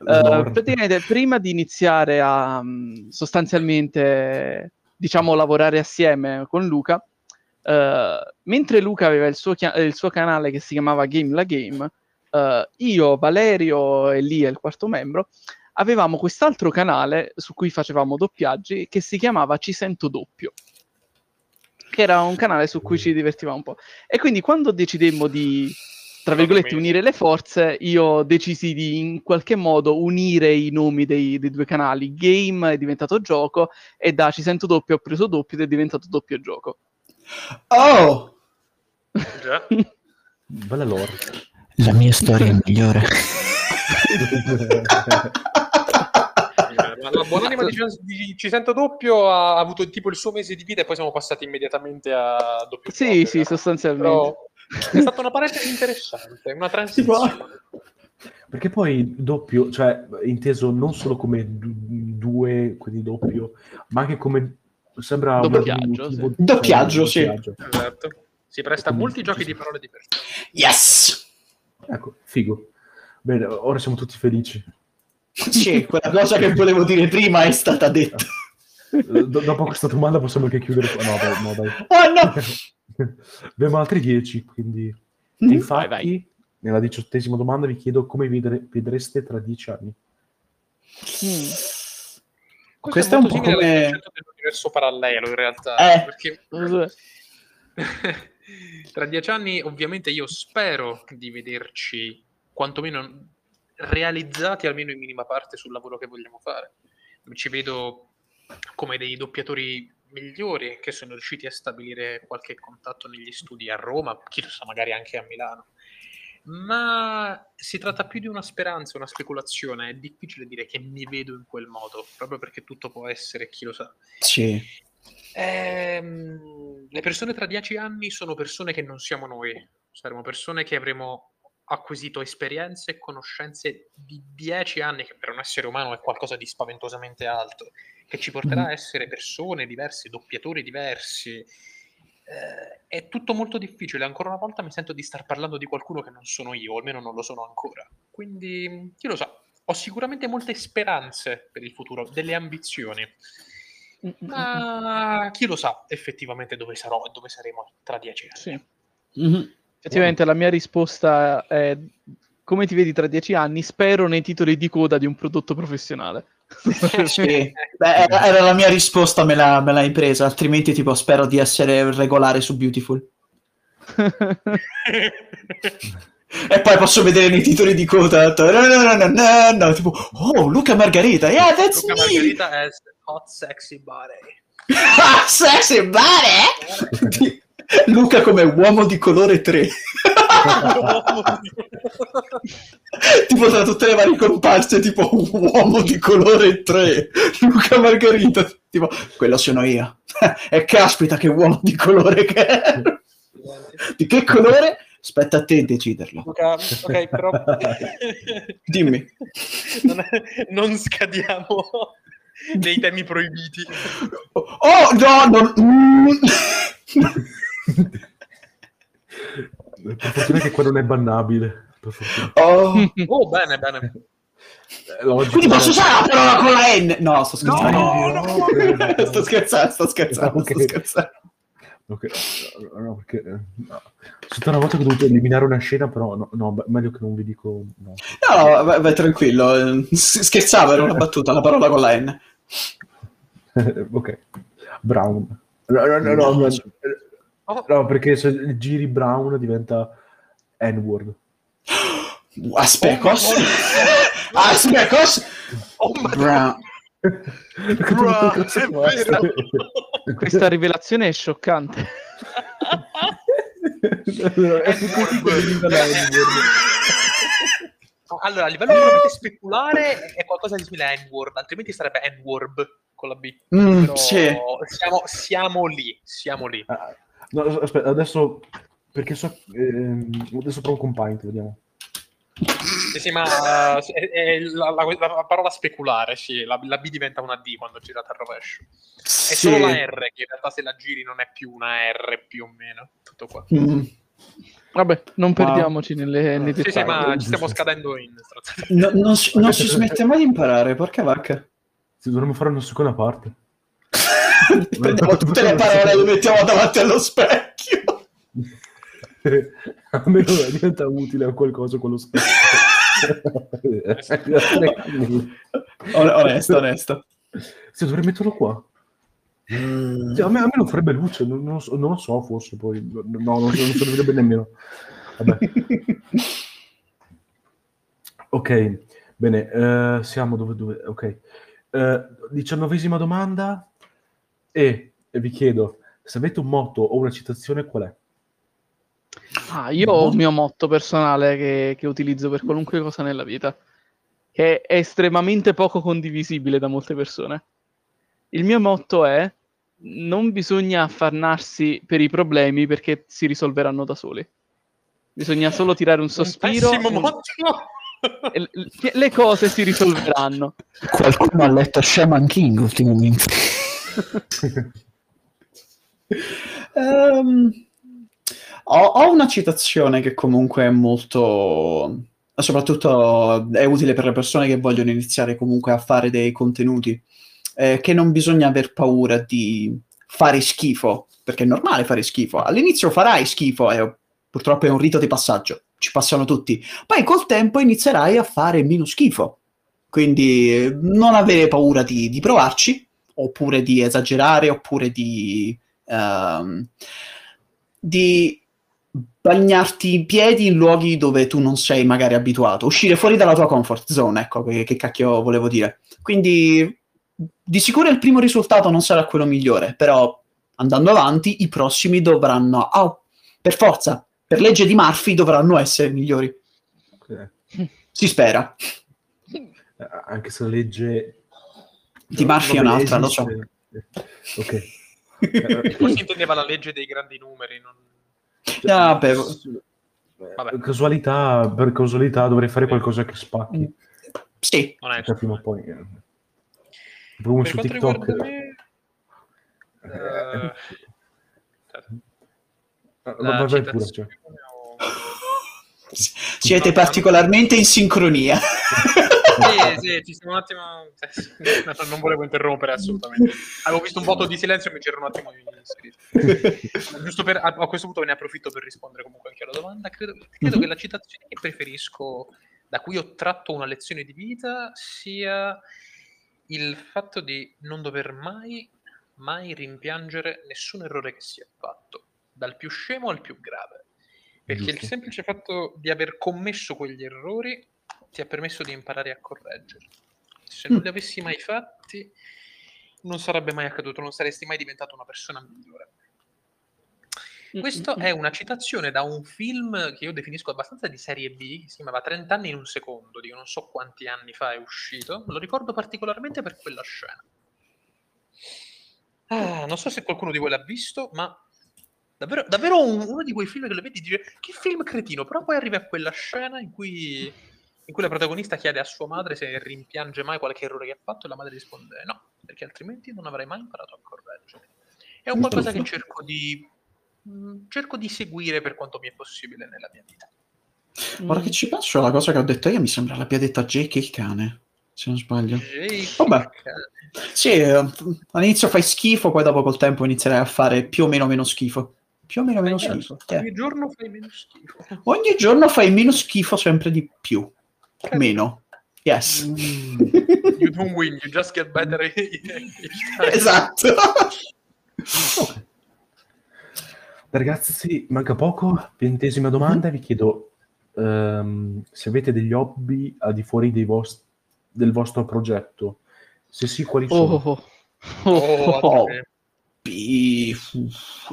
Lord. praticamente prima di iniziare a mm, sostanzialmente, diciamo, lavorare assieme con Luca, eh, mentre Luca aveva il suo, chia- il suo canale che si chiamava Game la Game, eh, io, Valerio e Lia, il quarto membro, avevamo quest'altro canale su cui facevamo doppiaggi che si chiamava Ci Sento Doppio, che era un canale su cui ci divertivamo un po'. E quindi quando decidemmo di, tra virgolette, unire le forze, io decisi di in qualche modo unire i nomi dei, dei due canali. Game è diventato gioco e da Ci Sento Doppio ho preso doppio ed è diventato doppio gioco. Oh! Già. Bella lore. La mia storia è migliore. Ma la buonanima di, di Ci Sento Doppio ha avuto tipo il suo mese di vita e poi siamo passati immediatamente a doppio Sì, gioco, sì, no? sostanzialmente. Però è stata una parentesi interessante, una transizione. Perché poi doppio, cioè inteso non solo come du- due, quindi doppio, ma anche come sembra un Doppiaggio, sì. Doppiaggio, sì. doppiaggio. Esatto. Si presta a molti giochi di parole diverse. Yes! Ecco, figo. Bene, ora siamo tutti felici. Sì, quella cosa che volevo dire prima è stata detta. Eh, do- dopo questa domanda possiamo anche chiudere qua. No, dai, no, dai. Oh no! Abbiamo altri dieci, quindi... Mm. Infatti, Vai, vai. nella diciottesima domanda vi chiedo come vedre- vedreste tra dieci anni. Mm. Questo è un molto po' come- dell'universo parallelo in realtà. Eh. Perché. tra dieci anni ovviamente io spero di vederci quantomeno realizzati almeno in minima parte sul lavoro che vogliamo fare. Ci vedo come dei doppiatori migliori che sono riusciti a stabilire qualche contatto negli studi a Roma, chi lo sa, magari anche a Milano. Ma si tratta più di una speranza, una speculazione. È difficile dire che mi vedo in quel modo, proprio perché tutto può essere, chi lo sa. Sì. Ehm, le persone tra dieci anni sono persone che non siamo noi, saremo persone che avremo acquisito esperienze e conoscenze di dieci anni, che per un essere umano è qualcosa di spaventosamente alto, che ci porterà a essere persone diverse, doppiatori diversi. Eh, è tutto molto difficile. Ancora una volta mi sento di star parlando di qualcuno che non sono io, o almeno non lo sono ancora. Quindi, chi lo sa, ho sicuramente molte speranze per il futuro, delle ambizioni. Mm, mm, mm. Ma chi lo sa effettivamente dove sarò e dove saremo tra dieci anni. Sì. Mhm. Effettivamente la mia risposta è come ti vedi tra dieci anni? Spero nei titoli di coda di un prodotto professionale. Sì. Beh, era, la mia risposta, me, la, me l'hai presa, altrimenti tipo spero di essere regolare su Beautiful. E poi posso vedere nei titoli di coda, no, no, no, no, no, no, tipo, oh, Luca Margarita, yeah, that's Luca me! Margherita has hot sexy body. Ah, sexy body! Luca come uomo di colore 3. tipo tra tutte le varie comparse, tipo uomo di colore 3. Luca Margarita, tipo, quello sono io. e caspita che uomo di colore che è. Di che colore? Aspetta a te deciderlo. Luca, ok, però Dimmi. non, non scadiamo nei temi proibiti. Oh, no, non... mm. Per fortuna che quello non è bannabile. Oh. Oh, bene, bene. Eh, logico, Quindi posso usare la parola con la N? No, sto scherzando. No, no, no. sto scherzando, sto scherzando, sto Ok. scherzando. Ok, no, perché eh, no. Tutta una volta che ho dovuto eliminare una scena, però no, no, meglio che non vi dico. No. No, vai, vai tranquillo. Scherzavo, era una battuta, la parola con la N. ok, Brown. No, no, no, no, no, Oh, no, perché se giri Brown diventa N-word. Aspecos? Oh, Aspecos? oh Brown. Bra. Questa rivelazione è scioccante. È tutto che diventa la N-word. Allora, a livello puramente speculare è qualcosa di simile a N-word, altrimenti sarebbe N-word con la B. Mm, Però sì. siamo, siamo lì, siamo lì. Ah, no, aspetta, adesso perché so ehm, adesso provo con Paint, vediamo. Sì, sì, ma è- è la, la- la parola speculare, sì, la, la B diventa una D quando girata al rovescio. È Sì. solo la R che in realtà se la giri non è più una R più o meno. Tutto qua. Mm. Vabbè, non perdiamoci nelle, nei Sì, sì, dettagli. ma ci stiamo scadendo in. No- non, si, non si smette mai di imparare, porca vacca. Sì, dovremmo fare una seconda parte. Prendiamo tutte le parole e le mettiamo davanti allo specchio. Almeno diventa utile a qualcosa quello. On- onesto, onesto. Sì, dovrei metterlo qua. Sì, a, me, a me non farebbe luce, non, non lo so, non lo so, forse poi. No, non, non se lo vedo bene nemmeno. Vabbè. Ok, bene, eh, siamo dove, dove... Ok. Eh, diciannovesima domanda e, e vi chiedo, se avete un motto o una citazione, qual è? Ah, io ho un mio motto personale che, che utilizzo per qualunque cosa nella vita, che è estremamente poco condivisibile da molte persone. Il mio motto è non bisogna affannarsi per i problemi perché si risolveranno da soli. Bisogna solo tirare un sospiro Un motto. e le- le cose si risolveranno. Qualcuno ha letto Shaman King ultimamente. Ehm, ho, ho una citazione che comunque è molto... soprattutto è utile per le persone che vogliono iniziare comunque a fare dei contenuti, eh, che non bisogna aver paura di fare schifo, perché è normale fare schifo. All'inizio farai schifo, e purtroppo è un rito di passaggio, ci passano tutti. Poi col tempo inizierai a fare meno schifo. Quindi eh, non avere paura di, di provarci, oppure di esagerare, oppure di, ehm, di bagnarti i piedi in luoghi dove tu non sei magari abituato, uscire fuori dalla tua comfort zone, ecco che, che cacchio volevo dire. Quindi di sicuro il primo risultato non sarà quello migliore, però andando avanti i prossimi dovranno, ah, per forza, per legge di Murphy dovranno essere migliori. Eh, Si spera. anche se la legge... Di Murphy è un'altra, lo so. esiste. Ok. Eh, Forse intendeva la legge dei grandi numeri. Non... Ah, beh, Vabbè. Casualità, per casualità dovrei fare qualcosa che spacchi. sì, non è Cioè, prima o poi. eh. Per su quanto TikTok. riguarda me... Ah, la vai- pure, cioè. siete No, particolarmente in sincronia. Sì, sì, ci stiamo un attimo... No, non volevo interrompere assolutamente. Avevo visto un voto di silenzio e mi c'era un attimo. Giusto per, a, questo punto ve ne approfitto per rispondere comunque anche alla domanda. Credo, credo Mhm. che la citazione che preferisco, da cui ho tratto una lezione di vita, sia il fatto di non dover mai, mai rimpiangere nessun errore che sia fatto, dal più scemo al più grave. Perché il Giusto. semplice fatto di aver commesso quegli errori ti ha permesso di imparare a correggerli. Se non Mm. li avessi mai fatti, non sarebbe mai accaduto, non saresti mai diventato una persona migliore. Questa è una citazione da un film che io definisco abbastanza di serie B, che si chiamava 30 anni in un secondo, di non so quanti anni fa è uscito, lo ricordo particolarmente per quella scena. Ah, non so se qualcuno di voi l'ha visto, ma davvero, davvero un- uno di quei film che lo vedi e dice che film cretino, però poi arrivi a quella scena in cui, in cui la protagonista chiede a sua madre se rimpiange mai qualche errore che ha fatto e la madre risponde no, perché altrimenti non avrei mai imparato a correggere. È un qualcosa che cerco di, mh, cerco di seguire per quanto mi è possibile nella mia vita. Ora che ci penso, la cosa che ho detto io mi sembra l'abbia detta Jake il cane, se non sbaglio. Jake, Vabbè. Sì, eh, all'inizio fai schifo, poi dopo col tempo inizierai a fare più o meno meno schifo. Più o meno meno Fai- schifo. eh. Ogni giorno fai meno schifo. Ogni giorno fai meno schifo sempre di più. Meno. Yes. Mm. You don't win, you just get better each time. Ragazzi, manca poco. Ventesima domanda. Vi chiedo ehm, se avete degli hobby al di fuori dei vos- del vostro progetto. Se sì, quali sono? Oh, oh, oh. Oh, Oh. I-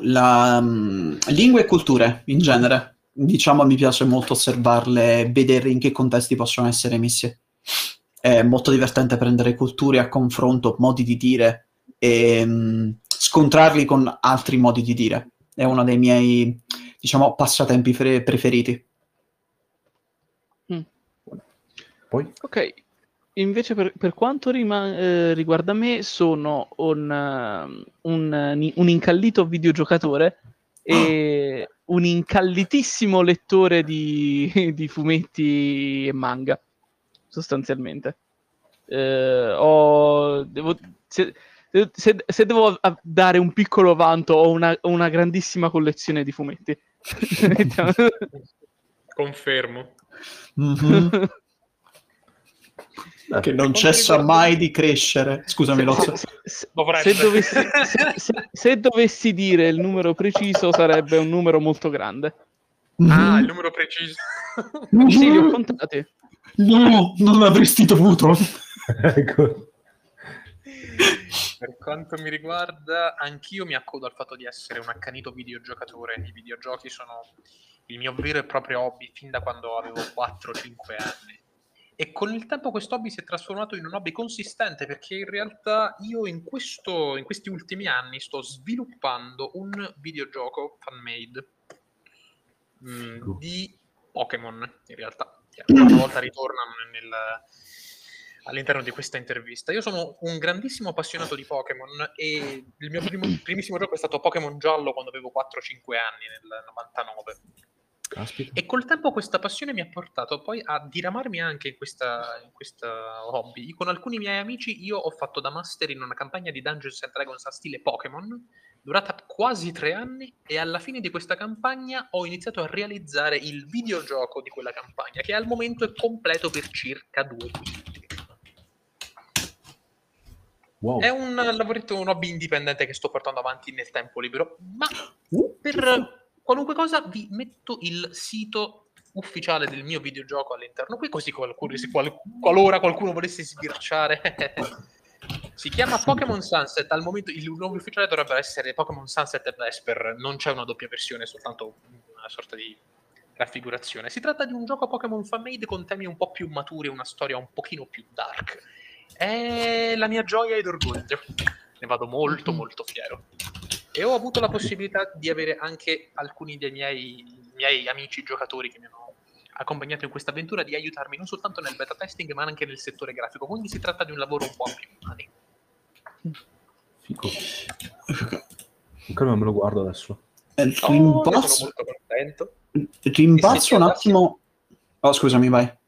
la, mm, lingue e culture in genere. diciamo mi piace molto osservarle e vedere in che contesti possono essere messi. È molto divertente prendere culture a confronto, modi di dire e mh, scontrarli con altri modi di dire. È uno dei miei, diciamo, passatempi pre- preferiti. Poi? Ok, invece per, per quanto rima- eh, riguarda me sono un, uh, un, un incallito videogiocatore e un incallitissimo lettore di, di fumetti e manga, sostanzialmente. Eh, ho, devo, se, se, se, devo dare un piccolo vanto, ho una, una grandissima collezione di fumetti. Confermo. Mm-hmm. che non cessa mai di crescere. Scusami, se, se, se, dovessi, se, dovessi, dire il numero preciso, sarebbe un numero molto grande. Ah, il numero preciso. sì, li ho contati. No, non l'avresti dovuto. ecco. Per quanto mi riguarda, anch'io mi accodo al fatto di essere un accanito videogiocatore. I videogiochi sono il mio vero e proprio hobby fin da quando avevo 4-5 anni. E con il tempo questo hobby si è trasformato in un hobby consistente perché in realtà io in, questo, in questi ultimi anni sto sviluppando un videogioco fan-made. Mh, di Pokémon in realtà. Una volta ritornano nel, all'interno di questa intervista. Io sono un grandissimo appassionato di Pokémon e il mio primo, primissimo gioco è stato Pokémon Giallo quando avevo 4-5 anni nel 99 Caspita. E col tempo questa passione mi ha portato poi a diramarmi anche in questa, in questa hobby. Con alcuni miei amici io ho fatto da master in una campagna di Dungeons and Dragons a stile Pokémon, durata quasi tre anni, e alla fine di questa campagna ho iniziato a realizzare il videogioco di quella campagna, che al momento è completo per circa due quinti. Wow. È un lavoretto, un hobby indipendente che sto portando avanti nel tempo libero, ma Uh, per qualunque cosa vi metto il sito ufficiale del mio videogioco all'interno qui, così qualcuno, qual, qualora qualcuno volesse sbirciare. si chiama Pokémon Sunset, al momento il nome ufficiale dovrebbe essere Pokémon Sunset e Vesper, non c'è una doppia versione, soltanto una sorta di raffigurazione. Si tratta di un gioco Pokémon fan-made con temi un po' più maturi e una storia un pochino più dark. È la mia gioia ed orgoglio. Ne vado molto molto fiero e ho avuto la possibilità di avere anche alcuni dei miei, miei amici giocatori che mi hanno accompagnato in questa avventura di aiutarmi non soltanto nel beta testing ma anche nel settore grafico quindi si tratta di un lavoro un po' più umani Fico. Ancora non me lo guardo adesso. Eh, oh, sono rimbalzo, molto contento rimbalzo un attimo. Oh, scusami, vai.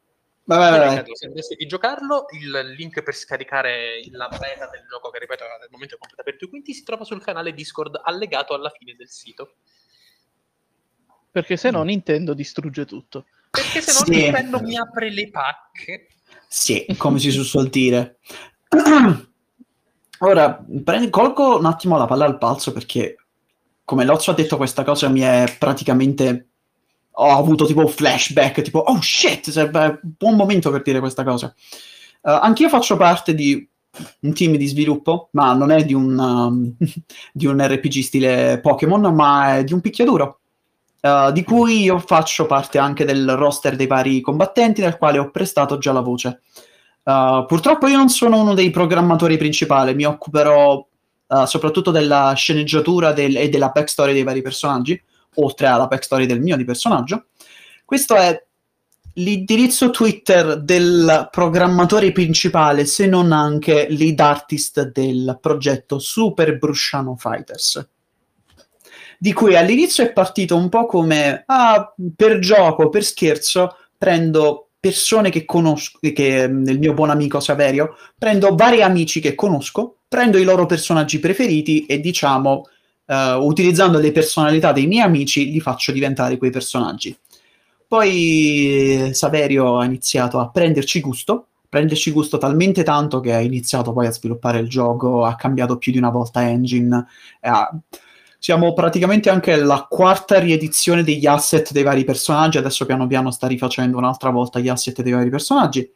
Vai, vai, Poi, vai. ripeto, se avessi di giocarlo, il link per scaricare la beta del gioco, che ripeto al momento è completa per due quinti, si trova sul canale Discord allegato alla fine del sito. Perché se no Nintendo distrugge tutto. Perché se no Sì. Nintendo mi apre le pacche. Sì, come si suol dire. Ora, prendi- colgo un attimo la palla al balzo perché, come Lozzo ha detto, questa cosa mi è praticamente... Ho avuto tipo un flashback, tipo, oh shit, sarebbe un buon momento per dire questa cosa. Eh, anch'io faccio parte di un team di sviluppo, ma non è di un, um, di un RPG stile Pokémon, ma è di un picchiaduro. eh, di cui io faccio parte anche del roster dei vari combattenti, del quale ho prestato già la voce. Uh, purtroppo io non sono uno dei programmatori principali, mi occuperò uh, soprattutto della sceneggiatura del- e della backstory dei vari personaggi, oltre alla backstory del mio di personaggio. Questo è l'indirizzo Twitter del programmatore principale, se non anche lead artist del progetto Super Brusciano Fighters. Di cui all'inizio è partito un po' come ah, per gioco, per scherzo, prendo persone che conosco, che mm, il mio buon amico Saverio, prendo vari amici che conosco, prendo i loro personaggi preferiti e diciamo, eh, utilizzando le personalità dei miei amici, li faccio diventare quei personaggi. Poi eh, Saverio ha iniziato a prenderci gusto, prenderci gusto talmente tanto che ha iniziato poi a sviluppare il gioco, ha cambiato più di una volta engine, e ha- siamo praticamente anche alla quarta riedizione degli asset dei vari personaggi. Adesso piano piano sta rifacendo un'altra volta gli asset dei vari personaggi.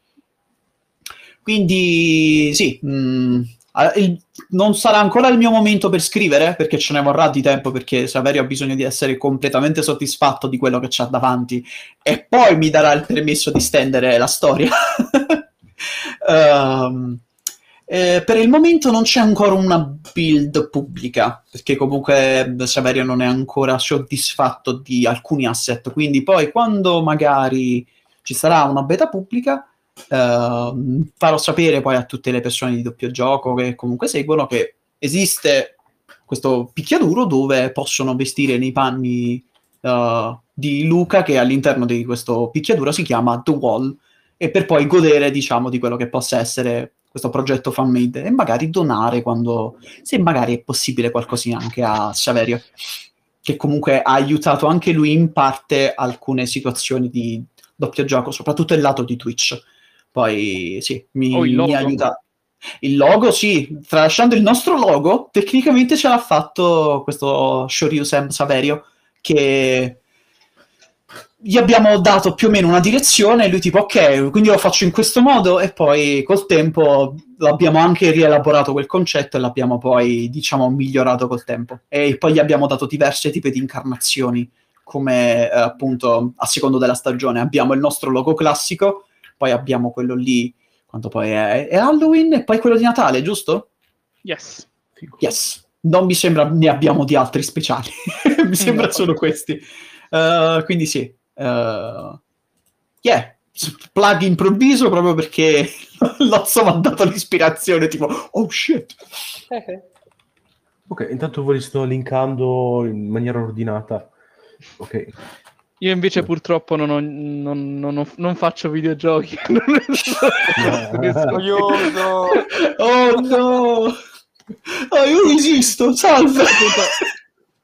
Quindi sì, mh, Ah, il- non sarà ancora il mio momento per scrivere, perché ce ne vorrà di tempo, perché Saverio ha bisogno di essere completamente soddisfatto di quello che c'ha davanti, e poi mi darà il permesso di stendere la storia. Ehm, eh, per il momento non c'è ancora una build pubblica, perché comunque Saverio non è ancora soddisfatto di alcuni asset, quindi poi quando magari ci sarà una beta pubblica, ehm, farò sapere poi a tutte le persone di doppio gioco che comunque seguono che esiste questo picchiaduro dove possono vestire nei panni eh, di Luca che all'interno di questo picchiaduro si chiama The Wall e per poi godere diciamo di quello che possa essere questo progetto fan made e magari donare quando se magari è possibile qualcosina anche a Saverio che comunque ha aiutato anche lui in parte alcune situazioni di doppio gioco soprattutto il lato di Twitch poi sì mi, Oh, mi aiuta. Il logo sì tralasciando il nostro logo tecnicamente ce l'ha fatto questo Shoryu Sam Saverio che gli abbiamo dato più o meno una direzione e lui tipo ok, quindi lo faccio in questo modo e poi col tempo l'abbiamo anche rielaborato quel concetto e l'abbiamo poi diciamo migliorato col tempo. E poi gli abbiamo dato diverse tipi di incarnazioni come eh, appunto a secondo della stagione abbiamo il nostro logo classico poi abbiamo quello lì quando poi è, è Halloween e poi quello di Natale giusto? Yes. Yes, non mi sembra ne abbiamo di altri speciali, mi sembra No. solo questi. Uh, quindi sì, uh, yeah, plug improvviso proprio perché Lozzo mi ha dato l'ispirazione, tipo, oh shit. Ok, intanto voi li sto linkando in maniera ordinata. Ok, Io invece purtroppo non, ho- non- non ho- non faccio videogiochi. Non so- Noioso. Oh no, oh, io esisto, salve.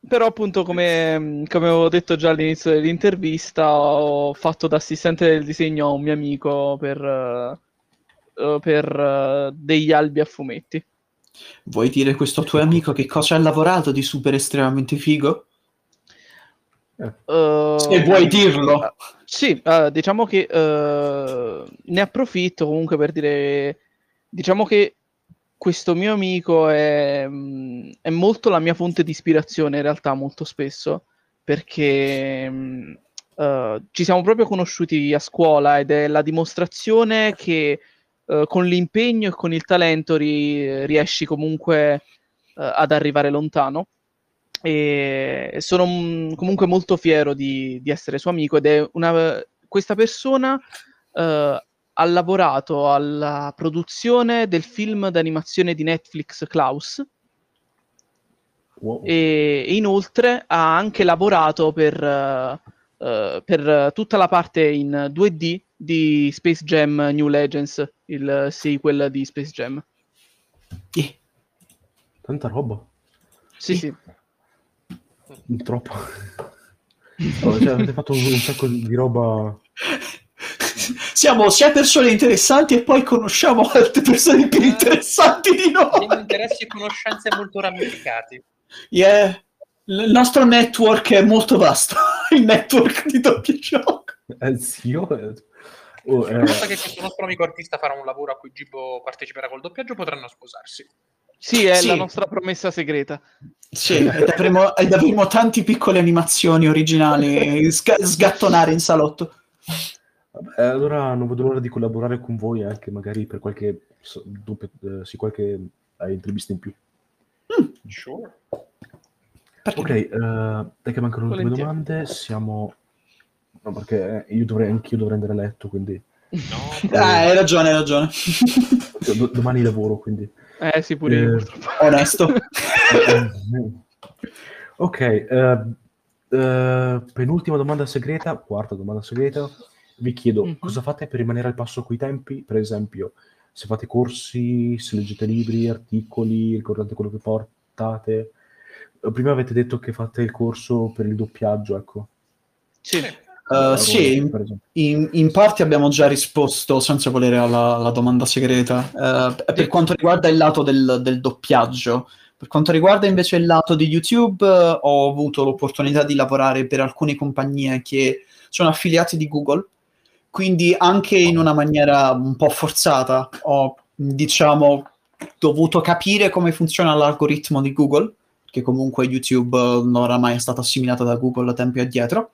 Però appunto come, come avevo detto già all'inizio dell'intervista ho fatto da assistente del disegno a un mio amico per, eh, eh, per eh, degli albi a fumetti. Vuoi dire questo tuo amico che cosa ha lavorato di super estremamente figo? Eh, Se vuoi dirlo. Sì, eh, diciamo che eh, ne approfitto comunque per dire, diciamo che questo mio amico è, mh, è molto la mia fonte di ispirazione in realtà molto spesso, perché eh, ci siamo proprio conosciuti a scuola ed è la dimostrazione che eh, con l'impegno e con il talento ri- riesci comunque eh, ad arrivare lontano e sono mm, comunque molto fiero di, di essere suo amico ed è una, questa persona eh, ha lavorato alla produzione del film d'animazione di Netflix Klaus wow. e, e inoltre ha anche lavorato per, eh, eh, per tutta la parte in 2D di Space Jam New Legends, il sequel di Space Jam. Eh, tanta roba, Sì, sì. Troppo. Oh, cioè, avete fatto un, sacco di roba. Siamo sia persone interessanti e poi conosciamo altre persone più interessanti di noi. Abbiamo interessi e conoscenze molto ramificati. Yeah. Il nostro network è molto vasto. Il network di doppio gioco. Eh, sì, io... eh, oh, eh, Una volta che questo nostro amico artista farà un lavoro a cui Gibbo parteciperà col doppiaggio, potranno sposarsi. Sì, è Sì. la nostra promessa segreta. Sì, ed avremo, ed avremo tanti piccole animazioni originali sga- sgattonare in salotto. vabbè, allora non vedo l'ora di collaborare con voi anche magari per qualche, so- doppio- eh, sì, qualche eh, intervista in più. Sure. Perché? Ok, dai che mancano le ultime Volentieri. domande, siamo... No, perché eh, io dovrei, anch'io dovrei andare a letto, quindi... No, Ah, hai ragione, hai ragione. do- domani lavoro, quindi... Eh sì, pure io Eh, purtroppo. Onesto. ok, eh, eh, penultima domanda segreta, quarta domanda segreta. Vi chiedo Mhm. cosa fate per rimanere al passo coi tempi? Per esempio, se fate corsi, se leggete libri, articoli, ricordate quello che portate. Prima avete detto che fate il corso per il doppiaggio, ecco. Sì. Uh, sì, in, in- parte abbiamo già risposto senza volere alla, alla domanda segreta. Uh, per quanto riguarda il lato del, del doppiaggio, per quanto riguarda invece il lato di YouTube, eh, ho avuto l'opportunità di lavorare per alcune compagnie che sono affiliate di Google, quindi anche in una maniera un po' forzata ho, diciamo, dovuto capire come funziona l'algoritmo di Google, che comunque YouTube non oramai è stato assimilato da Google a tempi addietro.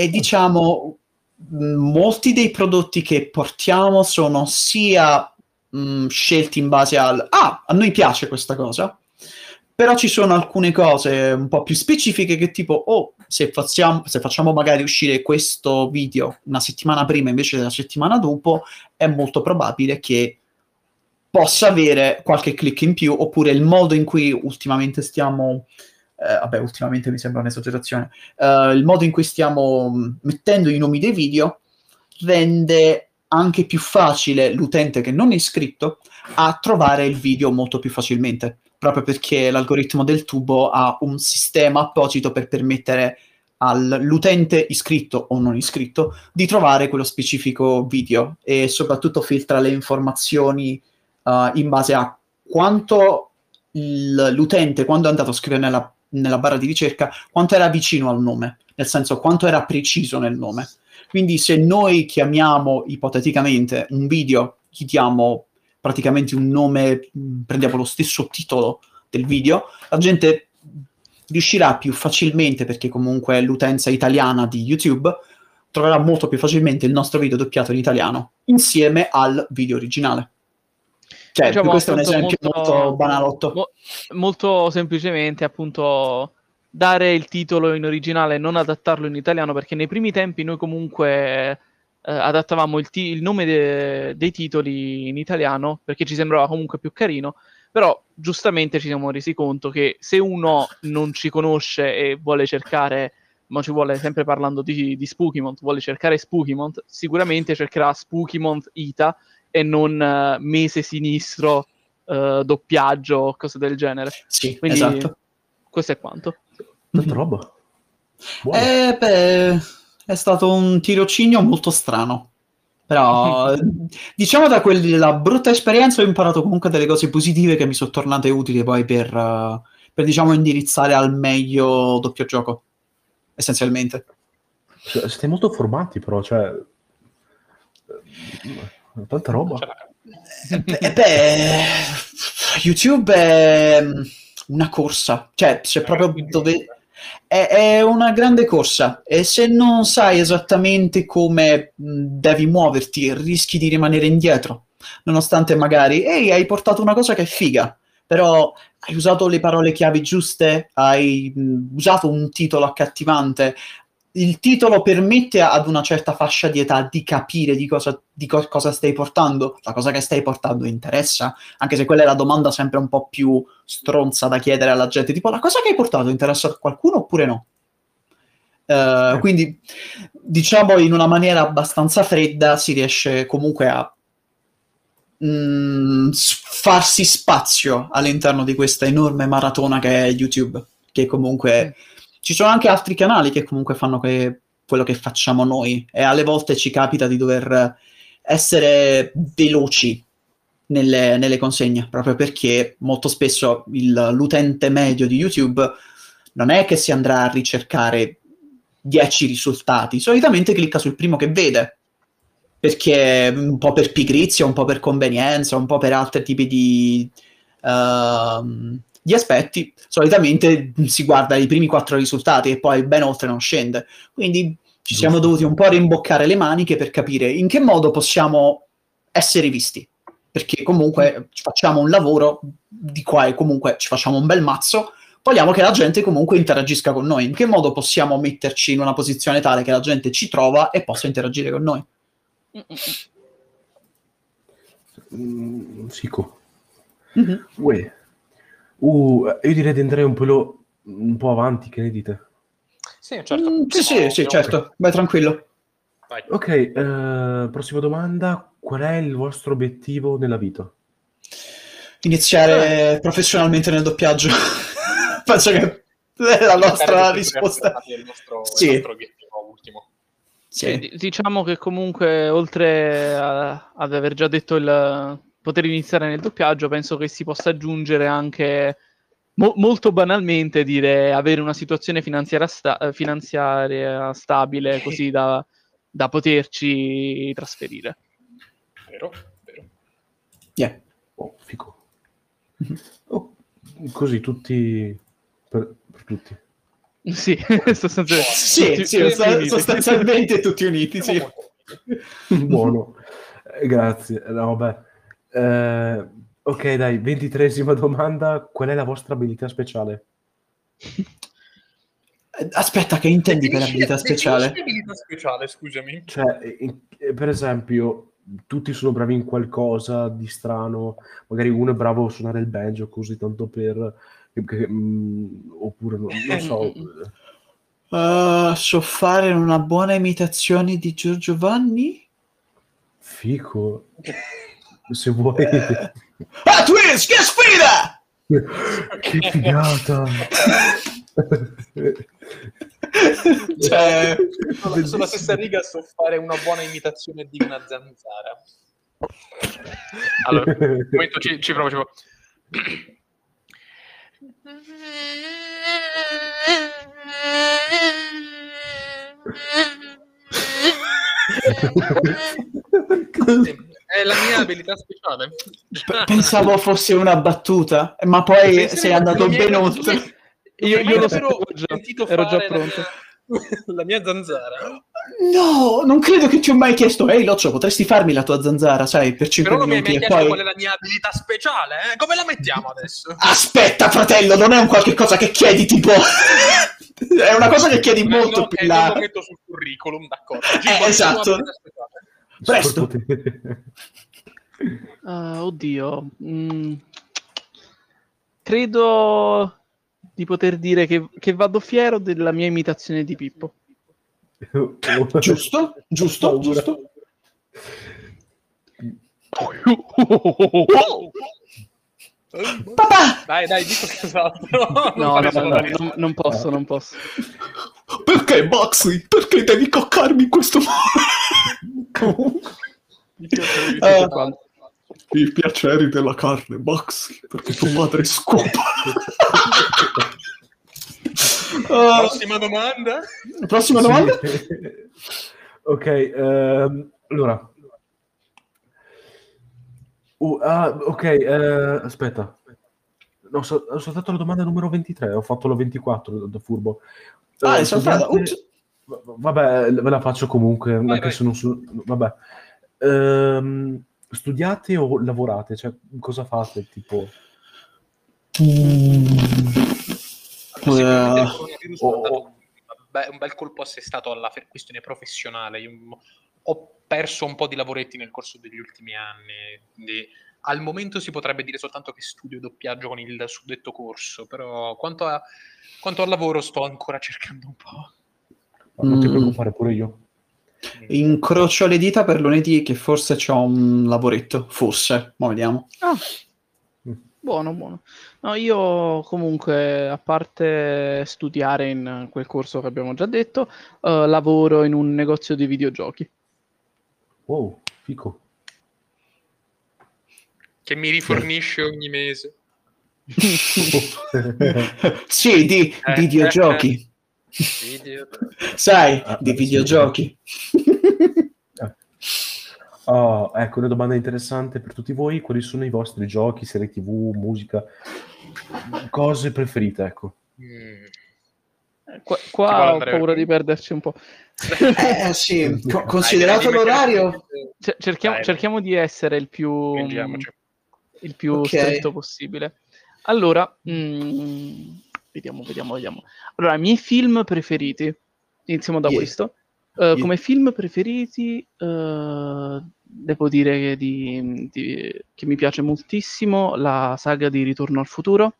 E diciamo, mh, molti dei prodotti che portiamo sono sia mh, scelti in base al ah, a noi piace questa cosa, però ci sono alcune cose un po' più specifiche che tipo, oh, se facciamo, se facciamo magari uscire questo video una settimana prima invece della settimana dopo, è molto probabile che possa avere qualche click in più, oppure il modo in cui ultimamente stiamo... Eh, vabbè, ultimamente mi sembra un'esagerazione. eh, il modo in cui stiamo mh, mettendo i nomi dei video rende anche più facile l'utente che non è iscritto a trovare il video molto più facilmente, proprio perché l'algoritmo del tubo ha un sistema apposito per permettere all'utente iscritto o non iscritto di trovare quello specifico video e soprattutto filtra le informazioni uh, in base a quanto l'utente, quando è andato a scrivere nella, nella barra di ricerca, quanto era vicino al nome, nel senso quanto era preciso nel nome. Quindi se noi chiamiamo ipoteticamente un video, gli diamo praticamente un nome, prendiamo lo stesso titolo del video, la gente riuscirà più facilmente, perché comunque l'utenza italiana di YouTube troverà molto più facilmente il nostro video doppiato in italiano insieme al video originale. Cioè, Diciamo, questo è un esempio molto- molto, banalotto. Mo- molto semplicemente, appunto, dare il titolo in originale e non adattarlo in italiano, perché nei primi tempi noi comunque eh, adattavamo il, ti- il nome de- dei titoli in italiano perché ci sembrava comunque più carino. Però giustamente ci siamo resi conto che se uno non ci conosce e vuole cercare, ma ci vuole sempre parlando di, di Spookymont, vuole cercare Spookymont, sicuramente cercherà Spookymont Ita e non eh, mese sinistro, eh, doppiaggio, cose del genere. Sì, Quindi esatto. questo è quanto. Tanta roba. Eh, beh, è stato un tirocinio molto strano. Però, diciamo da quella brutta esperienza ho imparato comunque delle cose positive che mi sono tornate utili poi per, eh, per, diciamo, indirizzare al meglio doppio gioco, essenzialmente. Cioè, siete molto formati, però, cioè... eh, Tanta roba. Ce l'ha. Eh, beh, YouTube è mm, una corsa, cioè c'è proprio dove... È, è una grande corsa e se non sai esattamente come mh, devi muoverti, rischi di rimanere indietro, nonostante magari, ehi, hai portato una cosa che è figa, però hai usato le parole chiavi giuste, hai mh, usato un titolo accattivante. Il titolo permette ad una certa fascia di età di capire di cosa, di co- cosa stai portando. La cosa che stai portando interessa, anche se quella è la domanda sempre un po' più stronza da chiedere alla gente. Tipo, la cosa che hai portato interessa a qualcuno oppure no? Eh, quindi, diciamo, in una maniera abbastanza fredda si riesce comunque a mm, s- farsi spazio all'interno di questa enorme maratona che è YouTube, che comunque ci sono anche altri canali che comunque fanno que- quello che facciamo noi e alle volte ci capita di dover essere veloci nelle, nelle consegne, proprio perché molto spesso il- l'utente medio di YouTube non è che si andrà a ricercare 10 risultati, solitamente clicca sul primo che vede, perché un po' per pigrizia, un po' per convenienza, un po' per altri tipi di, ehm, di aspetti, solitamente si guarda i primi quattro risultati e poi ben oltre non scende. Quindi ci siamo dovuti un po' rimboccare le maniche per capire in che modo possiamo essere visti. Perché comunque ci facciamo un lavoro di qua e comunque ci facciamo un bel mazzo, vogliamo che la gente comunque interagisca con noi. In che modo possiamo metterci in una posizione tale che la gente ci trova e possa interagire con noi? Mm, Fico. Mhm. Uè. Uh, io direi di andare un po', un po' avanti, che ne dite? Sì, certo. Mm, sì, sì, sì, certo, vai tranquillo. Vai. Ok, eh, prossima domanda. Qual è il vostro obiettivo nella vita? Iniziare professionalmente nel doppiaggio. Penso che è la nostra risposta. il nostro, Sì. il nostro obiettivo ultimo. Sì. D- Diciamo che comunque, oltre a- ad aver già detto il poter iniziare nel doppiaggio, penso che si possa aggiungere anche mo- molto banalmente dire avere una situazione finanziaria, sta- eh, finanziaria stabile così da, da poterci trasferire. Vero? Vero. Yeah. Oh, fico. Oh, così tutti... Per, per tutti. Sì, sostanzialmente. Sì, tutti- sì, tutti uniti. sostanzialmente tutti uniti, sì. Buono. Eh, grazie. No, vabbè. Eh, ok, dai, ventitresima domanda. Qual è la vostra abilità speciale? Eh, Aspetta, che intendi per abilità speciale? abilità speciale, scusami. Cioè, in- eh, per esempio, tutti sono bravi in qualcosa di strano, magari uno è bravo a suonare il banjo così tanto per... che- che- mm, oppure no- non so. Uh, so fare una buona imitazione di Giorgio Vanni? Fico. Se vuoi... Ah, Twins, che sfida! che figata! cioè, Sulla, sulla stessa riga so fare una buona imitazione di una zanzara. Allora, un momento ci, ci provo, ci provo. È la mia abilità speciale. p- pensavo fosse una battuta, ma poi Pensi sei andato ben oltre. Io, io lo sapevo già, sentito ero già la pronto. mia- La mia zanzara. No, non credo che ti ho mai chiesto, ehi Loccio, potresti farmi la tua zanzara, sai, per 5 Però non mi hai minuti e poi... qual è la mia abilità speciale, eh? Come la mettiamo adesso? Aspetta, fratello, non è un qualche cosa che chiedi tipo... è una cosa che chiedi molto no, più là. lo metto sul curriculum, d'accordo. Eh, esatto. Presto. Ah, oddio. Mm. Credo di poter dire che, che vado fiero della mia imitazione di Pippo. Giusto, giusto, giusto. Papà, Dai, dai, dico cos'altro. No, no, no, no, mia. non, posso, non posso. perché Baxi? Perché devi coccarmi in questo modo? Comunque, Eh. I piaceri della carne, Baxi, perché tuo padre scopa. Prossima domanda. prossima domanda? Sì. ok, ehm, allora. Uh, ah, ok, eh, aspetta. No, so- ho saltato la domanda numero 23, ho fatto la 24 da, da furbo. Ah, Eh, è saltata. Ups. Va- Vabbè, ve la faccio comunque, anche vai. se non so... Vabbè. Ehm, studiate o lavorate? Cioè, cosa fate? Tipo... Sicuramente Eh, il coronavirus oh, dato oh. un, be- un bel colpo assestato alla fe- questione professionale. Io ho perso un po' di lavoretti nel corso degli ultimi anni, quindi al momento si potrebbe dire soltanto che studio doppiaggio con il suddetto corso, però quanto, a- quanto al lavoro sto ancora cercando un po'. Non ti Mm. preoccupare, pure io. Incrocio le dita per lunedì che forse c'ho un lavoretto, forse, ma vediamo. Ah, buono, buono. No, io comunque, a parte studiare in quel corso che abbiamo già detto, eh, lavoro in un negozio di videogiochi. Wow, fico. Che mi rifornisce ogni mese. sì, di Eh, videogiochi. Video. Sai, Ah, di sì. videogiochi. Ah, ecco, una domanda interessante per tutti voi. Quali sono i vostri giochi, serie TV, musica, cose preferite, ecco. Mm. Qua, qua ho andare paura di perderci un po'. Eh sì, co- considerato Dai, l'orario... Ce- cerchiamo, Dai, cerchiamo di essere il più, il più Ok. stretto possibile. Allora, mm, vediamo, vediamo, vediamo. Allora, i miei film preferiti. Iniziamo da Yeah. questo. Eh, Come film preferiti, eh, devo dire che, di- di- che mi piace moltissimo la saga di Ritorno al futuro.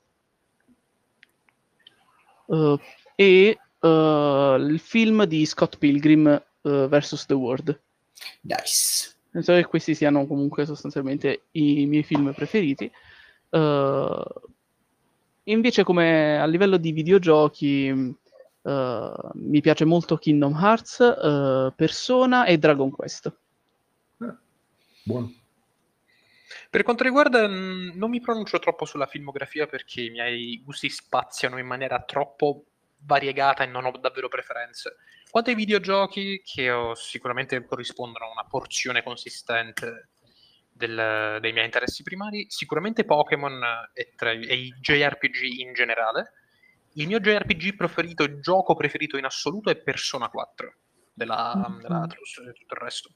Eh, e il film di Scott Pilgrim vs. The World. Nice. Penso che questi siano comunque sostanzialmente i miei film preferiti. Eh, invece, come a livello di videogiochi, eh, mi piace molto Kingdom Hearts, eh, Persona e Dragon Quest. Buono. Per quanto riguarda, mh, non mi pronuncio troppo sulla filmografia perché i miei gusti spaziano in maniera troppo variegata e non ho davvero preferenze. Quanto ai videogiochi, che ho- sicuramente corrispondono a una porzione consistente del- dei miei interessi primari, sicuramente Pokémon e, tra- e i JRPG in generale. Il mio JRPG preferito, il gioco preferito in assoluto è Persona 4 della, Mhm. della e tutto il resto,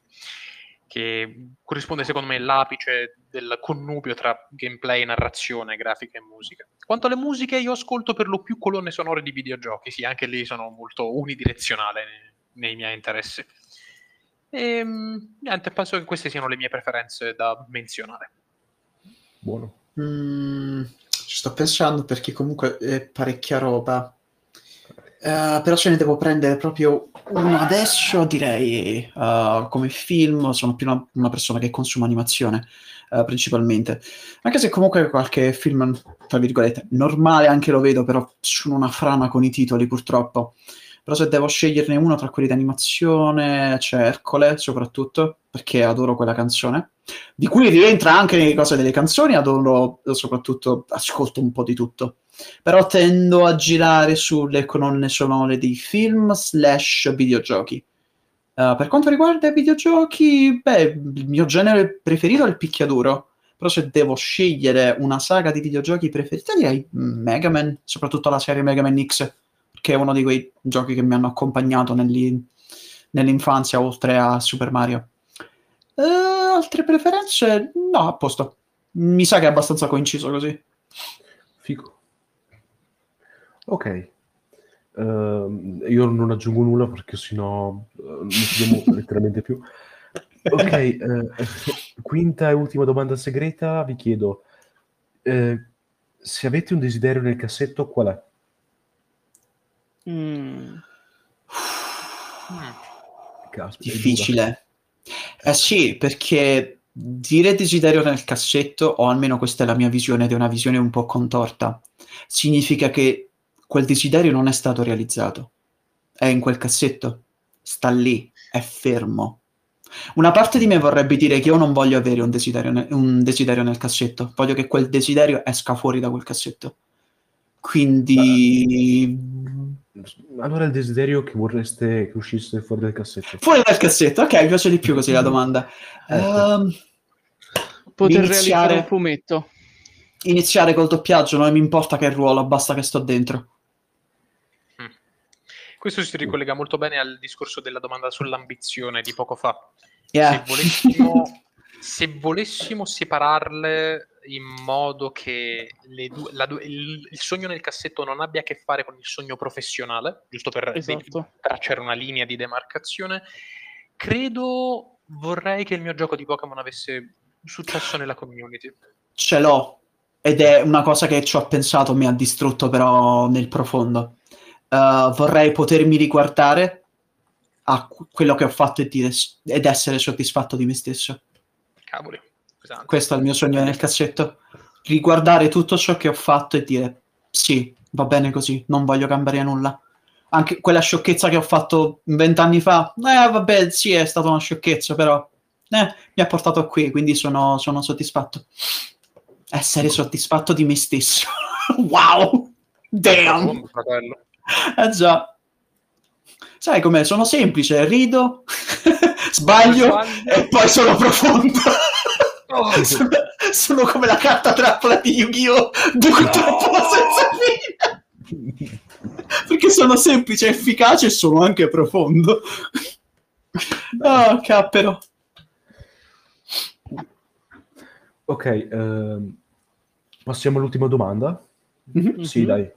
che corrisponde secondo me all'apice del connubio tra gameplay, narrazione, grafica e musica. Quanto alle musiche, io ascolto per lo più colonne sonore di videogiochi, sì, anche lì sono molto unidirezionale nei, nei miei interessi. E niente, penso che queste siano le mie preferenze da menzionare. Buono. Mm, ci sto pensando perché comunque è parecchia roba. Eh, però se ne devo prendere proprio uno adesso, direi eh, come film, sono più una, una persona che consuma animazione eh, principalmente. Anche se comunque qualche film, tra virgolette, normale anche lo vedo, però sono una frana con i titoli purtroppo. Però se devo sceglierne uno tra quelli di animazione, c'è Ercole soprattutto, perché adoro quella canzone di cui rientra anche nelle cose delle canzoni, adoro soprattutto ascolto un po' di tutto. Però tendo a girare sulle colonne sonore dei film slash videogiochi. Uh, per quanto riguarda i videogiochi, beh, il mio genere preferito è il picchiaduro. Però se devo scegliere una saga di videogiochi preferita, direi Mega Man, soprattutto la serie Mega Man X, che è uno di quei giochi che mi hanno accompagnato negli- nell'infanzia, oltre a Super Mario. Eh, altre preferenze? No, a posto. Mi sa che è abbastanza coinciso così. Figo. Ok. Ehm, io non aggiungo nulla perché sennò eh, non ci letteralmente più. Ok, eh, quinta e ultima domanda segreta, vi chiedo, eh, se avete un desiderio nel cassetto, qual è? Mm. Caspita. Difficile. Eh sì, perché dire desiderio nel cassetto, o almeno questa è la mia visione, ed è una visione un po' contorta, significa che quel desiderio non è stato realizzato. È in quel cassetto, sta lì, è fermo. Una parte di me vorrebbe dire che io non voglio avere un desiderio, ne- un desiderio nel cassetto, voglio che quel desiderio esca fuori da quel cassetto. Quindi Allora il desiderio che vorreste che uscisse fuori dal cassetto. fuori dal cassetto, ok, mi piace di più così la domanda. Ecco. Ehm, Poter Iniziare- realizzare un fumetto. iniziare col doppiaggio, non mi importa che ruolo, basta che sto dentro. Questo si ricollega molto bene al discorso della domanda sull'ambizione di poco fa. Yeah. Se, volessimo, se volessimo separarle in modo che le due- la due- il, il sogno nel cassetto non abbia a che fare con il sogno professionale, giusto per Esatto. tracciare una linea di demarcazione, credo vorrei che il mio gioco di Pokémon avesse successo nella community. Ce l'ho ed è una cosa che ci ho pensato, mi ha distrutto però nel profondo. Uh, vorrei potermi riguardare a qu- quello che ho fatto e dire- ed essere soddisfatto di me stesso. Cavoli, pesante. Questo è il mio sogno nel cassetto. Riguardare tutto ciò che ho fatto e dire sì, va bene così, non voglio cambiare nulla. Anche quella sciocchezza che ho fatto vent'anni fa, eh vabbè, sì, è stata una sciocchezza, però eh, mi ha portato qui, quindi sono, sono soddisfatto. Essere soddisfatto di me stesso. wow! Damn! Fratello. Eh già. Sai com'è? Sono semplice, rido, sbaglio Sbaglio. e poi sono profondo. Oh. sono, sono come la carta trappola di Yu-Gi-Oh! Due trappola senza fine. Perché sono semplice, efficace e sono anche profondo. Oh, cappero. Ok, ehm, passiamo all'ultima domanda. Mhm. Sì, Mhm. dai.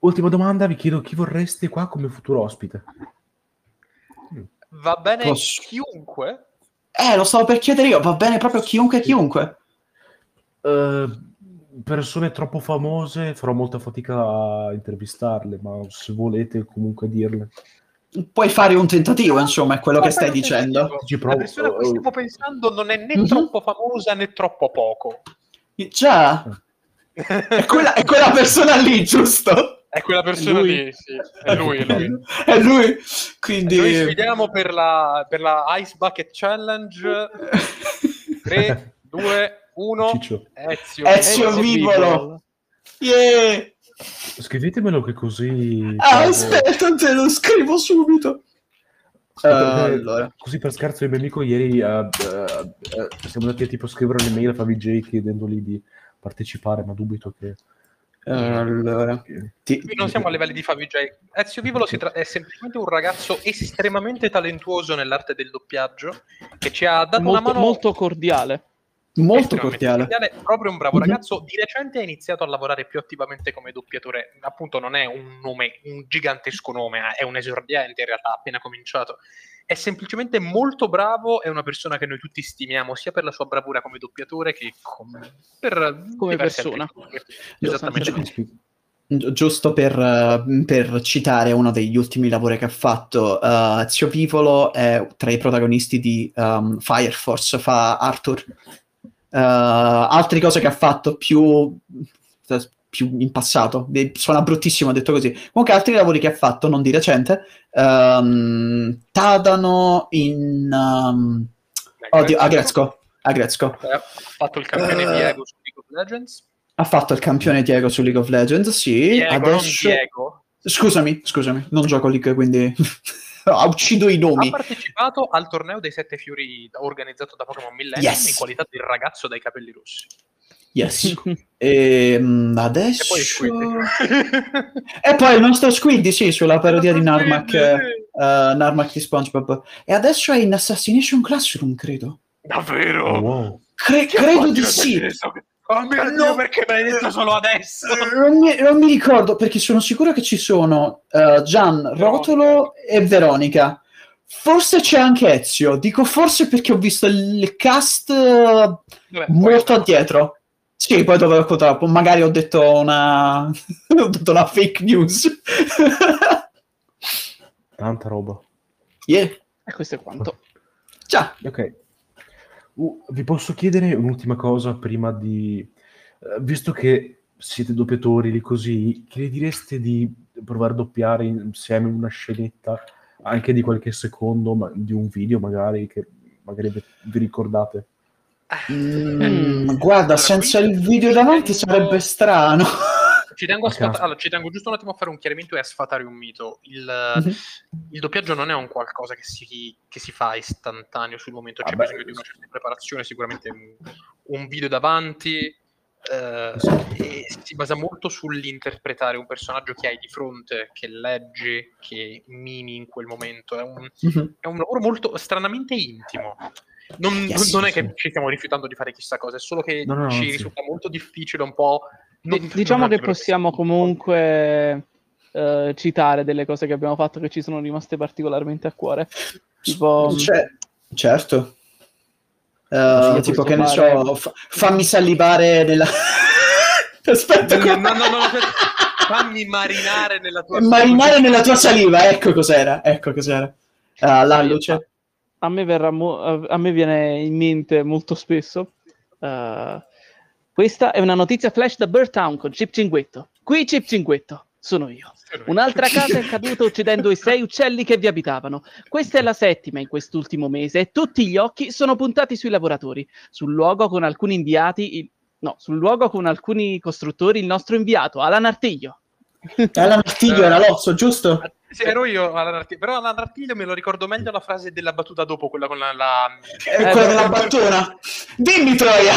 Ultima domanda, vi chiedo chi vorreste qua come futuro ospite. Va bene Posso- chiunque? Eh, lo stavo per chiedere io, va bene proprio chiunque, chiunque. Eh, persone troppo famose, farò molta fatica a intervistarle, ma se volete comunque dirle. Puoi fare un tentativo, insomma, è quello che stai dicendo. Ci La persona a cui stiamo pensando non è né Mhm. troppo famosa né troppo poco. Già, è quella, è quella persona lì, giusto? È quella persona Lui. lì, sì. È lui, è lui. È lui. Quindi... Noi sfidiamo per la, per la Ice Bucket Challenge 3, 2, 1 Ciccio. Ezio. Ezio Ezio Vivolo. Yeah. Scrivetemelo che così... Ah, aspetta, te lo scrivo subito. Eh, allora. Così per scherzo il mio amico ieri eh, eh, siamo andati a tipo scrivere un'email a Favij chiedendogli di partecipare, ma dubito che... Allora, ti- Qui non siamo a livelli di Fabio J. Ezio Vivolo si tra- è semplicemente un ragazzo estremamente talentuoso nell'arte del doppiaggio che ci ha dato una molto, mano molto cordiale. molto estremamente cordiale. Proprio un bravo Mhm. ragazzo. Di recente ha iniziato a lavorare più attivamente come doppiatore. Appunto, non è un nome, un gigantesco nome, eh, è un esordiente in realtà, ha appena cominciato. È semplicemente molto bravo, è una persona che noi tutti stimiamo sia per la sua bravura come doppiatore che come, per Come persona. Esattamente. Gi- Giusto per, eh, per citare uno degli ultimi lavori che ha fatto, eh, Zio Vivolo è tra i protagonisti di um, Fire Force, fa Arthur. Eh, altre cose che ha fatto più, più in passato, de- suona bruttissimo detto così. Comunque altri lavori che ha fatto, non di recente, ehm, Tadano in... um, oddio, a Grezco. A Grezco. Ha fatto il campione Eh. Diego su League of Legends. Ha fatto il campione Diego su League of Legends, sì. Diego, Adesso... Diego. Scusami, scusami, non gioco League, quindi Ah, uccido i Ha nomi. partecipato al torneo dei Sette Fiori organizzato da Pokémon Millennium Yes. in qualità del ragazzo dai capelli rossi. Yes. E mm, E adesso... poi Squid. E poi il nostro Squiddy, sì, sulla parodia di eh, sì. Narmak di SpongeBob. E adesso è in Assassination Classroom, credo. Davvero? Oh, wow. Cre- credo di sì. Oh mio No. Dio, perché me l'hai detto solo adesso? Eh, Non mi, non mi ricordo perché sono sicuro che ci sono eh, Gian, Rotolo e Veronica. Forse c'è anche Ezio. Dico forse perché ho visto il cast eh, Vabbè, molto poi- addietro. Sì, poi dovevo troppo. Magari ho detto una, ho detto una fake news. Tanta roba. yeah. E questo è quanto. Già. Ok. Uh, vi posso chiedere un'ultima cosa prima di... eh, visto che siete doppiatori lì così, che ne direste di provare a doppiare insieme una scenetta, anche di qualche secondo, ma di un video magari, che magari vi vi ricordate? Mm, guarda, Allora, senza qui- il video davanti tengo- sarebbe strano. Ci tengo, a Ok. sfata- allora, ci tengo giusto un attimo a fare un chiarimento e a sfatare un mito. Il, Mhm. il doppiaggio non è un qualcosa che si, che si fa istantaneo sul momento, c'è Vabbè, bisogno di una certa preparazione, sicuramente un, un video davanti. eh, e si basa molto sull'interpretare un personaggio che hai di fronte, che leggi, che mimi in quel momento. È un, Mhm. è un lavoro molto stranamente intimo. Non, Yes, non è sì. che ci stiamo rifiutando di fare chissà cosa, è solo che No, no, no, ci anzi. risulta molto difficile un po'. Di- non- diciamo non che possiamo comunque eh, citare delle cose che abbiamo fatto che ci sono rimaste particolarmente a cuore. Tipo, Cioè, certo. Eh, Sì, tipo che ne fare- so, fa- fammi salivare nella... Aspetta, No, no, no, no, aspetta. fammi marinare nella tua marinare nella tua saliva, ecco cos'era, ecco cos'era. Ah, la luce. A me, verrà mo- a me viene in mente molto spesso. eh, questa è una notizia flash da Birdtown con Chip Cinguetto. Qui Chip Cinguetto, sono io. Un'altra casa è caduta uccidendo i sei uccelli che vi abitavano. Questa è la settima in quest'ultimo mese e tutti gli occhi sono puntati sui lavoratori. Sul luogo con alcuni inviati, il- no, sul luogo con alcuni costruttori il nostro inviato, Alan Artiglio. Alan Artiglio era l'osso, giusto? Sì, ero io, Alan Artiglio, però Alan Artiglio me lo ricordo meglio la frase della battuta dopo, quella con la... la... Eh, quella della battona. Dimmi, Troia!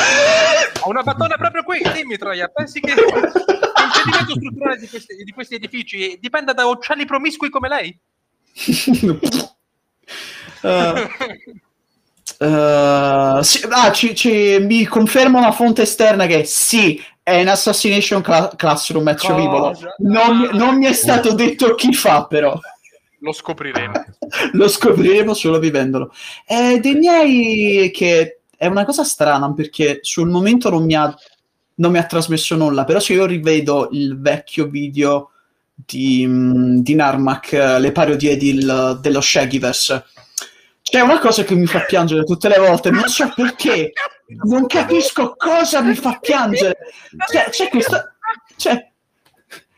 Ho una battona proprio qui, dimmi Troia, pensi che l'impedimento strutturale di questi, di questi edifici dipenda da uccelli promiscui come lei? Eh, eh, sì, ah, ci- ci- mi conferma una fonte esterna che sì, è in Assassination Cla- Classroom Cosa? Vivolo. Non, mi- non mi è stato detto chi fa, però. Lo scopriremo. Lo scopriremo solo vivendolo. Eh, dei miei che è una cosa strana perché sul momento non mi ha, non mi ha trasmesso nulla, però se io rivedo il vecchio video di, di Narmak, eh, le parodie del- dello Shaggyverse, c'è una cosa che mi fa piangere tutte le volte, non so perché, non capisco cosa mi fa piangere. C'è, c'è questa... C'è,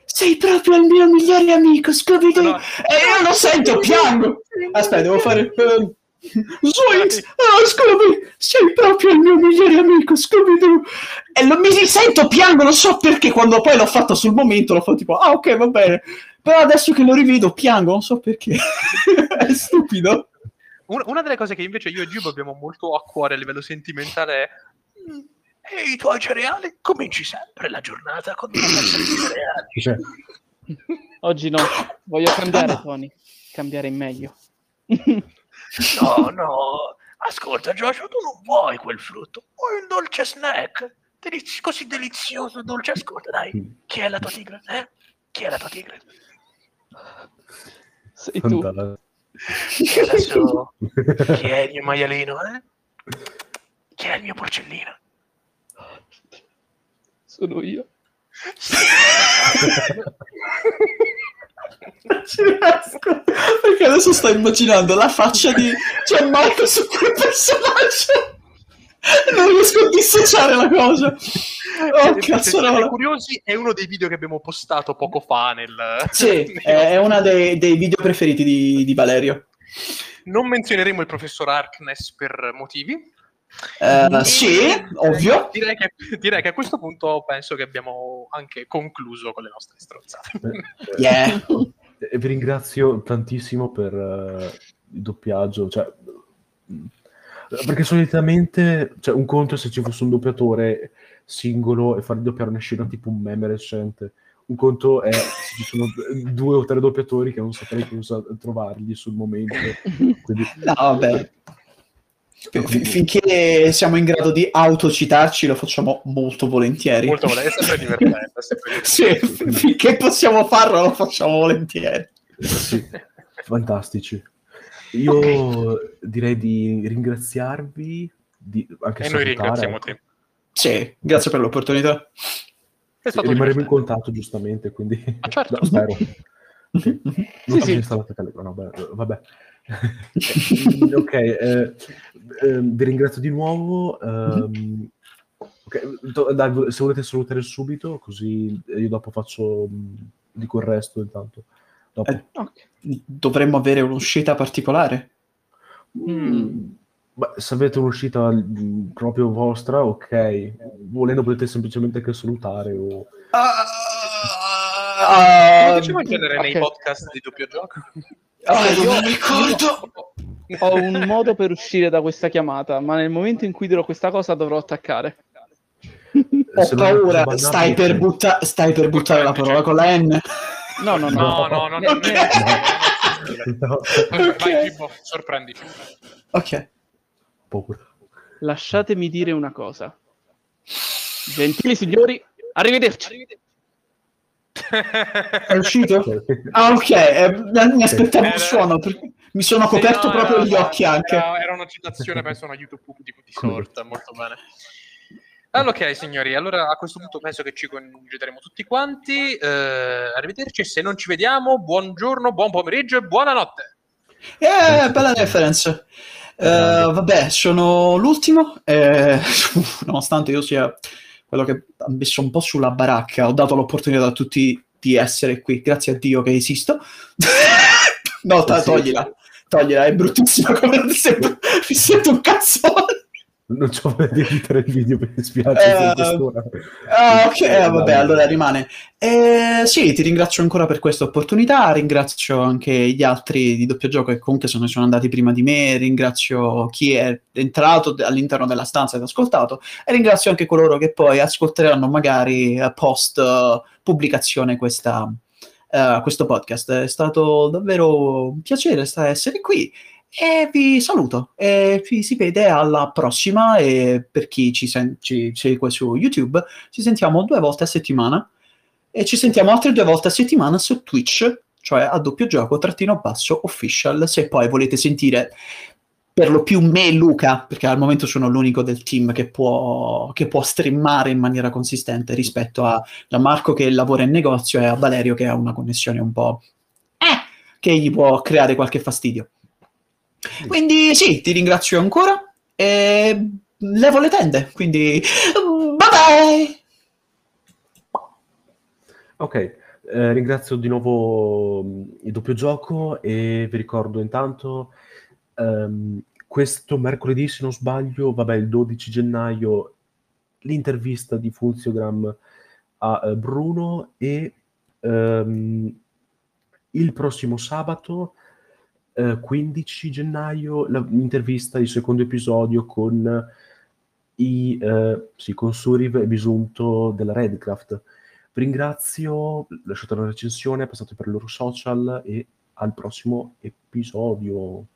sei proprio il mio migliore amico, Scooby-Doo! No. E io lo sento, piango! Aspetta, devo fare... Zoinks! Oh, Scooby! Sei proprio il mio migliore amico, Scooby-Doo! E non mi sento, piango, non so perché, quando poi l'ho fatto sul momento, l'ho fatto tipo, ah ok, va bene. Però adesso che lo rivedo, piango, non so perché. È stupido. Una, delle cose che invece io e Gibo abbiamo molto a cuore a livello sentimentale è "Mm, e i tuoi cereali? Cominci sempre la giornata con di cereali. Cioè, Oggi no, voglio cambiare, Tony. Cambiare in meglio. No, no, ascolta Joshua, tu non vuoi quel frutto, vuoi un dolce snack, Deliz- così delizioso, dolce, ascolta dai, chi è la tua tigre? Eh? Chi è la tua tigre? Sei tu. Adesso, chi è il mio maialino, eh? Chi è il mio porcellino? Sono io. Ci riesco. Perché adesso sto immaginando la faccia di Gianmarco su quel personaggio. Non riesco a dissociare la cosa. Oh, Se siete cazzarola. curiosi, è uno dei video che abbiamo postato poco fa nel... Sì, è è uno dei, dei video preferiti di, di Valerio. Non menzioneremo il professor Harkness per motivi. Eh, E- sì, ovvio. Direi che, direi che a questo punto penso che abbiamo anche concluso con le nostre stronzate. Eh, Yeah. Vi ringrazio tantissimo per eh, il doppiaggio, cioè, perché solitamente cioè, un conto è se ci fosse un doppiatore singolo e far doppiare una scena tipo un meme recente. Un conto è se ci sono due o tre doppiatori che non saprei cosa trovargli sul momento. Quindi, No, vabbè. Fin- finché siamo in grado di autocitarci lo facciamo molto volentieri. Molto volentieri, è sempre divertente. è sempre divertente. Sì, fin- finché possiamo farlo lo facciamo volentieri. sì, fantastici. Io direi di ringraziarvi, di anche E noi salutare, ringraziamo ecco. te. Sì, grazie per l'opportunità. È stato rimarremo in contatto giustamente, quindi Ah, certo. No, spero. Non Sì, so sì. se installate Telegram, vabbè. vabbè. Eh, ok, eh, eh, vi ringrazio di nuovo. ehm, ok, do- dai, se volete salutare subito, così io dopo faccio, dico il resto intanto. Dopo. Eh, Ok. Dovremmo avere un'uscita particolare. Mm, beh, se avete un'uscita mh, proprio vostra, ok. Volendo potete semplicemente anche salutare o... Ah, Come facciamo in genere nei ok. podcast di doppio gioco? ah, Io- non mi ricordo. Ho un modo per uscire da questa chiamata, ma nel momento in cui dirò questa cosa dovrò attaccare. Ho è una paura, stai per, butta- stai per buttare la parola con la N. No, no, no. No, no, no, non è... No, Ok. Vai, Gibbo, sorprendici. Ok. paura. Lasciatemi dire una cosa. Gentili signori, arrivederci. È uscito? Ah, ok. eh, mi aspettavo un Era- suono. perché Mi sono Sì, coperto no, proprio era- gli occhi anche. Era, era una citazione, penso, a un aiuto pubblico di sorta, molto bene. Allora, ok, signori, allora a questo punto penso che ci congedaremo tutti quanti. Eh, arrivederci, se non ci vediamo, buongiorno, buon pomeriggio e buonanotte. Eh, bella reference. Eh, vabbè, sono l'ultimo. eh, nonostante io sia quello che ha messo un po' sulla baracca, ho dato l'opportunità a tutti di essere qui. Grazie a Dio che esisto. no, ta- toglila. Toglila, è bruttissima come sembra. Mi sento un cazzone. Non ci di editare il video, mi dispiace. Eh, sono quest'ora. Ah, ok, eh, vabbè, allora rimane. Eh, sì, ti ringrazio ancora per questa opportunità, ringrazio anche gli altri di doppio gioco che comunque se ne sono andati prima di me, ringrazio chi è entrato all'interno della stanza ed ascoltato e ringrazio anche coloro che poi ascolteranno magari eh, post eh, pubblicazione questa, eh, questo podcast. È stato davvero un piacere essere qui e vi saluto. E ci si vede alla prossima. E per chi ci, sen- ci segue su YouTube ci sentiamo due volte a settimana. E ci sentiamo altre due volte a settimana su Twitch cioè a doppio gioco trattino basso official se poi volete sentire per lo più me e Luca perché al momento sono l'unico del team che può, che può streamare in maniera consistente rispetto a Gianmarco che lavora in negozio e a Valerio che ha una connessione un po' eh, che gli può creare qualche fastidio quindi sì, ti ringrazio ancora e levo le tende, quindi bye bye! Ok, eh, ringrazio di nuovo mh, il doppio gioco e vi ricordo intanto ehm, questo mercoledì, se non sbaglio, vabbè, il 12 gennaio, l'intervista di Funziogram a eh, Bruno e ehm, il prossimo sabato eh, 15 gennaio l'intervista, il secondo episodio con i eh, sì, con Suriv e Bisunto della Redcraft. Vi ringrazio, lasciate una recensione, passate per i loro social e al prossimo episodio.